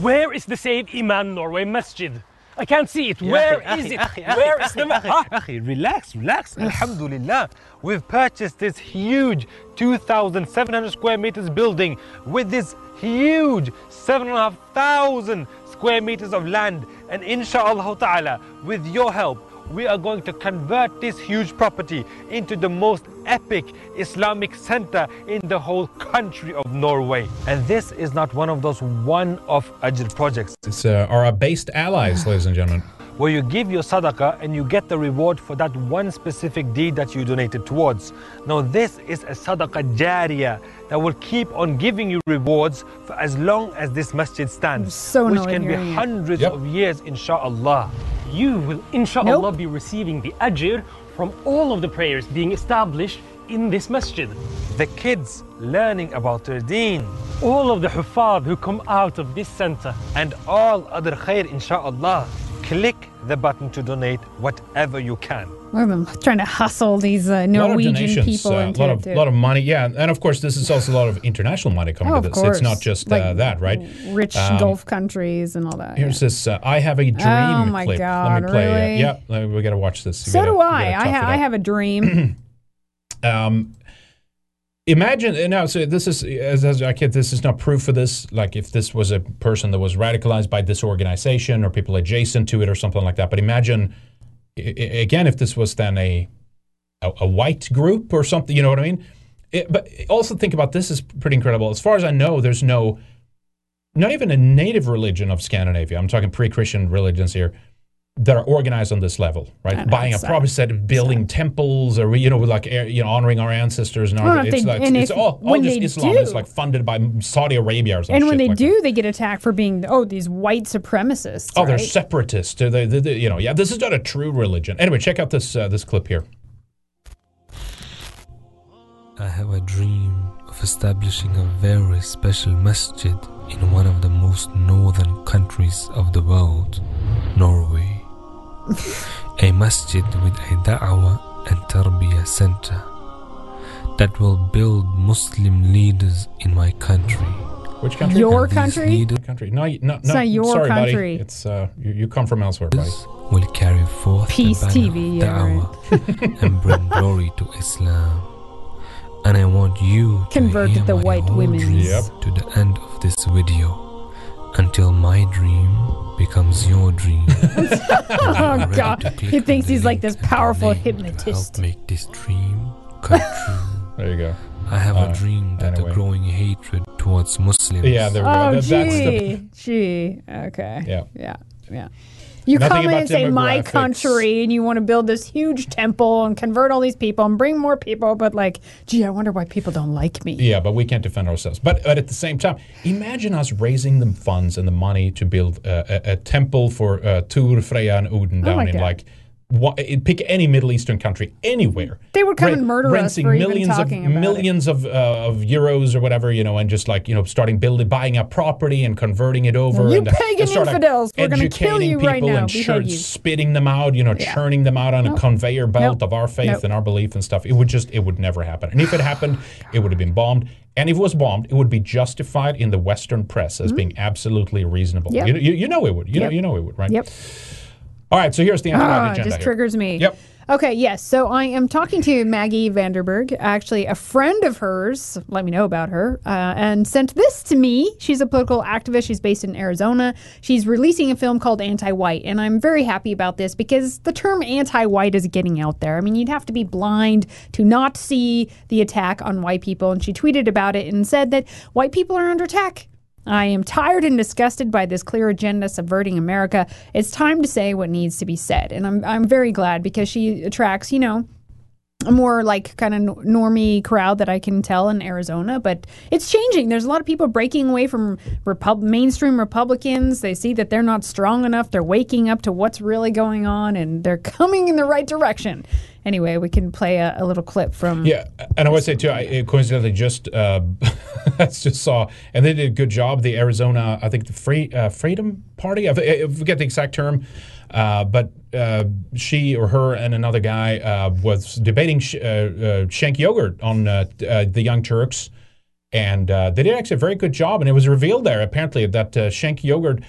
Where is the Said Iman Norway masjid? I can't see it. Where is it? Where is the ma- Huh? Ah! Akhi, relax, relax. Alhamdulillah. We've purchased this huge 2,700 square meters building with this huge 7,500 square meters of land. And inshallah ta'ala, with your help, we are going to convert this huge property into the most epic Islamic center in the whole country of Norway. And this is not one of those one-off Ajr projects. It's uh, our based allies, ladies and gentlemen. Where you give your sadaqah and you get the reward for that one specific deed that you donated towards. Now, this is a sadaqah jariyah that will keep on giving you rewards for as long as this masjid stands, so which can be hearing it. hundreds of years, inshallah. You will, inshallah, be receiving the ajr from all of the prayers being established in this masjid. The kids learning about their deen. All of the huffaz who come out of this center. And all other khair, inshallah. Click the button to donate whatever you can. Look at them trying to hustle these uh, a lot of Norwegian donations, people uh, a into lot it of too. lot of money, yeah, and of course this is also a lot of international money coming Oh, to of this. It's not just Like uh, that, right? rich Um, Gulf countries and all that. Here's this. Uh, I have a dream Oh, my clip. Let God, me play. uh, really? yeah, uh, we got to watch this. You So gotta- do I. I, ha- I have a dream. <clears throat> Um, imagine uh, now. So this is as, as I kid. This is not proof for this. Like if this was a person that was radicalized by this organization or people adjacent to it or something like that. But imagine again if this was then a a, a white group or something. You know what I mean? It, but also think about this is pretty incredible. As far as I know, there's no, not even a native religion of Scandinavia. I'm talking pre-Christian religions here that are organized on this level, right? Know, Buying a property set, building temples, or you know, like you know, honoring our ancestors and Well, our, if it's they- like and it's if- all, all when just they Islam do- is like funded by Saudi Arabia or something. And when they like do, they get attacked for being oh these white supremacists. Oh, they're separatists. They're, they they- they- you know, yeah, this is not a true religion. Anyway, check out this uh, this clip here. I have a dream of establishing a very special masjid in one of the most northern countries of the world, Norway. A masjid with a da'wah and tarbiyah center that will build Muslim leaders in my country. Which country? Your country? leaders Country? No, you- no, It's no. not your sorry, country. buddy. It's uh, you, you come from elsewhere, buddy. will carry forth Peace the TV, of yeah, da'wah <laughs> and bring glory to Islam. And I want you to Convert hear the my white whole dream Yep. to the end of this video until my dream becomes your dream. <laughs> oh God, he thinks he's like this powerful hypnotist. Help make this dream come <laughs> true. There you go. I have Uh, a dream that anyway. the growing hatred towards Muslims. Yeah, there we go. Oh That- that's the- gee, gee, okay, Yeah. yeah, yeah. You Nothing come in and say my country, and you want to build this huge temple and convert all these people and bring more people, but like, gee, I wonder why people don't like me. Yeah, but we can't defend ourselves. But, but at the same time, imagine us raising the funds and the money to build a, a, a temple for uh, Tur, Freya, and Odin Oh down my in God. like. What, pick any Middle Eastern country, anywhere. They would come and murder us for even millions talking of about it. millions of uh, of euros or whatever, you know, and just like you know, starting building, buying up property and converting it over. You and, uh, pagan and like, infidels, we're gonna kill you people right now, and behead chur- you. spitting them out, you know, Yeah. churning them out on a conveyor belt Nope. of our faith Nope. and our belief and stuff. It would just, it would never happen. And if it happened, <sighs> it would have been bombed. And if it was bombed, it would be justified in the Western press as being absolutely reasonable. Mm-hmm. Yep. You, you, you know it would. You know you know it would, right? Yep. All right. So here's the anti Ah, it agenda. just here. triggers me. Yep. Okay, yes. So I am talking to Maggie VandenBerg, actually a friend of hers. Let me know about her, uh, and sent this to me. She's a political activist. She's based in Arizona. She's releasing a film called Anti-White, and I'm very happy about this because the term anti-white is getting out there. I mean, you'd have to be blind to not see the attack on white people. And she tweeted about it and said that white people are under attack. I am tired and disgusted by this clear agenda subverting America. It's time to say what needs to be said. And I'm, I'm very glad because she attracts, you know, a more like kind of normie crowd that I can tell in Arizona, but it's changing. There's a lot of people breaking away from mainstream Republicans. They see that they're not strong enough. They're waking up to what's really going on and they're coming in the right direction. Anyway, we can play a, a little clip from. Yeah, and I would say too. I coincidentally just uh, <laughs> I just saw, and they did a good job. The Arizona, I think the Free uh, Freedom Party. I forget the exact term, uh, but uh, she or her and another guy uh, was debating sh- uh, uh, Shank Yogurt on uh, uh, the Young Turks, and uh, they did actually a very good job. And it was revealed there apparently that uh, Shank Yogurt.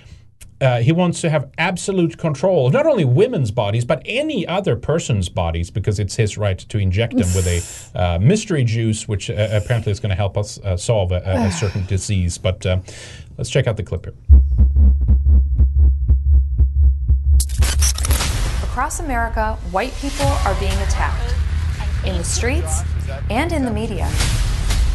Uh, he wants to have absolute control of not only women's bodies but any other person's bodies because it's his right to inject them with a <laughs> uh, mystery juice, which uh, apparently is going to help us uh, solve a, a- certain disease. But uh, let's check out the clip here. Across America, white people are being attacked in the streets and in the media.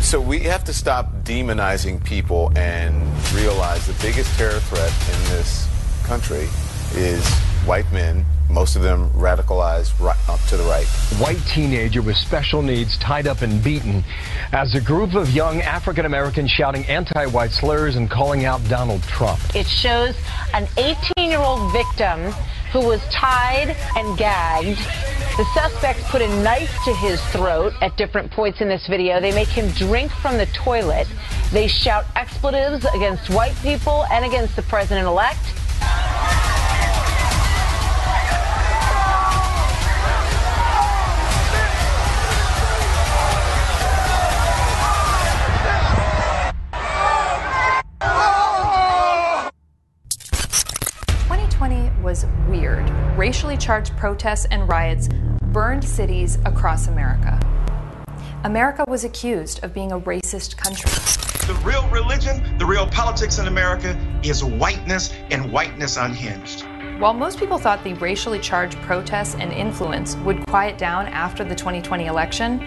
So we have to stop demonizing people and realize the biggest terror threat in this country is white men, most of them radicalized right up to the right. White teenager with special needs tied up and beaten as a group of young African Americans shouting anti white slurs and calling out Donald Trump. It shows an 18 year old victim who was tied and gagged. The suspects put a knife to his throat at different points in this video. They make him drink from the toilet. They shout expletives against white people and against the president was weird. Racially charged protests and riots burned cities across America. America was accused of being a racist country. The real religion, the real politics in America is whiteness and whiteness unhinged. While most people thought the racially charged protests and influence would quiet down after the 2020 election,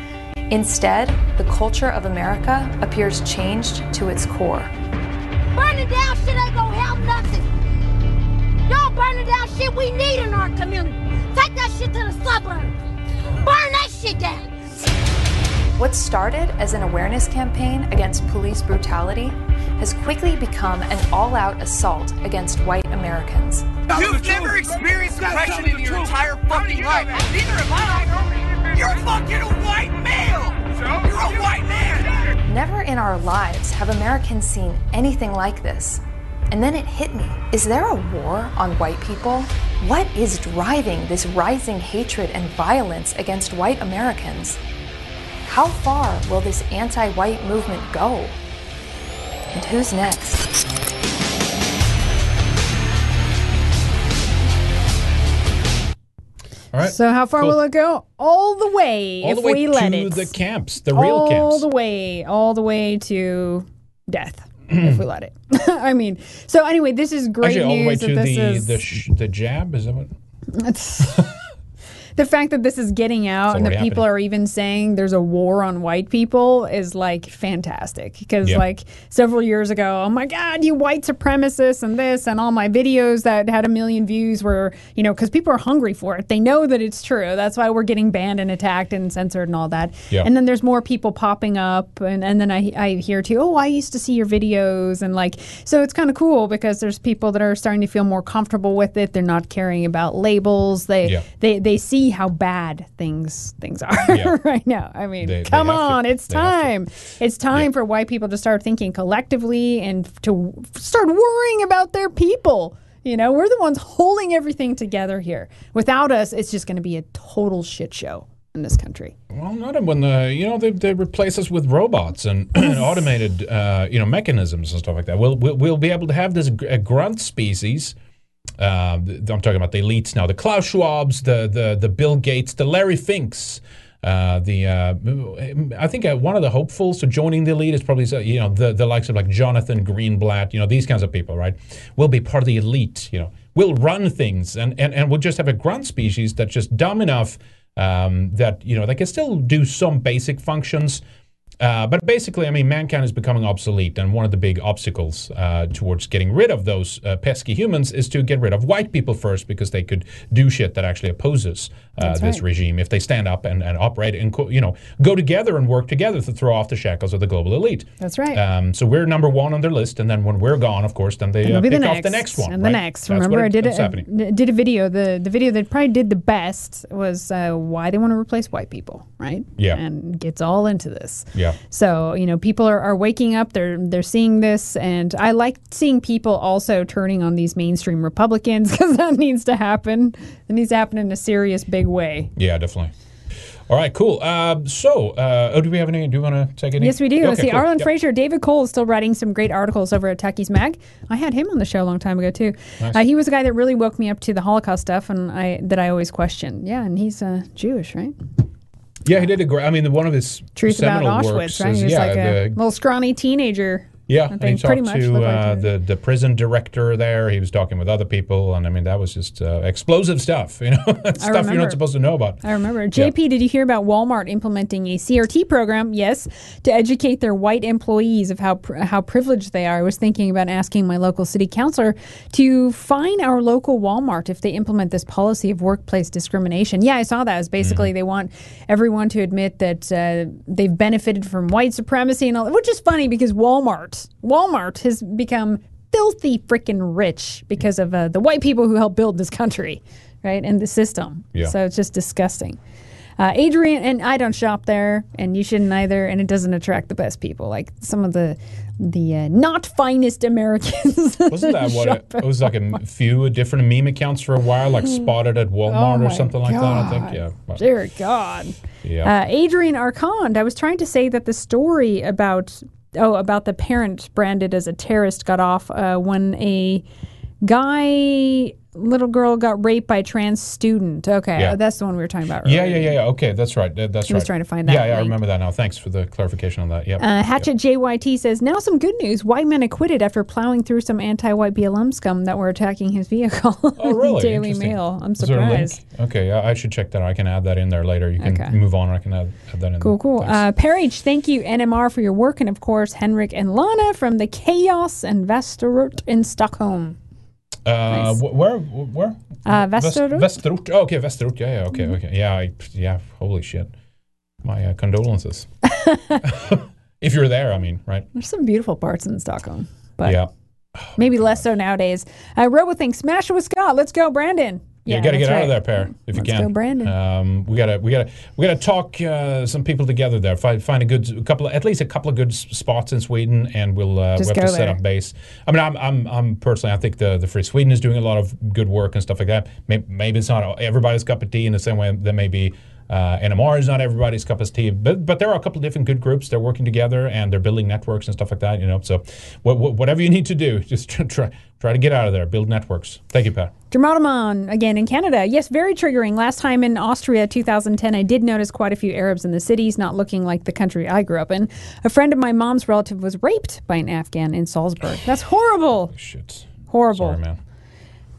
instead, the culture of America appears changed to its core. Burning down shit ain't gonna help nothing. Y'all burning down shit we need in our community. Take that shit to the suburbs. Burn that shit down. What started as an awareness campaign against police brutality has quickly become an all out assault against white Americans. You've never experienced oppression in your entire fucking life. Neither have I. You're fucking a white male. You're a white man. Never in our lives have Americans seen anything like this. And then it hit me. Is there a war on white people? What is driving this rising hatred and violence against white Americans? How far will this anti white movement go? And who's next? All right. So how far Cool. will it go? All the way All if the way we let to it. the camps, the real camps. all the way, all the way to death if we let it. <laughs> I mean, so anyway, this is great Actually, all the way news to that this the is the, sh- the jab. Is that what? It's- the fact that this is getting out and that already people are even saying there's a war on white people is like fantastic. Because like several years ago oh my god you white supremacists and this and all my videos that had a million views were you know because people are hungry for it. They know that it's true. That's why we're getting banned and attacked and censored and all that. And then there's more people popping up and, and then I, I hear too oh i used to see your videos and like so it's kind of cool because there's people that are starting to feel more comfortable with it. They're not caring about labels. They they they see how bad things things are Yeah. <laughs> right now i mean They- they come to. on it's They have to. time it's time for white people to start thinking collectively and to start worrying about their people you know we're the ones holding everything together here without us it's just going to be a total shit show in this country Well, not when the you know they, they replace us with robots <clears throat> and automated uh, you know mechanisms and stuff like that. We'll we'll, we'll be able to have this gr- grunt species. Uh, I'm talking about the elites now, the Klaus Schwabs, the the the Bill Gates, the Larry Finks. Uh, the uh, I think uh, one of the hopefuls to joining the elite is probably uh, you know the the likes of like Jonathan Greenblatt, you know these kinds of people, right? Will be part of the elite, you know. We'll run things and and and we'll just have a grunt species that's just dumb enough um, that you know they can still do some basic functions. Uh, but basically, I mean, mankind is becoming obsolete, and one of the big obstacles uh, towards getting rid of those uh, pesky humans is to get rid of white people first, because they could do shit that actually opposes uh, this right. regime if they stand up and, and operate and co- you know go together and work together to throw off the shackles of the global elite. That's right. Um, so we're number one on their list, and then when we're gone, of course, then they uh, pick the off next, the next one. and right? the next. That's Remember, I did a, did a video. The the video that probably did the best was uh, why they want to replace white people, right? Yeah. and gets all into this. Yeah. So you know, people are, are waking up. They're they're seeing this, and I like seeing people also turning on these mainstream Republicans <laughs> because that needs to happen. It needs to happen in a serious, big way. Yeah, definitely. All right, cool. Uh, so, uh, oh, do we have any? Do you want to take any? Yes, we do. Let's Okay, see. cool. Arlen Yep. Fraser, David Cole is still writing some great articles over at Taki's Mag. I had him on the show a long time ago too. Nice. Uh, he was a guy that really woke me up to the Holocaust stuff, and I that I always question. Yeah, and he's uh, Jewish, right? Yeah, he did a great. I mean, one of his Truth about seminal Auschwitz, works right? is he was yeah, like a the, little scrawny teenager. Yeah. I and he talked to uh, the the prison director there. He was talking with other people, and I mean that was just uh, explosive stuff. <laughs> You know, stuff you're not supposed to know about. I remember. JP, did you hear about Walmart implementing a CRT program? Yes, to educate their white employees of how pr- how privileged they are. I was thinking about asking my local city councilor to fine our local Walmart if they implement this policy of workplace discrimination. Yeah, I saw that. As basically they want everyone to admit that uh, they've benefited from white supremacy and all, which is funny because Walmart Walmart has become filthy freaking rich because of uh, the white people who helped build this country, right, and the system. Yeah. So it's just disgusting. Uh, Adrian and I don't shop there, and you shouldn't either. And it doesn't attract the best people, like some of the the uh, not finest Americans. <laughs> Wasn't that what it, it was like A few different meme accounts for a while, like spotted at Walmart Oh or something like that? I think. Yeah. Well, Dear God. Yeah. Uh, Adrian Arcand, I was trying to say that the story about oh about the parent branded as a terrorist got off uh, when a guy little girl got raped by a trans student. Okay, Yeah. that's the one we were talking about. Yeah, earlier. yeah, yeah, yeah. Okay, that's right. That- That's I right. was trying to find that Yeah, yeah, I remember that now. Thanks for the clarification on that. Yep. Uh, Hatchet JYT says, now some good news. White men acquitted after plowing through some anti white BLM scum that were attacking his vehicle. Oh, <laughs> really? Daily Mail. I'm Is there a link? surprised. Okay, yeah, I should check that out. I can add that in there later. You can Okay. move on. I can add, add that in. Cool, cool. Uh, Perich, thank you, NMR, for your work. And of course, Henrik and Lana from the Chaos and Västerort in Stockholm. Uh, wh- where, where? Uh, Västerort. Västerort. Oh, okay, Västerort. Yeah, yeah, okay, okay. Yeah, I, yeah. Holy shit. My uh, condolences. <laughs> <laughs> if you're there, I mean, right? There's some beautiful parts in Stockholm, but yeah. maybe less so nowadays. Uh, RoboThink, smash it with Scott. Let's go, Brandon. Yeah, you got to get out of there, pair, if you Let's can. go, Brandon. Um, we gotta, we gotta, we gotta talk uh, some people together there. Find, find a good a couple, of, at least a couple of good spots in Sweden, and we'll uh, we have to go set up base. I mean, I'm, I'm, I'm personally, I think the the Free Sweden is doing a lot of good work and stuff like that. Maybe, maybe it's not everybody's cup of tea in the same way that maybe. Uh, NMR is not everybody's cup of tea, but but there are a couple of different good groups. They're working together and they're building networks and stuff like that. You know, so what, what, whatever you need to do, <laughs> just try try to get out of there, build networks. Thank you, Pat. Dramatomon, again in Canada. Yes, very triggering. Last time in Austria, 2010, I did notice quite a few Arabs in the cities, not looking like the country I grew up in. A friend of my mom's relative was raped by an Afghan in Salzburg. That's horrible. <sighs> Shit. Horrible. Sorry, man.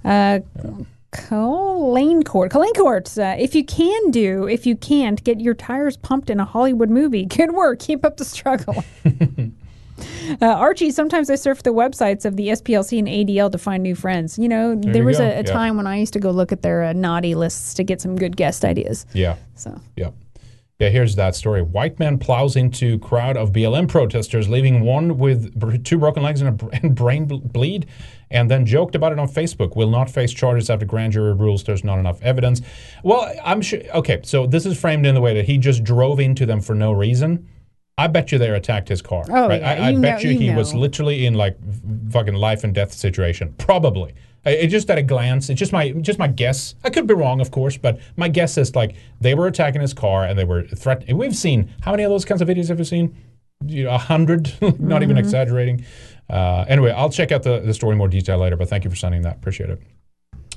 Uh, Colleen Court. Colleen Court, uh, if you can do, if you can't, get your tires pumped in a Hollywood movie. <laughs> Good work. Keep up the struggle. <laughs> Uh, Archie, sometimes I surf the websites of the SPLC and ADL to find new friends. You know, There there you was a, a Yeah. time when I used to go look at their uh, naughty lists to get some good guest ideas. Yeah. So. Yep. Yeah, here's that story. White man plows into crowd of BLM protesters, leaving one with two broken legs and a <laughs> and brain bleed, and then joked about it on Facebook. Will not face charges after grand jury rules there's not enough evidence. Well, I'm sure. Okay, so this is framed in the way that he just drove into them for no reason. I bet you they attacked his car. Oh, right? yeah, I, I bet know- you you he was literally in like fucking life and death situation. Probably. It just at a glance, it's just my just my guess. I could be wrong, of course, but my guess is like they were attacking his car and they were threatening. We've seen how many of those kinds of videos have you seen? You know, a hundred, <laughs> not even Mhm. exaggerating. Uh, anyway, I'll check out the, the story in more detail later. But thank you for sending that. Appreciate it.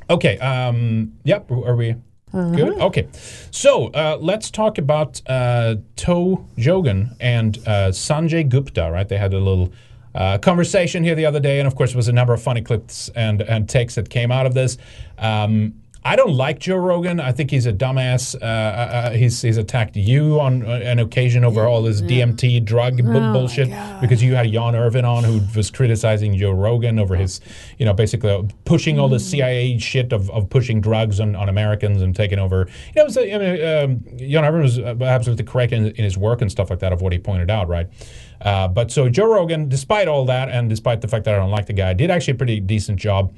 Okay. Um, yep. Are we good? Okay. So uh, let's talk about uh, Toe Jogan and uh, Sanjay Gupta. Right? They had a little. Uh, conversation here the other day, and of course, there was a number of funny clips and, and takes that came out of this. Um, I don't like Joe Rogan. I think he's a dumbass. Uh, uh, he's he's attacked you on uh, an occasion over all his DMT drug bu- Oh bullshit because you had Jan Irvin on who was criticizing Joe Rogan over his, you know, basically pushing all the CIA shit of, of pushing drugs on, on Americans and taking over. You know, it was, uh, I mean, um, Jan Irvin was uh, absolutely correct in, in his work and stuff like that of what he pointed out, right? Uh, but so Joe Rogan, despite all that and despite the fact that I don't like the guy, did actually a pretty decent job.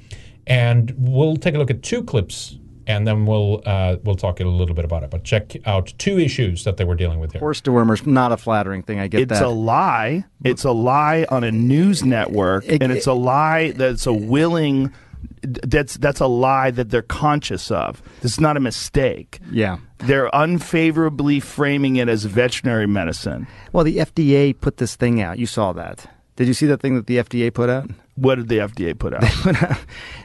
And we'll take a look at two clips and then we'll uh, we'll talk a little bit about it. But check out two issues that they were dealing with here. Horse dewormer's not a flattering thing. I get it's that. a lie. It's a lie on a news network, and it's a lie that's a willing. That's that's a lie that they're conscious of. This is not a mistake. Yeah. They're unfavorably framing it as veterinary medicine. Well, the FDA put this thing out. You saw that. Did you see that thing that the FDA put out? What did the FDA <laughs> put out?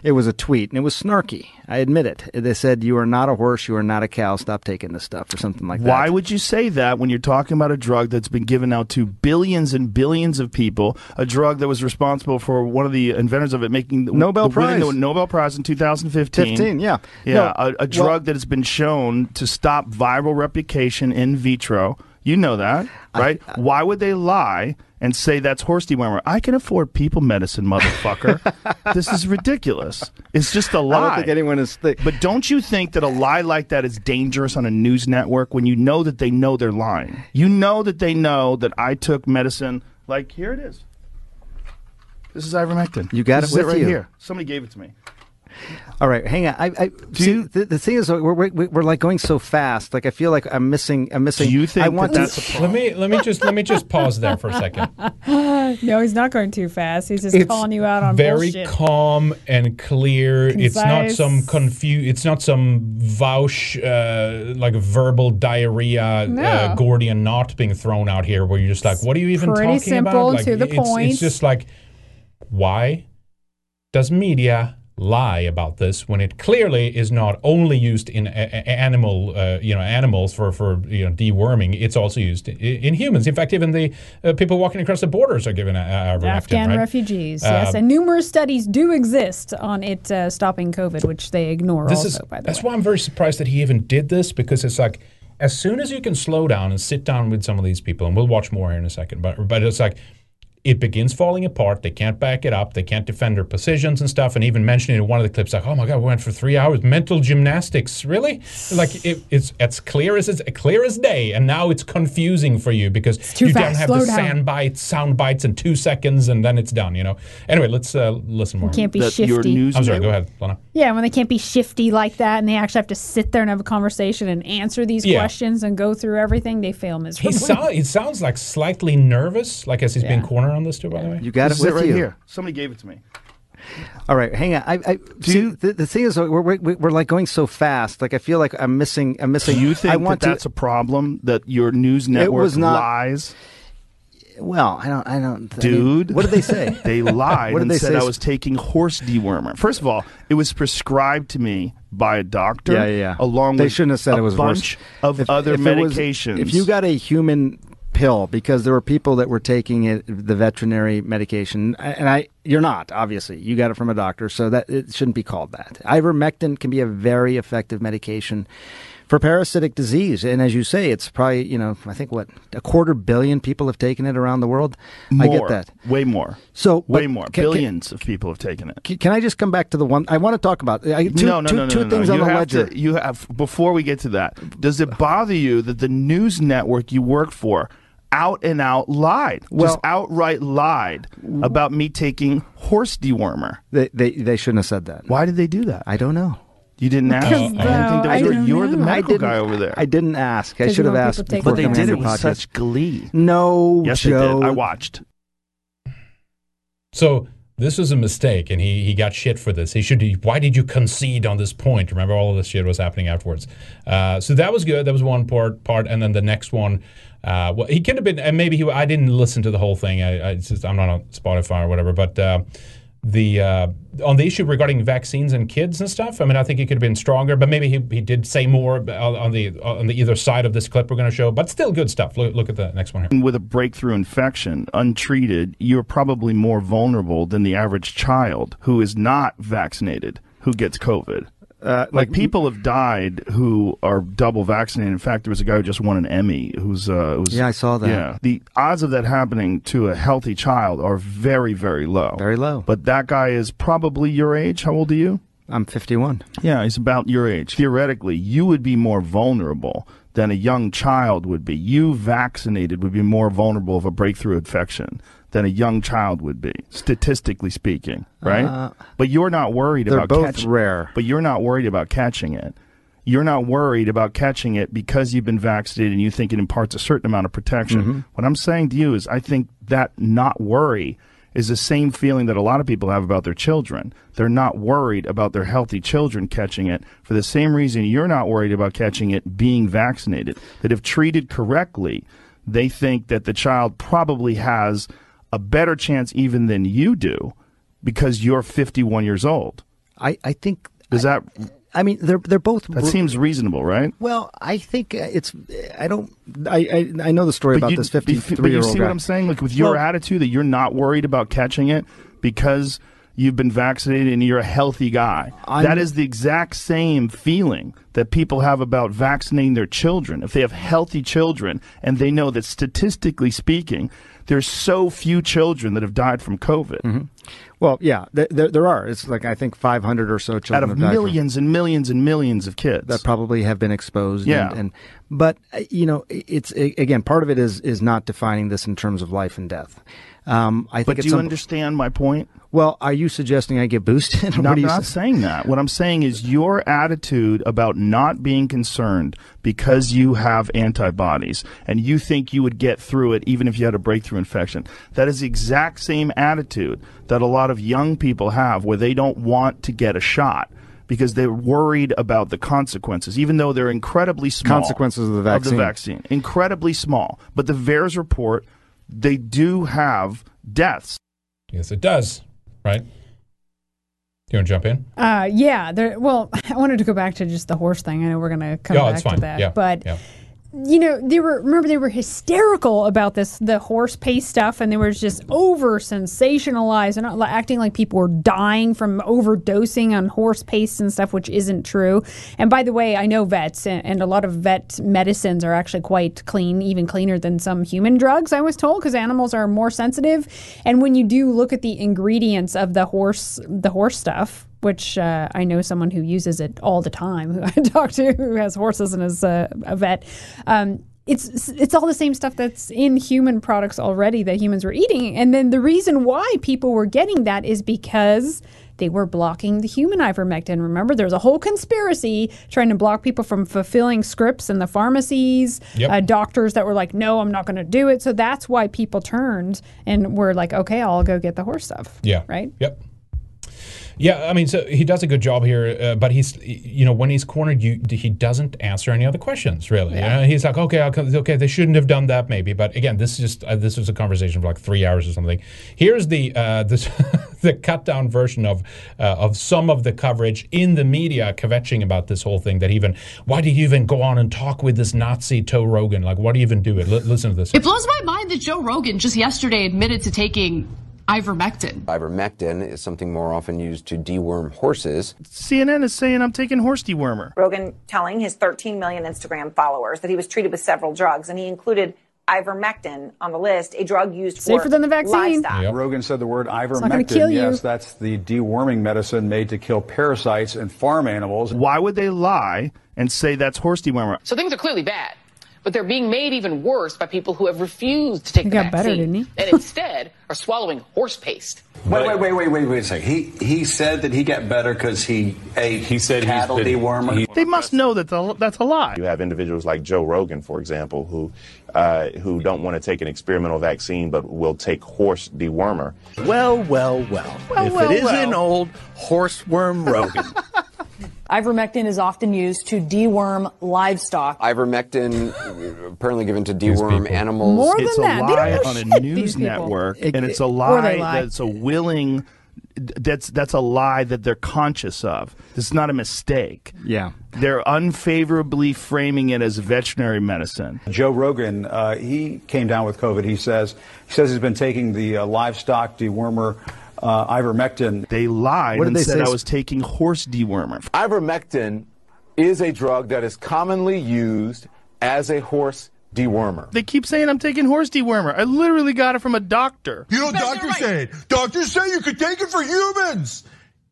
it was a tweet, and it was snarky. I admit it. They said, "You are not a horse. You are not a cow. Stop taking this stuff," or something like that. Why would you say that when you're talking about a drug that's been given out to billions and billions of people? A drug that was responsible for one of the inventors of it making the, Nobel the Prize. the Nobel Prize in 2015. 15, yeah. yeah, No, a, a well- drug that has been shown to stop viral replication in vitro. You know that, right? Why would they lie and say that's horse dewormer? I can afford people medicine, motherfucker. <laughs> this is ridiculous. It's just a lie. I don't think anyone is. Th- But don't you think that a lie like that is dangerous on a news network when you know that they know they're lying? You know that they know that I took medicine. Like here it is. This is ivermectin. You got This it with right you. here. Somebody gave it to me. All right, hang on. I, I see. the, the thing is, we're, we're we're like going so fast. Like I feel like I'm missing. I'm missing. you think I want that to, that's a Let me let me just let me just pause there for a second. <laughs> no, he's not going too fast. He's just It's calling you out on very bullshit. calm and clear. It's not some confu. It's not some vouch uh, like verbal diarrhea No. uh, Gordian knot being thrown out here, where you're just like, what are you even pretty talking simple, about? Like, to the it's, point. It's just like, why does media lie about this when it clearly is not only used in a- animal, uh, you know, animals for for you know deworming. It's also used in, in humans. In fact, even the uh, people walking across the borders are given ivermectin, Afghan right? refugees, Uh, yes, and numerous studies do exist on it uh, stopping COVID, which they ignore. this also, is by the way. that's way. why I'm very surprised that he even did this because it's like as soon as you can slow down and sit down with some of these people, and we'll watch more here in a second, but but it's like it begins falling apart. They can't back it up. They can't defend their positions and stuff. And even mentioning in one of the clips, like, "Oh my God, we went for three hours mental gymnastics." Really? Like it, it's as clear as it's clear as day. And now it's confusing for you because too you don't have Slow the down. sound bites, sound bites in two seconds, and then it's done. You know. Anyway, let's uh, listen more. You can't be That your shifty. news I'm sorry. Go ahead, Lana. Yeah, when they can't be shifty like that, and they actually have to sit there and have a conversation and answer these Yeah. questions and go through everything, they fail miserably. He sound, he sounds like slightly nervous, like as he's being cornered on this too. By the way, You got This it is with right you. here. Somebody gave it to me. All right, hang on. I, I see. The, the thing is, we're, we're we're like going so fast. Like I feel like I'm missing. I'm missing. Do you think I want that that's a problem that your news network was not- lies? Well, I don't. I don't. I mean, Dude, what did they say? <laughs> they lied <laughs> What did and they said say? I was taking horse dewormer. First of all, it was prescribed to me by a doctor. Yeah, yeah, yeah. Along they with shouldn't have said a it was bunch horse. of other it was- medications. if you got a human pill, because there were people that were taking it, the veterinary medication, and I, you're not obviously. You got it from a doctor, so that it shouldn't be called that. Ivermectin can be a very effective medication. For parasitic disease, and as you say, it's probably you know I think what a quarter billion people have taken it around the world. more, I get that. way more. So, way more. can- can- Billions of people have taken it. Can, can I just come back to the one I want to talk about? I, two, no, no, two- no, no, two no, no. things on you the ledger. To, you have before we get to that. Does it bother you that the news network you work for out and out lied, Well- just outright lied about me taking horse dewormer? They, they they shouldn't have said that. Why did they do that? I don't know. You didn't ask. Because, I didn't think that I was don't you're the medical guy over there. I didn't ask. I should have asked. before But they did it with podcast. such glee. No, Yes, Joe. they did. I watched. So this was a mistake, and he he got shit for this. He should. Why did you concede on this point? Remember, all of this shit was happening afterwards. Uh, so that was good. That was one part. Part, and then the next one. Uh, well, he could have been, and maybe he. I didn't listen to the whole thing. I, I just I'm not on Spotify or whatever. But uh, the uh, on the issue regarding vaccines and kids and stuff. I mean, I think he could have been stronger, but maybe he, he did say more on the on the either side of this clip we're going to show. But still, good stuff. Look, look at the next one here. With a breakthrough infection, untreated, you're probably more vulnerable than the average child who is not vaccinated who gets COVID. Uh, like, people have died who are double vaccinated. In fact, there was a guy who just won an Emmy who's uh, who's Yeah, I saw that. Yeah, the odds of that happening to a healthy child are very, very low. Very low. But that guy is probably your age. How old are you? I'm 51. Yeah, he's about your age. Theoretically, you would be more vulnerable than a young child would be. You vaccinated would be more vulnerable of a breakthrough infection than a young child would be, statistically speaking, right? Uh, but you're not worried they're about both catching rare. But you're not worried about catching it. You're not worried about catching it because you've been vaccinated and you think it imparts a certain amount of protection. Mhm. What I'm saying to you is I think that not worry is the same feeling that a lot of people have about their children. They're not worried about their healthy children catching it for the same reason you're not worried about catching it being vaccinated. That if treated correctly, they think that the child probably has a better chance even than you do because you're 51 years old. I, I think Does that I mean they're they're both that seems reasonable, right? Well, I think uh, it's. I don't. I I, I know the story But about you, this but you- 53 but year you old see guy. what I'm saying? Like with your Well- attitude that you're not worried about catching it because you've been vaccinated and you're a healthy guy. I'm- that is the exact same feeling that people have about vaccinating their children. If they have healthy children and they know that statistically speaking, there's so few children that have died from COVID. Mm-hmm. Well, yeah, there, are. It's like I think 500 or so children Out of died from- millions and millions and millions of kids. that probably have been exposed. Yeah. and, and but uh, you know, it's again part of it is is not defining this in terms of life and death. Um, I think But do you some- understand my point? Well, are you suggesting I get boosted? <laughs> No, I'm are you not sa- saying that. What I'm saying is your attitude about not being concerned because you have antibodies and you think you would get through it even if you had a breakthrough infection. That is the exact same attitude that a lot of young people have where they don't want to get a shot because they're worried about the consequences, even though they're incredibly small. Consequences of the vaccine. Of the vaccine. Incredibly small. But the VAERS report, they do have deaths. Yes, it does. Right. Do you want to jump in? Uh, yeah. There, well, <laughs> I wanted to go back to just the horse thing. I know we're gonna come Yeah, back to that, Yeah, but yeah. You know, they were remember they were hysterical about this the horse paste stuff, and they were just over sensationalized and acting like people were dying from overdosing on horse paste and stuff, which isn't true. And by the way, I know vets and, and a lot of vet medicines are actually quite clean, even cleaner than some human drugs. I was told because animals are more sensitive, and when you do look at the ingredients of the horse the horse stuff which uh, I know someone who uses it all the time, who <laughs> I talk to, who has horses and is uh, a vet. Um, it's it's all the same stuff that's in human products already that humans were eating, and then the reason why people were getting that is because they were blocking the human ivermectin. Remember, there's a whole conspiracy trying to block people from fulfilling scripts in the pharmacies. Yep. Uh, doctors that were like, "No, I'm not going to do it." So that's why people turned and were like, "Okay, I'll go get the horse stuff." Yeah. Right. Yep. Yeah, I mean, so he does a good job here, uh, but he's, you know, when he's cornered, you he doesn't answer any other questions really. Yeah. Uh, he's like, okay, I'll, okay, they shouldn't have done that, maybe, but again, this is just uh, this was a conversation for like three hours or something. Here's the uh, <laughs> this the cut down version of uh, of some of the coverage in the media kvetching about this whole thing. That even why do you even go on and talk with this Nazi Toe Rogan? Like, why do you even do it? L- listen to this. It blows my mind that Joe Rogan just yesterday admitted to taking ivermectin. Ivermectin is something more often used to deworm horses. CNN is saying I'm taking horse dewormer. Rogan telling his 13 million Instagram followers that he was treated with several drugs, and he included ivermectin on the list, a drug used for Safer than the vaccine. livestock. Rogan said the word not gonna kill ivermectin. you. Yes, that's the deworming medicine made to kill parasites in farm animals. Why would they lie and say that's horse dewormer? So things are clearly bad, but they're being made even worse by people who have refused to take He the got vaccine better, didn't he? and <laughs> instead are swallowing horse paste. Wait, wait, wait, wait, wait, wait a second. He he said that he got better because he ate he said he did cattle dewormer. They must know that the, that's a lie. You have individuals like Joe Rogan, for example, who uh, who don't want to take an experimental vaccine but will take horse dewormer. Well, well, well. Well, if well, it well. isn't old horseworm Rogan. <laughs> Ivermectin is often used to deworm livestock. Ivermectin, apparently given to deworm animals. More it's than a that. They don't lie know on a news network, It- and it's a lie, they lie. that's a willing. That's that's a lie that they're conscious of. This is not a mistake. Yeah. They're unfavorably framing it as veterinary medicine. Joe Rogan, uh, he came down with COVID. He says he says he's been taking the uh, livestock dewormer uh, ivermectin. They lied What did and they said say? I was taking horse dewormer. Ivermectin is a drug that is commonly used as a horse dewormer. They keep saying I'm taking horse dewormer. I literally got it from a doctor. You know, doctors say, it. doctors say you could take it for humans.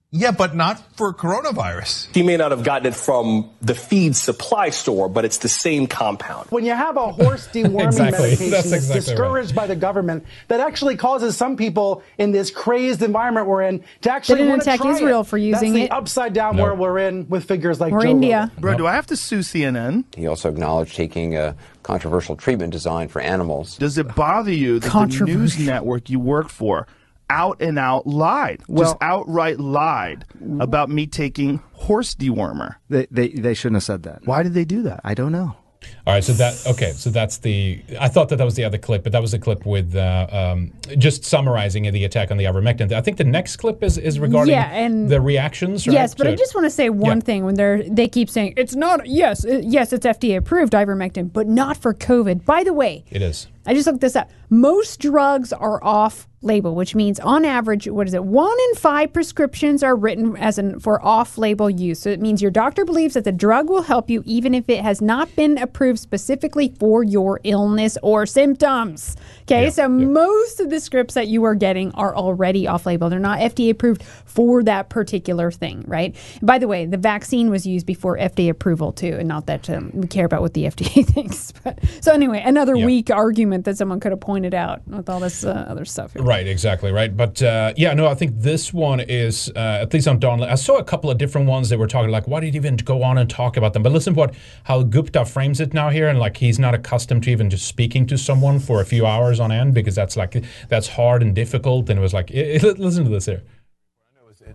Yeah, but not for coronavirus. He may not have gotten it from the feed supply store, but it's the same compound. When you have a horse <laughs> deworming Exactly. medication That's that's, exactly discouraged by the government, that actually causes some people in this crazed environment we're in to actually didn't want to attack try Israel it. for using That's it. the upside down No. where we're in with figures like Or Joe India. Rogan. Bro, do I have to sue CNN? He also acknowledged taking a controversial treatment designed for animals. Does it bother you that the news network you work for out and out lied, Well- just outright lied about me taking horse dewormer? They, they they shouldn't have said that. Why did they do that? I don't know. All right, so that okay, so that's the. I thought that that was the other clip, but that was the clip with uh, um, just summarizing the attack on the ivermectin. I think the next clip is is regarding Yeah, and- the reactions. Right? Yes, but to I just want to say one Yeah. thing when they're they keep saying it's not yes it, yes it's FDA approved ivermectin, but not for COVID. By the way, it is. I just looked this up. Most drugs are off label, which means on average, what is it? One in five prescriptions are written as an for off label use. So it means your doctor believes that the drug will help you even if it has not been approved specifically for your illness or symptoms. Okay, so most of the scripts that you are getting are already off label. They're not FDA approved for that particular thing, right? By the way, the vaccine was used before FDA approval too, and not that um, we care about what the <laughs> FDA thinks. But so anyway, another weak argument that someone could have pointed out with all this uh, other stuff. Here. Right, exactly, right. But uh, yeah, no, I think this one is uh, at least on Don. I saw a couple of different ones that were talking like, why did he even go on and talk about them? But listen to what how Gupta frames it now here, and like he's not accustomed to even just speaking to someone for a few hours on end because that's like that's hard and difficult. And it was like, i- <laughs> i- listen to this here.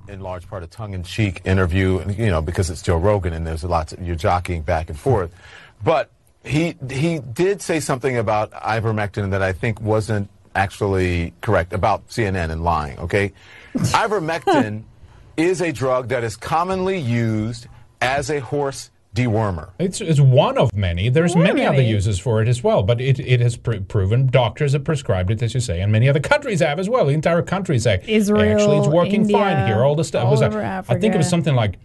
in large part a tongue-in-cheek interview, you know, because it's Joe Rogan and there's a lot you're jockeying back and forth. <laughs> But he he did say something about ivermectin that I think wasn't actually correct about CNN and lying. Okay, <laughs> ivermectin is a drug that is commonly used as a horse dewormer. It's, it's one of many. There's many other uses for it as well, but it, it has pr- proven doctors have prescribed it, as you say, and many other countries have as well. The entire countries say Israel, actually it's working India, fine here. All the stuff all was over I think it was something like.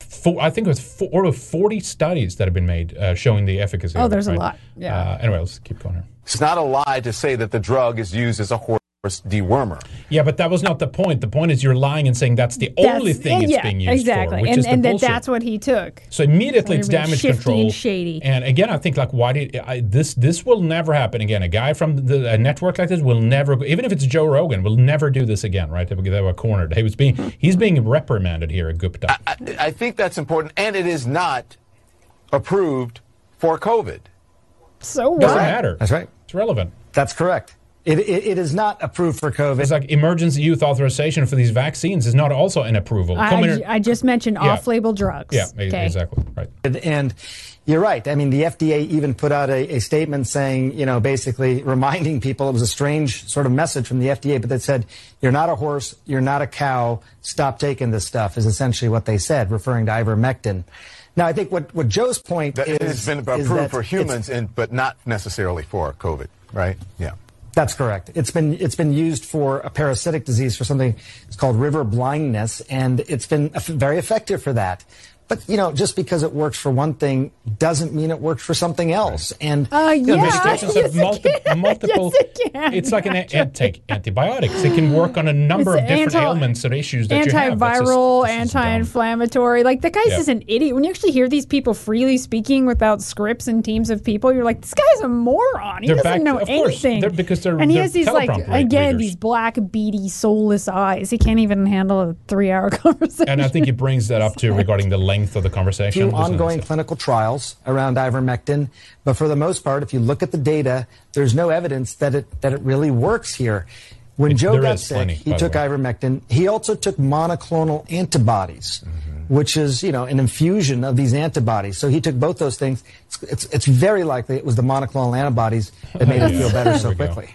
Four, I think it was four or forty studies that have been made uh, showing the efficacy. Oh, of it, there's a lot. Yeah. Uh, anyway, let's keep going here. It's not a lie to say that the drug is used as a horse dewormer. Yeah, but that was not the point. The point is you're lying and saying that's the only That's- thing it's yeah, being used exactly. for, which and is the and that bullshit. that's what he took. So immediately it's damage control. and shady. And again, I think like why did I, this? This will never happen again. A guy from the, a network like this will never, even if it's Joe Rogan, will never do this again. Right? They were, they were cornered. He was being he's being reprimanded here at Gupta. I, I think that's important, and it is not approved for COVID. So what? Doesn't matter. That's right. It's relevant. That's correct. It, it, it is not approved for COVID. It's like emergency use authorization for these vaccines is not also an approval. I, in- I just mentioned Yeah. off-label drugs. yeah, Okay. exactly. Right. And- And you're right. I mean, the FDA even put out a, a statement saying, you know, basically reminding people it was a strange sort of message from the FDA, but that said, you're not a horse, you're not a cow, stop taking this stuff, is essentially what they said, referring to ivermectin. Now, I think what, what Joe's point That is. it has been is approved that for humans, and but not necessarily for COVID, right? Yeah. That's correct. It's been it's been used for a parasitic disease for something it's called river blindness, and it's been very effective for that. But you know, just because it works for one thing doesn't mean it works for something else. And Uh, you know, yeah. Medications Yes, have it multi- can. <laughs> multiple. Yes, it can. It's like an a- an- take antibiotics. It can work on a number It's of different anti- ailments and issues that you have. That's just- Antiviral, this is dumb. anti-inflammatory. Like the guy's Yeah. just an idiot. When you actually hear these people freely speaking without scripts and teams of people, you're like, this guy's a moron. He They're doesn't back- know of course. anything. They're- because they're- and he they're has these like teleprompter again readers. these black beady soulless eyes. He can't even handle a three-hour <laughs> conversation. And I think he brings that up too regarding the <laughs> length of the conversation. ongoing clinical trials around ivermectin, but for the most part, if you look at the data, there's no evidence that it that it really works here. When It- Joe got sick, plenty, he took ivermectin. He also took monoclonal antibodies, Mm-hmm. which is you know an infusion of these antibodies. So he took both those things. It's, it's, it's very likely it was the monoclonal antibodies that made him <laughs> feel better so quickly. go.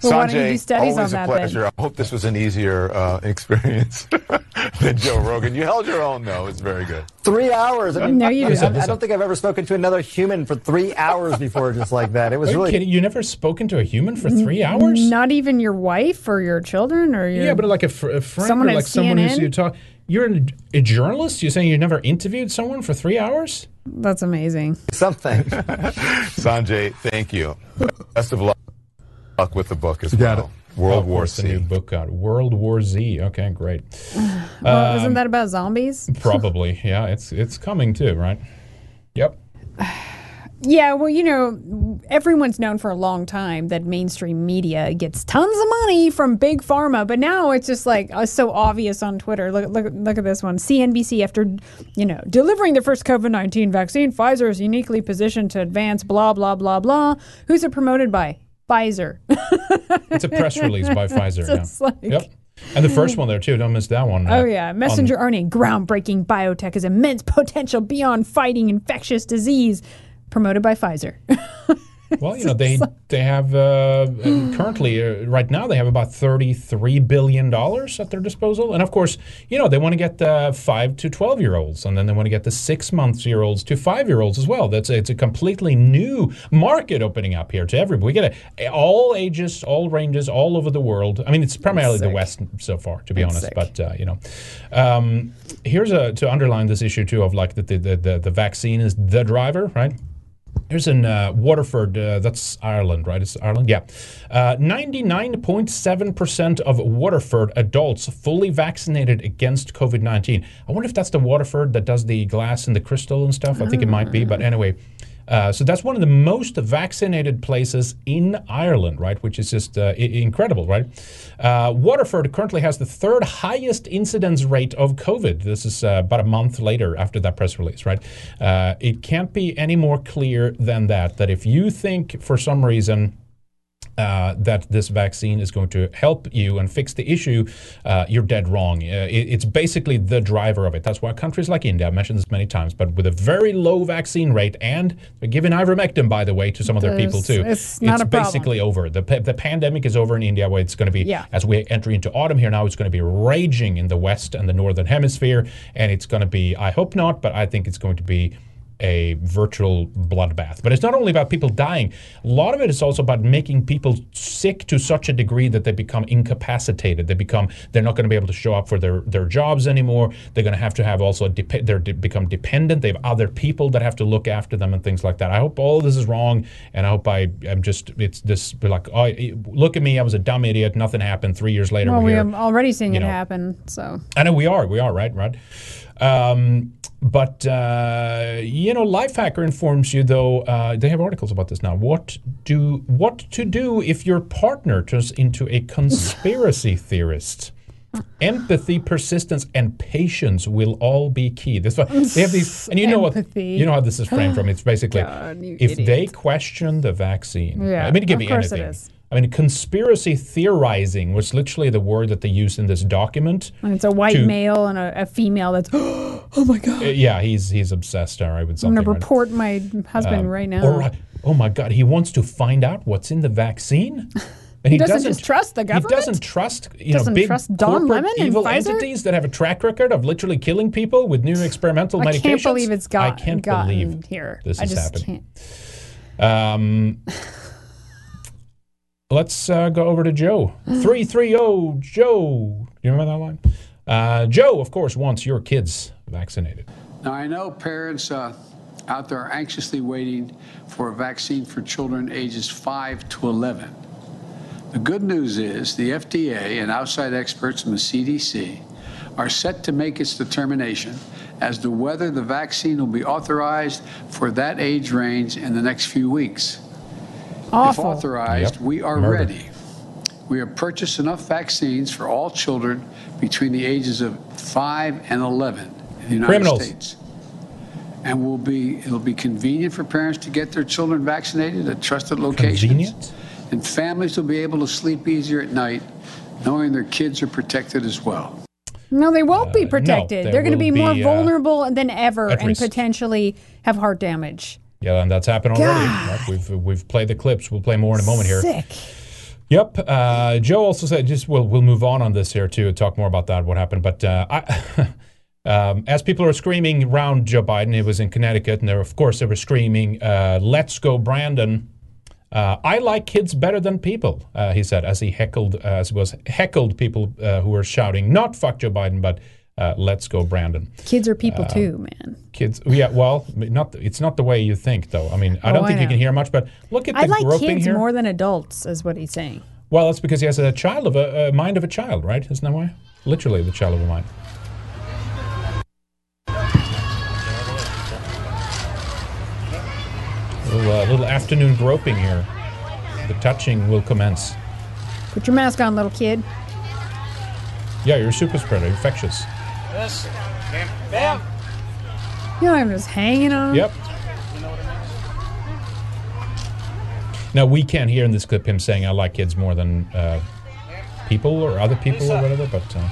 Quickly. Yeah. Well, why don't you Sanjay, do studies always on a that then? pleasure. I hope this was an easier uh, <laughs> experience <laughs> than Joe Rogan. You held your own, though. It's very good. Three hours. I, mean, No, you I, didn't. I don't think I've ever spoken to another human for three hours before, just like that. It was Are you really kidding? You never spoken to a human for three hours? Not even your wife or your children or your Yeah, but like a, fr- a friend Someone or at like someone who's CNN? you talk. You're a, a journalist. You're saying you never interviewed someone for three hours? That's amazing. something. <laughs> Sanjay, thank you. Best of luck luck with the book as got well. World Oh, War Z. the new book out? World War Z. Okay, great. <sighs> Well, Um, isn't that about zombies? <sighs> Probably, yeah. It's it's coming too, right? Yep. <sighs> Yeah, well, you know, everyone's known for a long time that mainstream media gets tons of money from big pharma, but now it's just like uh, so obvious on Twitter. Look, look, look at this one. CNBC, after you know delivering the first COVID nineteen vaccine, Pfizer is uniquely positioned to advance. Blah blah blah blah. Who's it promoted by? Pfizer. <laughs> It's a press release by <laughs> Pfizer. Yeah. like- Yep. And the first one there too. Don't miss that one. Oh uh, yeah, on- messenger RNA, groundbreaking biotech has immense <laughs> potential beyond fighting infectious disease. Promoted by Pfizer. <laughs> Well, you know they they have uh, currently uh, right now they have about thirty three billion dollars at their disposal, and of course, you know they want to get the five to twelve year olds, and then they want to get the six months year olds to five year olds as well. That's it's a completely new market opening up here to everybody. We get a, all ages, all ranges, all over the world. I mean, it's primarily the West so far, to be That's honest. sick. But uh, you know, um, here's a to underline this issue too of like the the, the the vaccine is the driver, right? Here's in uh, Waterford, uh, that's Ireland, right? It's Ireland, yeah. Uh, 99.7% of Waterford adults fully vaccinated against COVID 19. I wonder if that's the Waterford that does the glass and the crystal and stuff. I think it might be, but anyway. Uh, so that's one of the most vaccinated places in Ireland, right? Which is just uh, I- incredible, right? Uh, Waterford currently has the third highest incidence rate of COVID. This is uh, about a month later after that press release, right? Uh, it can't be any more clear than that. That if you think for some reason uh, that this vaccine is going to help you and fix the issue, uh, you're dead wrong. Uh, it, it's basically the driver of it. That's why countries like India, I've mentioned this many times, but with a very low vaccine rate, and they're giving ivermectin, by the way, to some of their people too. It's not a problem. basically over. The, the pandemic is over in India, where it's going to be, Yeah. as we enter into autumn here now, it's going to be raging in the West and the Northern Hemisphere, and it's going to be, I hope not, but I think it's going to be a virtual bloodbath. But it's not only about people dying. A lot of it is also about making people sick to such a degree that they become incapacitated. They become they're not going to be able to show up for their their jobs anymore. They're going to have to have also dep- they're de- become dependent. They have other people that have to look after them and things like that. I hope all this is wrong, and I hope I am just it's this like oh look at me, I was a dumb idiot. Nothing happened. Three years later, well, we're we are already seeing you it know. happen. So I know we are, we are, right, right. Um, but uh, you know, Lifehacker informs you though. Uh, they have articles about this now. What do what to do if your partner turns into a conspiracy <laughs> theorist? Empathy, persistence, and patience will all be key. This they have these, and you know Empathy. what? You know how this is framed from. It's basically <sighs> God, if idiot. they question the vaccine. Yeah, I mean, it can of be anything. I mean, conspiracy theorizing was literally the word that they used in this document. and it's a white to- male and a, a female that's <gasps> oh my god. Uh, yeah, he's he's obsessed, all right, with I'm gonna right? report my husband Um, right now. Or, oh my God, he wants to find out what's in the vaccine. <laughs> And He doesn't just trust the government. He doesn't trust you Doesn't know big trust Don corporate Lemon evil entities that have a track record of literally killing people with new experimental I medications. I can't believe it's got, I can't gotten believe here. this I is just happening. can't. Um, <laughs> let's uh, go over to Joe. 330 Joe. Do you remember that line? Uh, Joe, of course, wants your kids vaccinated. Now, I know parents uh, out there are anxiously waiting for a vaccine for children ages 5 to 11. The good news is the FDA and outside experts from the CDC are set to make its determination as to whether the vaccine will be authorized for that age range in the next few weeks. If Awful. authorized, Yep. we are Murder. ready. We have purchased enough vaccines for all children between the ages of 5 and 11 in the United Criminals. States. And will be it'll be convenient for parents to get their children vaccinated at trusted locations. Convenient? And families will be able to sleep easier at night knowing their kids are protected as well. No, they won't be no, protected. they They're going to will be more be, uh, vulnerable than ever at and risk. potentially have heart damage. Yeah, and that's happened already. Right? We've we've played the clips. We'll play more in a moment here. Sick. Yep. Uh, Joe also said just we'll we'll move on on this here too. Talk more about that what happened. But uh, I, <laughs> um, as people are screaming around Joe Biden, it was in Connecticut, and there of course they were screaming, uh, "Let's go, Brandon." Uh, I like kids better than people, uh, he said, as he heckled, uh, as was heckled people uh, who were shouting, not "fuck Joe Biden," but uh, "Let's go, Brandon." Kids are people Uh, too, man. Kids, yeah. Well, not it's not the way you think, though. I mean, I Oh, don't I think you can hear much, but look at the I like groping kids here. more than adults, is what he's saying. Well, that's because he has a child of a, a mind of a child, right? Isn't that why? Literally, the child of a mind. Little, uh, little afternoon groping here. The touching will commence. Put your mask on, little kid. Yeah, you're a super spreader, infectious. This. Bam. Bam. You know, I'm just hanging on. Yep. Now we can't hear in this clip him saying, "I like kids more than uh, people or other people or whatever," but uh,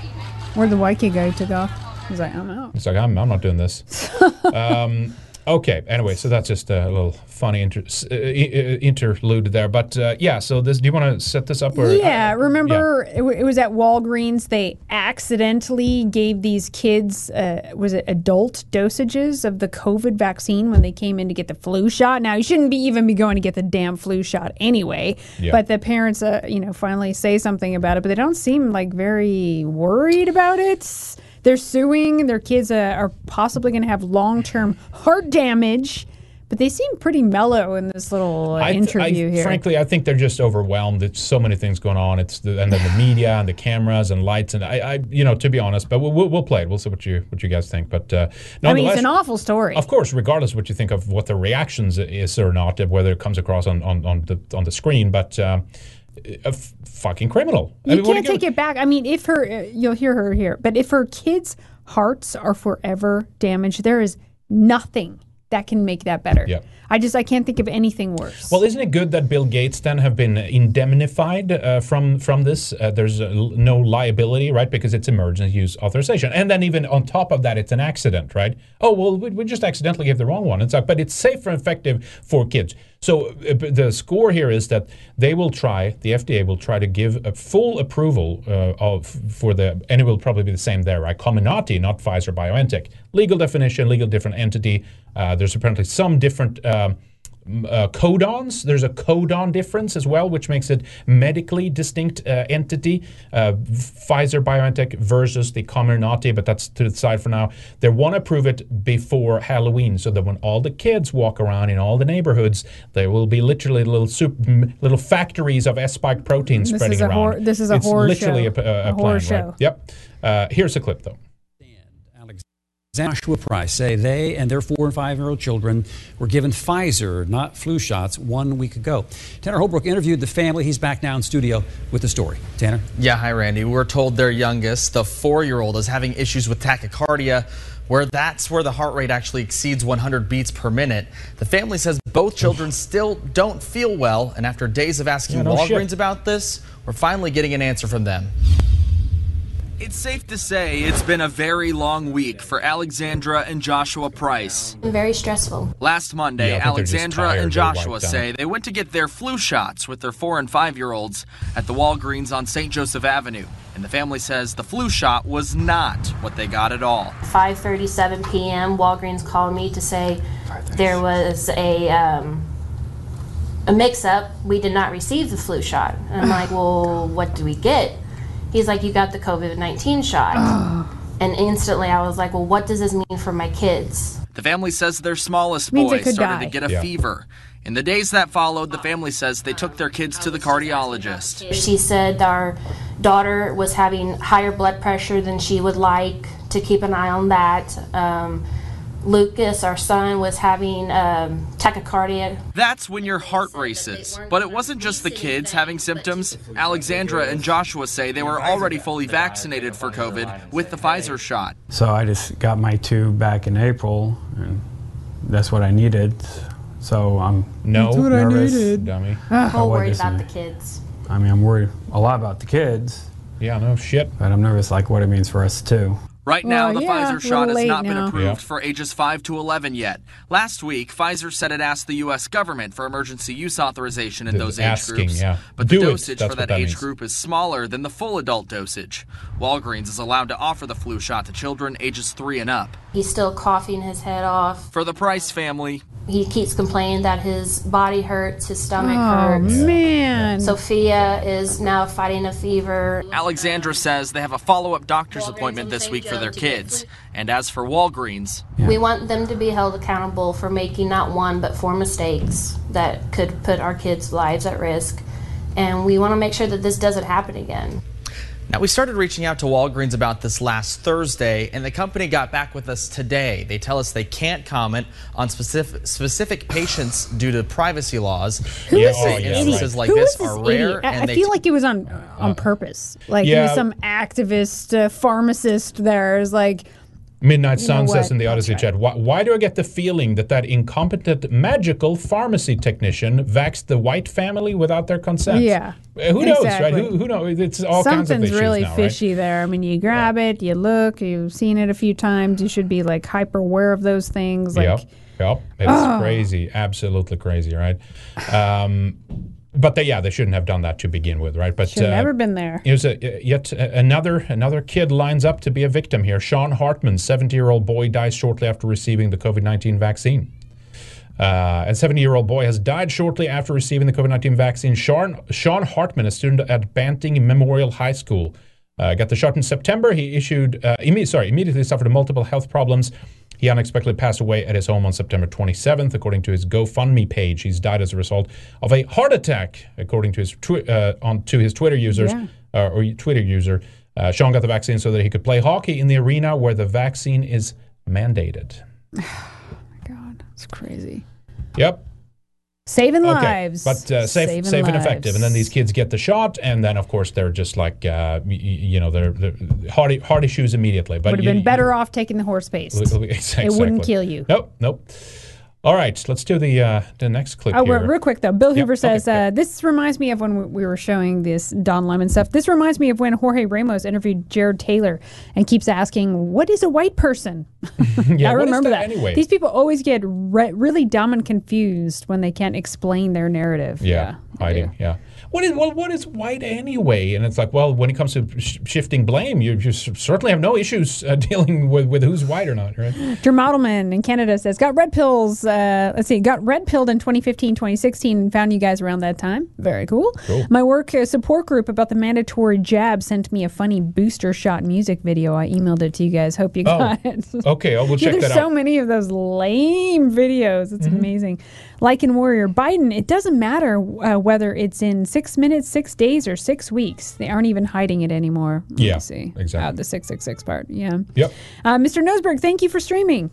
Where the white kid guy took off. He's like, I'm out. It's like I'm, I'm not doing this. <laughs> um, okay. Anyway, so that's just a little funny inter, uh, interlude there. But uh, yeah, so this. Do you want to set this up? Or, yeah, remember It, w- it was at Walgreens. They accidentally gave these kids, uh, was it adult dosages of the COVID vaccine when they came in to get the flu shot. Now you shouldn't be even be going to get the damn flu shot anyway. Yeah. But the parents, uh, you know, finally say something about it, but they don't seem like very worried about it. They're suing. Their kids uh, are possibly going to have long term heart damage. But they seem pretty mellow in this little uh, I th- interview I- here. Frankly, I think they're just overwhelmed. It's so many things going on. It's the, and then the media and the cameras and lights and I, I you know, to be honest, but we'll, we'll, we'll play it. We'll see what you what you guys think. But uh, I mean, it's an awful story. Of course, regardless of what you think of what the reactions is or not, whether it comes across on, on, on the on the screen, but uh, a f- fucking criminal. I You mean, can't take it back. I mean, if her, uh, you'll hear her here, but if her kids' hearts are forever damaged, there is nothing that can make that better. Yeah. I just I can't think of anything worse. Well, isn't it good that Bill Gates then have been indemnified uh, from from this? Uh, there's uh, no liability, right? Because it's emergency use authorization, and then even on top of that, it's an accident, right? Oh well, we, we just accidentally gave the wrong one. It's like, but it's safe and effective for kids. So uh, the score here is that they will try, the FDA will try to give a full approval uh, of for the, and it will probably be the same there, right? Comirnaty, not Pfizer BioNTech. Legal definition, legal different entity. Uh, there's apparently some different. Um, uh, codons. There's a codon difference as well, which makes it medically distinct uh, entity. Uh, Pfizer BioNTech versus the Comirnaty, but that's to the side for now. They want to prove it before Halloween, so that when all the kids walk around in all the neighborhoods, there will be literally little soup, little factories of S spike proteins This spreading is a around. hor- this is a it's horror literally show. a, a, A a horror plan, right? show. Yep. Uh, here's a clip though. Joshua Price say they and their four and five year old children were given Pfizer, not flu shots, one week ago. Tanner Holbrook interviewed the family. He's back now in studio with the story. Tanner? Yeah, hi, Randy. We're told their youngest, the four year old, is having issues with tachycardia, where that's where the heart rate actually exceeds 100 beats per minute. The family says both children still don't feel well, and after days of asking Yeah, no Walgreens shit. about this, we're finally getting an answer from them. It's safe to say it's been a very long week for Alexandra and Joshua Price. Very stressful. Last Monday, Yeah, I think they're just Alexandra and Joshua say they went to get their flu shots with their four and five year olds at the Walgreens on St. Joseph Avenue. And the family says the flu shot was not what they got at all. 5:37 p.m. Walgreens called me to say there was a um, a mix-up. We did not receive the flu shot. And I'm like, <sighs> well, what do we get? He's like, you got the COVID-19 shot. and instantly, I was like, well, what does this mean for my kids? The family says their smallest Means they boy could started die. to get a Yeah. fever. In the days that followed, the family says they took their kids to the cardiologist. She said our daughter was having higher blood pressure than she would like to keep an eye on that. Um, Lucas, our son, was having um, tachycardia. That's when your heart races. But it wasn't just the kids having symptoms. Alexandra and Joshua say they were already fully vaccinated for COVID with the Pfizer shot. So I just got my two back in April, and that's what I needed. So I'm No, That's what I needed. dummy. I'm About worried about the kids. I mean, I'm worried a lot about the kids. Yeah, no shit. But I'm nervous, like what it means for us too. Right now, Well, the yeah, Pfizer shot has late not been approved Yeah. for ages 5 to 11 yet. Last week, Pfizer said it asked the U.S. government for emergency use authorization in Th- those age asking, groups. yeah. But the Do it, dosage for that, that age means. group is smaller than the full adult dosage. Walgreens is allowed to offer the flu shot to children ages 3 and up. He's still coughing his head off. For the Price family, He keeps complaining that his body hurts, his stomach Oh, hurts. man. Sophia is now fighting a fever. Alexandra says they have a follow up doctor's appointment this week for their kids. And as for Walgreens, We want them to be held accountable for making not one but four mistakes that could put our kids' lives at risk. And we want to make sure that this doesn't happen again. Now, we started reaching out to Walgreens about this last Thursday, and the company got back with us today. They tell us they can't comment on specific, specific patients due to privacy laws. Who They is say this instances idiot? like Who this is this are rare, idiot? I, and I they feel like it was on on purpose. Like he yeah. was some activist, uh, pharmacist. There is like Midnight You know Sun says in the Odysee chat, why, why do I get the feeling that that incompetent magical pharmacy technician vaxxed the White family without their consent? Yeah, Uh, Who knows, right? Who, who knows? It's all kinds of something's really now, right? fishy there. I mean, you grab it, you look, you've seen it a few times. You should be like hyper aware of those things. Like, yep, yep. It's Oh. crazy, absolutely crazy, right? Um, but they, yeah, they shouldn't have done that to begin with, right? But should uh, never been there. Here's a, yet another another kid lines up to be a victim here. Sean Hartman, 70-year-old boy, dies shortly after receiving the COVID-19 vaccine. Uh, a 70-year-old boy has died shortly after receiving the COVID-19 vaccine. Sean, Sean Hartman, a student at Banting Memorial High School, uh, got the shot in September. He issued, uh, imme- sorry, immediately suffered multiple health problems. He unexpectedly passed away at his home on September 27th, according to his GoFundMe page. He's died as a result of a heart attack, according to his twi- uh, on to his Twitter users Yeah. uh, or Twitter user. Uh, Sean got the vaccine so that he could play hockey in the arena where the vaccine is mandated. <sighs> oh my God, It's crazy. Yep. Saving Okay, lives. but uh, safe, Saving safe and effective. And then these kids get the shot, and then of course they're just like, uh, y- y- you know, they're, they're heart, heart issues immediately. But would have been better off taking the horse paste. <laughs> Exactly. It wouldn't kill you. Nope, nope. All right, let's do the uh, the next clip Oh, here. real, quick though, Bill Yep, Hoover okay, says uh, this reminds me of when we- we were showing this Don Lemon stuff. This reminds me of when Jorge Ramos interviewed Jared Taylor and keeps asking, "What is a white person?" <laughs> <laughs> Yeah, I remember that that. anyway? These people always get re- really dumb and confused when they can't explain their narrative. Yeah, hiding. Yeah. What is well? What is white anyway? And it's like, well, when it comes to sh- shifting blame, you, you certainly have no issues uh, <laughs> dealing with, with who's white or not, right? Drew Modelman in Canada says, got red pills, uh, let's see, got red pilled in 2015, 2016, and found you guys around that time. Very cool. Cool. My work uh, support group about the mandatory jab sent me a funny booster shot music video. I emailed it to you guys. Hope you Oh, got it. okay, I will <laughs> Yeah, check there's that so out. Mm-hmm. many of those lame videos. It's amazing. Like in Warrior Biden, it doesn't matter uh, whether it's in six minutes, six days, or six weeks. They aren't even hiding it anymore. Let Yeah, see. exactly. Uh, the 666 part. Yeah. Yep. Uh, Mr. Nosberg, thank you for streaming.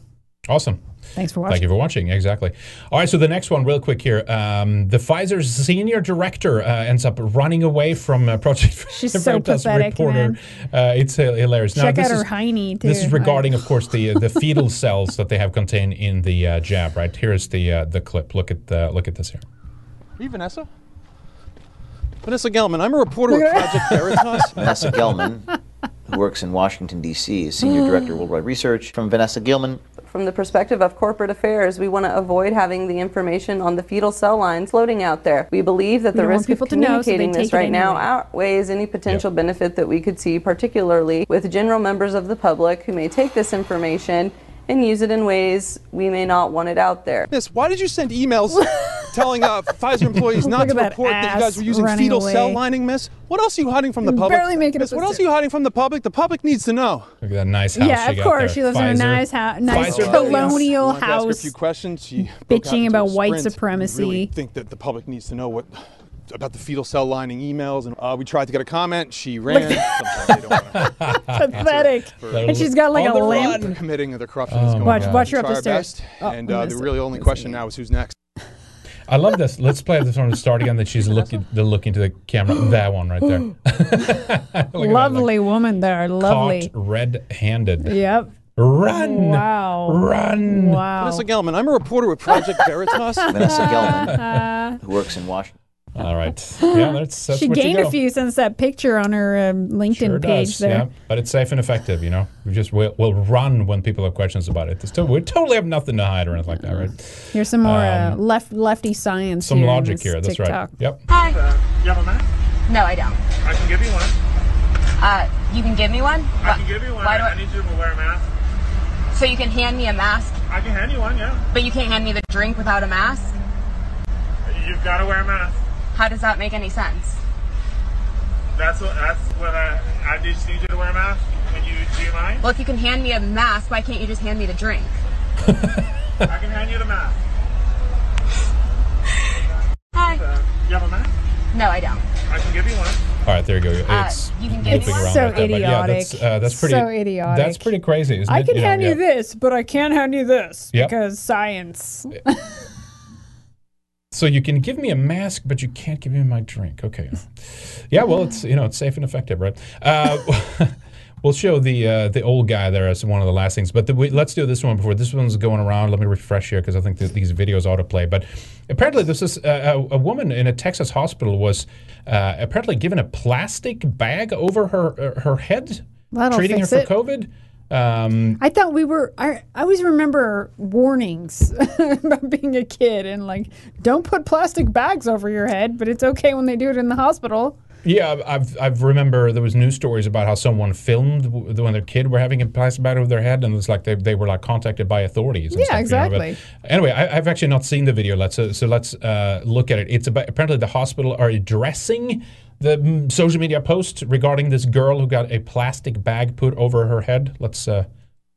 Awesome. Thanks for watching. Thank you for watching. Exactly. All right. So the next one, real quick here. Um, the Pfizer's senior director uh, ends up running away from uh, Project <laughs> She's <laughs> so Veritas pathetic, reporter. man. Uh, it's uh, hilarious. Check this out her is- hiney, too. This is regarding, of <laughs> course, the the fetal cells that they have contained in the uh, jab. Right. Here's the uh, the clip. Look at uh, look at this here. Are you Vanessa? Vanessa Gelman. I'm a reporter with Project Veritas. Vanessa Gelman, who works in Washington, D.C., is Senior Director of hmm. Worldwide Research. From Vanessa Gelman. From the perspective of corporate affairs, we want to avoid having the information on the fetal cell lines floating out there. We believe that the risk of people to know, so communicating this take it right now outweighs any potential benefit that we could see, particularly with general members of the public who may take this information and use it in ways we may not want it out there. Miss, why did you send emails telling uh, Pfizer employees <laughs> not to at that report that you guys were using running fetal cell lining, Miss? What else are you hiding from the public? barely making miss, what else are you hiding from the public? The public needs to know. Look at that nice house. Yeah, she of got course. there. She lives in a nice house, nice Pfizer colonial Wanted to ask a few questions. She broke bitching about white supremacy. We really think that the public needs to know what about the fetal cell lining emails, and uh, we tried to get a comment. She ran. They don't <laughs> Pathetic. And she's got like On a the lamp. run. Committing the corruption Oh is going my on. Watch her We up the stairs. best, Oh, and uh, the it. really only question now is who's next. I love this. Let's play this from the start again. That she's looking, the look into the camera. That one right there. <gasps> <laughs> Look at that, like, Lovely woman there. Lovely. Caught red-handed. Yep. Run. Wow. Run. Wow. Vanessa Gelman. I'm a reporter with Project Veritas. Vanessa Gelman, <laughs> who works in Washington. All right. <laughs> Yeah, that's, that's she what you gained go. a few since that picture on her um, LinkedIn Sure page does, there. yeah. But it's safe and effective, you know. We just we'll, we'll run when people have questions about it. It's we totally have nothing to hide or anything like that, right? Here's some more uh, Um, left lefty science. Some here logic here. That's TikTok. right. Yep. Hi. you have a mask? No, I don't. I can give you one. Uh, you can give me one? I can give you one. Why do I I, need you to wear a mask. so you can hand me a mask, I can hand you one, yeah. but you can't hand me the drink without a mask? You've got to wear a mask. How does that make any sense? That's what. That's what I. I just need you to wear a mask. Can you? Do you mind? Well, if you can hand me a mask, why can't you just hand me the drink? I can hand you the mask. Hi. Uh, you have a mask? No, I don't. I can give you one. All right, there you go. Uh, It's you can give me looping one? around So like that. But yeah, that's, idiotic. uh, that's pretty. So idiotic. That's pretty crazy, isn't I it? can know, hand you yeah. this, but I can't hand you this Yep. because science. <laughs> So you can give me a mask, but you can't give me my drink. Okay. Yeah, well, it's you know it's safe and effective, right? Uh, <laughs> we'll show the uh, the old guy there as one of the last things, but the, we, let's do this one before. This one's going around. Let me refresh here because I think that these videos autoplay. But apparently, this is uh, a, a woman in a Texas hospital was uh, apparently given a plastic bag over her uh, her head, That'll treating her for it. COVID. Um, I thought we were. I, I always remember warnings <laughs> about being a kid and like, don't put plastic bags over your head, but it's okay when they do it in the hospital. Yeah, I've I've remember there was news stories about how someone filmed when their kid were having a plastic bag over their head, and it's like they, they were like contacted by authorities. And Yeah, stuff, you know, exactly. anyway, I, I've actually not seen the video. Let's uh, so let's uh, look at it. It's about apparently the hospital are addressing the mm, social media post regarding this girl who got a plastic bag put over her head. Let's uh,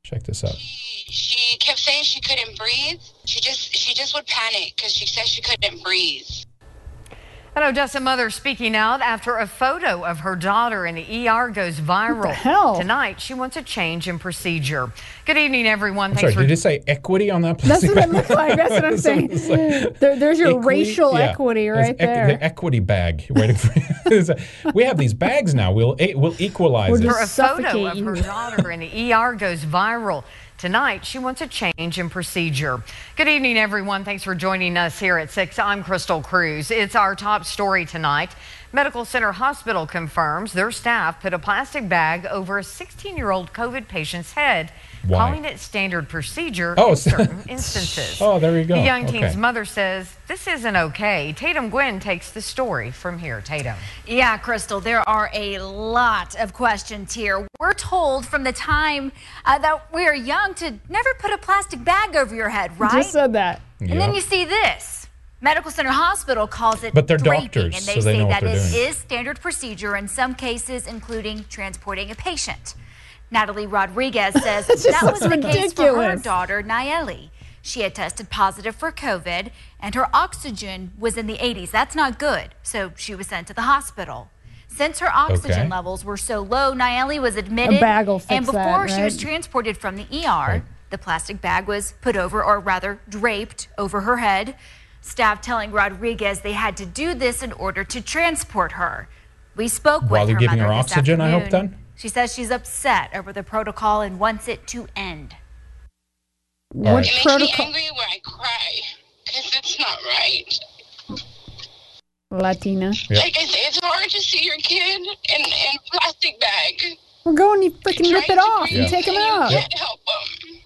check this out. she kept saying she couldn't breathe. She just she just would panic because she said she couldn't breathe. An Odessa mother speaking out after a photo of her daughter in the ER goes viral. hell? Tonight, she wants a change in procedure. Good evening, everyone. Thanks sorry, for did it say equity on that That's plastic what it bag? looks like. That's what I'm <laughs> saying. Like- There, there's your Equity? racial Yeah. equity right equ- there. The equity bag waiting for you. <laughs> we have these bags now. We'll we'll equalize it. For a photo of her daughter in the ER goes viral. Tonight, she wants a change in procedure. Good evening, everyone. Thanks for joining us here at 6. I'm Crystal Cruz. It's our top story tonight. Medical Center Hospital confirms their staff put a plastic bag over a 16 year old COVID patient's head, Why? calling it standard procedure Oh, in certain <laughs> instances. Oh, there you go. The young teen's mother says this isn't okay. Tatum Gwynn takes the story from here. Tatum. Yeah, Crystal, there are a lot of questions here. We're told from the time uh, that we are young to never put a plastic bag over your head, right? Just said that. And then you see this. Medical Center Hospital calls it But they're draping, doctors, and they so they say know what that they're it doing. is standard procedure in some cases, including transporting a patient. Natalie Rodriguez <laughs> says That was looks the case for her daughter, Nayeli. She had tested positive for COVID, and her oxygen was in the 80s. That's not good, so she was sent to the hospital. Since her oxygen Okay. levels were so low, Nayeli was admitted. bag will fix and before that, she was transported from the ER, the plastic bag was put over, or rather draped over her head. Staff telling Rodriguez they had to do this in order to transport her. We spoke with While you're her giving mother her this oxygen, I hope, afternoon. then? She says she's upset over the protocol and wants it to end. What It makes me protocol? angry where I cry because it's not right. Latina. Like I say, it's hard to see your kid in, in a plastic bag. We're going to freaking rip it off Yeah. and take him out. Can't help them.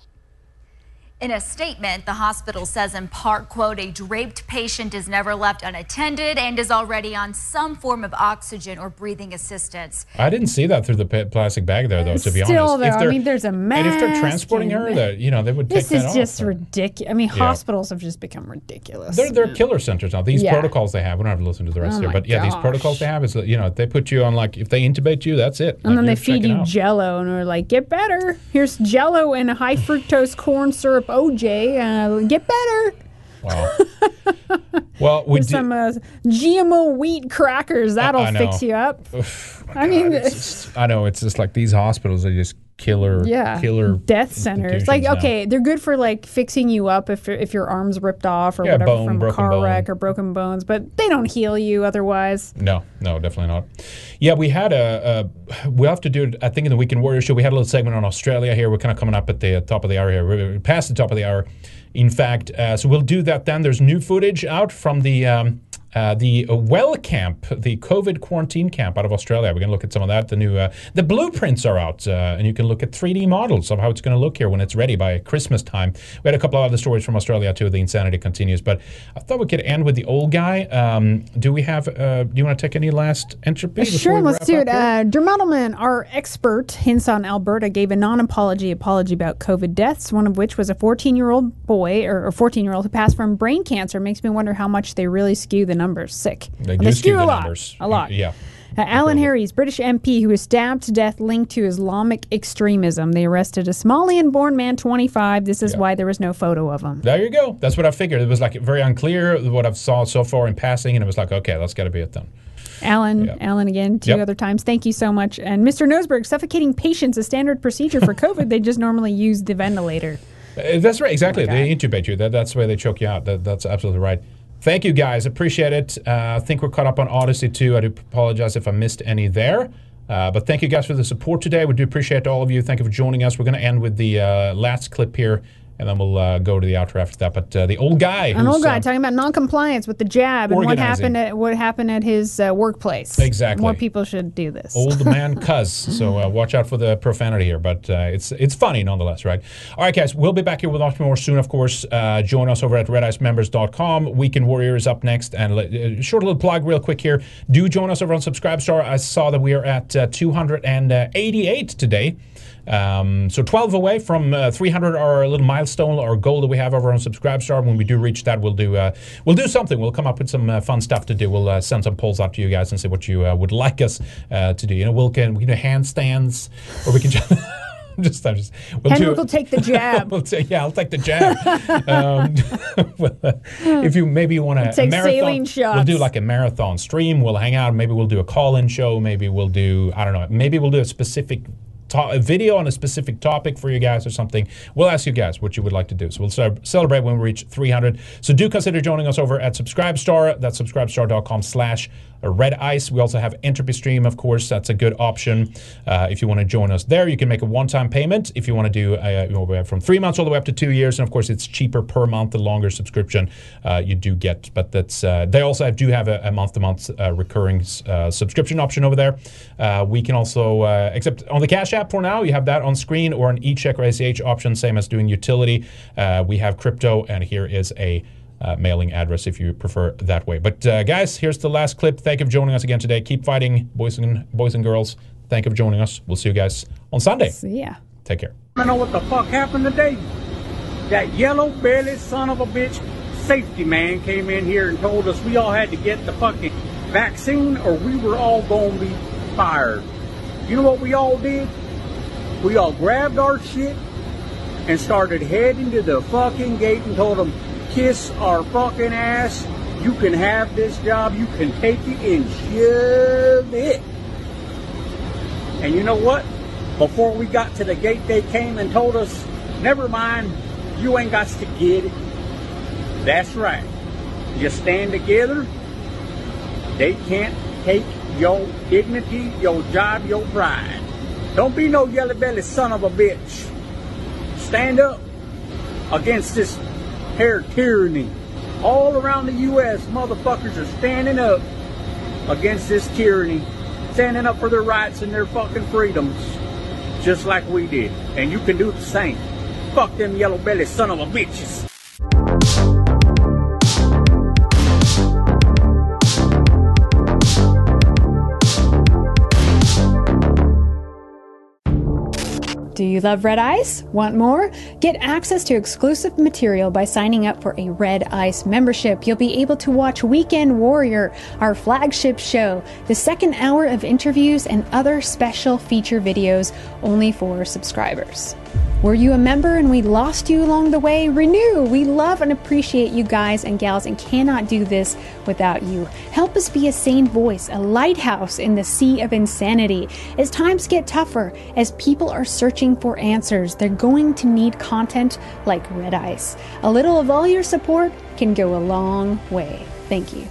In a statement, the hospital says in part, quote, a draped patient is never left unattended and is already on some form of oxygen or breathing assistance. I didn't see that through the plastic bag there, though. To be Still, honest, though, If I mean, there's a mess. and if they're transporting her, that you know they would take that off. This is just ridiculous. I mean, Yeah. hospitals have just become ridiculous. They're, they're killer centers now. These Yeah. protocols they have, we don't have to listen to the rest Oh here, but yeah, these protocols they have is that, you know they put you on like if they intubate you, that's it. And then they feed you out. Jello, and we're like, "Get better." Here's Jello and high fructose corn syrup OJ. Uh, get better. Wow. <laughs> well, we did. some uh, GMO wheat crackers. That'll fix you up. I mean, I know it's just like these hospitals are just killer, yeah, killer death centers. Like, now. okay, they're good for like fixing you up if your- if your arm's ripped off or Yeah, whatever bone, from a car bone. wreck or broken bones, but they don't heal you otherwise. No, no, definitely not. Yeah, we had a, a we'll have to do it. I think in the Weekend Warrior show we had a little segment on Australia here. We're kind of coming up at the top of the hour here. We're past the top of the hour, in fact. Uh, so we'll do that then. There's new footage out from the. Um, uh, the uh, well camp, the COVID quarantine camp out of Australia. We're going to look at some of that. The new, uh, the blueprints are out, uh, and you can look at 3D models of how it's going to look here when it's ready by Christmas time. We had a couple of other stories from Australia too. The insanity continues, but I thought we could end with the old guy. Um, do we have? Uh, do you want to take any last entropy? before Sure, let's do it. Uh, Dermodelman, our expert, hints on Alberta, gave a non-apology apology about COVID deaths. One of which was a 14-year-old boy or a 14-year-old who passed from brain cancer. Makes me wonder how much they really skew the numbers. Sick. They do skew a lot. numbers. A lot. Yeah. Uh, Alan Harris, British MP who was stabbed to death linked to Islamic extremism. They arrested a Somalian-born man, 25. This is why there was no photo of him. There you go. That's what I figured. It was like very unclear what I've saw so far in passing, and it was like, okay, that's got to be it then. Alan, Alan again, two Yep. other times. Thank you so much. And Mr. Nosberg, suffocating patients a standard procedure for <laughs> COVID. they just normally use the ventilator. Uh, That's right, exactly. they intubate you. That, that's the way they choke you out. That, that's absolutely right. Thank you, guys. Appreciate it. Uh, I think we're caught up on Odysee too. I do apologize if I missed any there. Uh, but thank you guys for the support today. We do appreciate all of you. Thank you for joining us. We're going to end with the uh, last clip here, and then we'll uh, go to the outro after that. But uh, the old guy, An old guy uh, talking about non-compliance with the jab and what happened at what happened at his uh, workplace. Exactly. More people should do this. old <laughs> man cuz. So uh, watch out for the profanity here, but uh, it's it's funny nonetheless, right? All right, guys, we'll be back here with much more soon. Of course, uh, join us over at redicemembers.com. Weekend Warrior is up next, and short little plug, real quick here. Do join us over on Subscribestar. I saw that we are at uh, 288 today. Um, so 12 away from uh, 300, our little milestone, or goal that we have over on Subscribestar. When we do reach that, we'll do uh, we'll do something. We'll come up with some uh, fun stuff to do. We'll uh, send some polls out to you guys and see what you uh, would like us uh, to do. You know, we'll can we can do handstands, or we can <laughs> just. Just, I'm just, we'll Henrik do, will take the jab. <laughs> we'll take, yeah, I'll take the jab. um, <laughs> well, uh, if you maybe you want to We'll take marathon, saline we'll do like a marathon stream. We'll hang out. Maybe we'll do a call-in show. Maybe we'll do I don't know. Maybe we'll do a specific to- a video on a specific topic for you guys or something, we'll ask you guys what you would like to do. So we'll ce- celebrate when we reach 300. So do consider joining us over at Subscribestar. That's subscribestar.com slash Red Ice. We also have Entropy Stream, of course. That's a good option. Uh, if you want to join us there, you can make a one-time payment. If you want to do uh, you know, from three months all the way up to two years, and of course it's cheaper per month the longer subscription uh, you do get. But that's uh, they also have, do have a, month-to-month uh, recurring uh, subscription option over there. We can also, except on the Cash App for now, you have that on screen or an e-check or ACH option, same as doing utility. We have crypto, and here is a uh, mailing address if you prefer that way. But uh, guys, here's the last clip. Thank you for joining us again today. Keep fighting, boys and boys and girls. Thank you for joining us. We'll see you guys on Sunday. See ya. Take care. I know what the fuck happened today. That yellow bellied son of a bitch safety man came in here and told us we all had to get the fucking vaccine or we were all gonna be fired. You know what we all did? We all grabbed our shit and started heading to the fucking gate and told them, kiss our fucking ass. You can have this job. You can take it and shove it. And you know what? Before we got to the gate, they came and told us, never mind, you ain't got to get it. That's right. You stand together, they can't take your dignity, your job, your pride. Don't be no yellow belly son of a bitch. Stand up against this hair tyranny. All around the U.S., motherfuckers are standing up against this tyranny, standing up for their rights and their fucking freedoms, just like we did. And you can do the same. Fuck them yellow belly son of a bitches. Do you love Red Ice? Want more? Get access to exclusive material by signing up for a Red Ice membership. You'll be able to watch Weekend Warrior, our flagship show, the second hour of interviews, and other special feature videos only for subscribers. Were you a member and we lost you along the way? Renew! We love and appreciate you guys and gals and cannot do this without you. Help us be a sane voice, a lighthouse in the sea of insanity. As times get tougher, as people are searching for answers, they're going to need content like Red Ice. A little of all your support can go a long way. Thank you.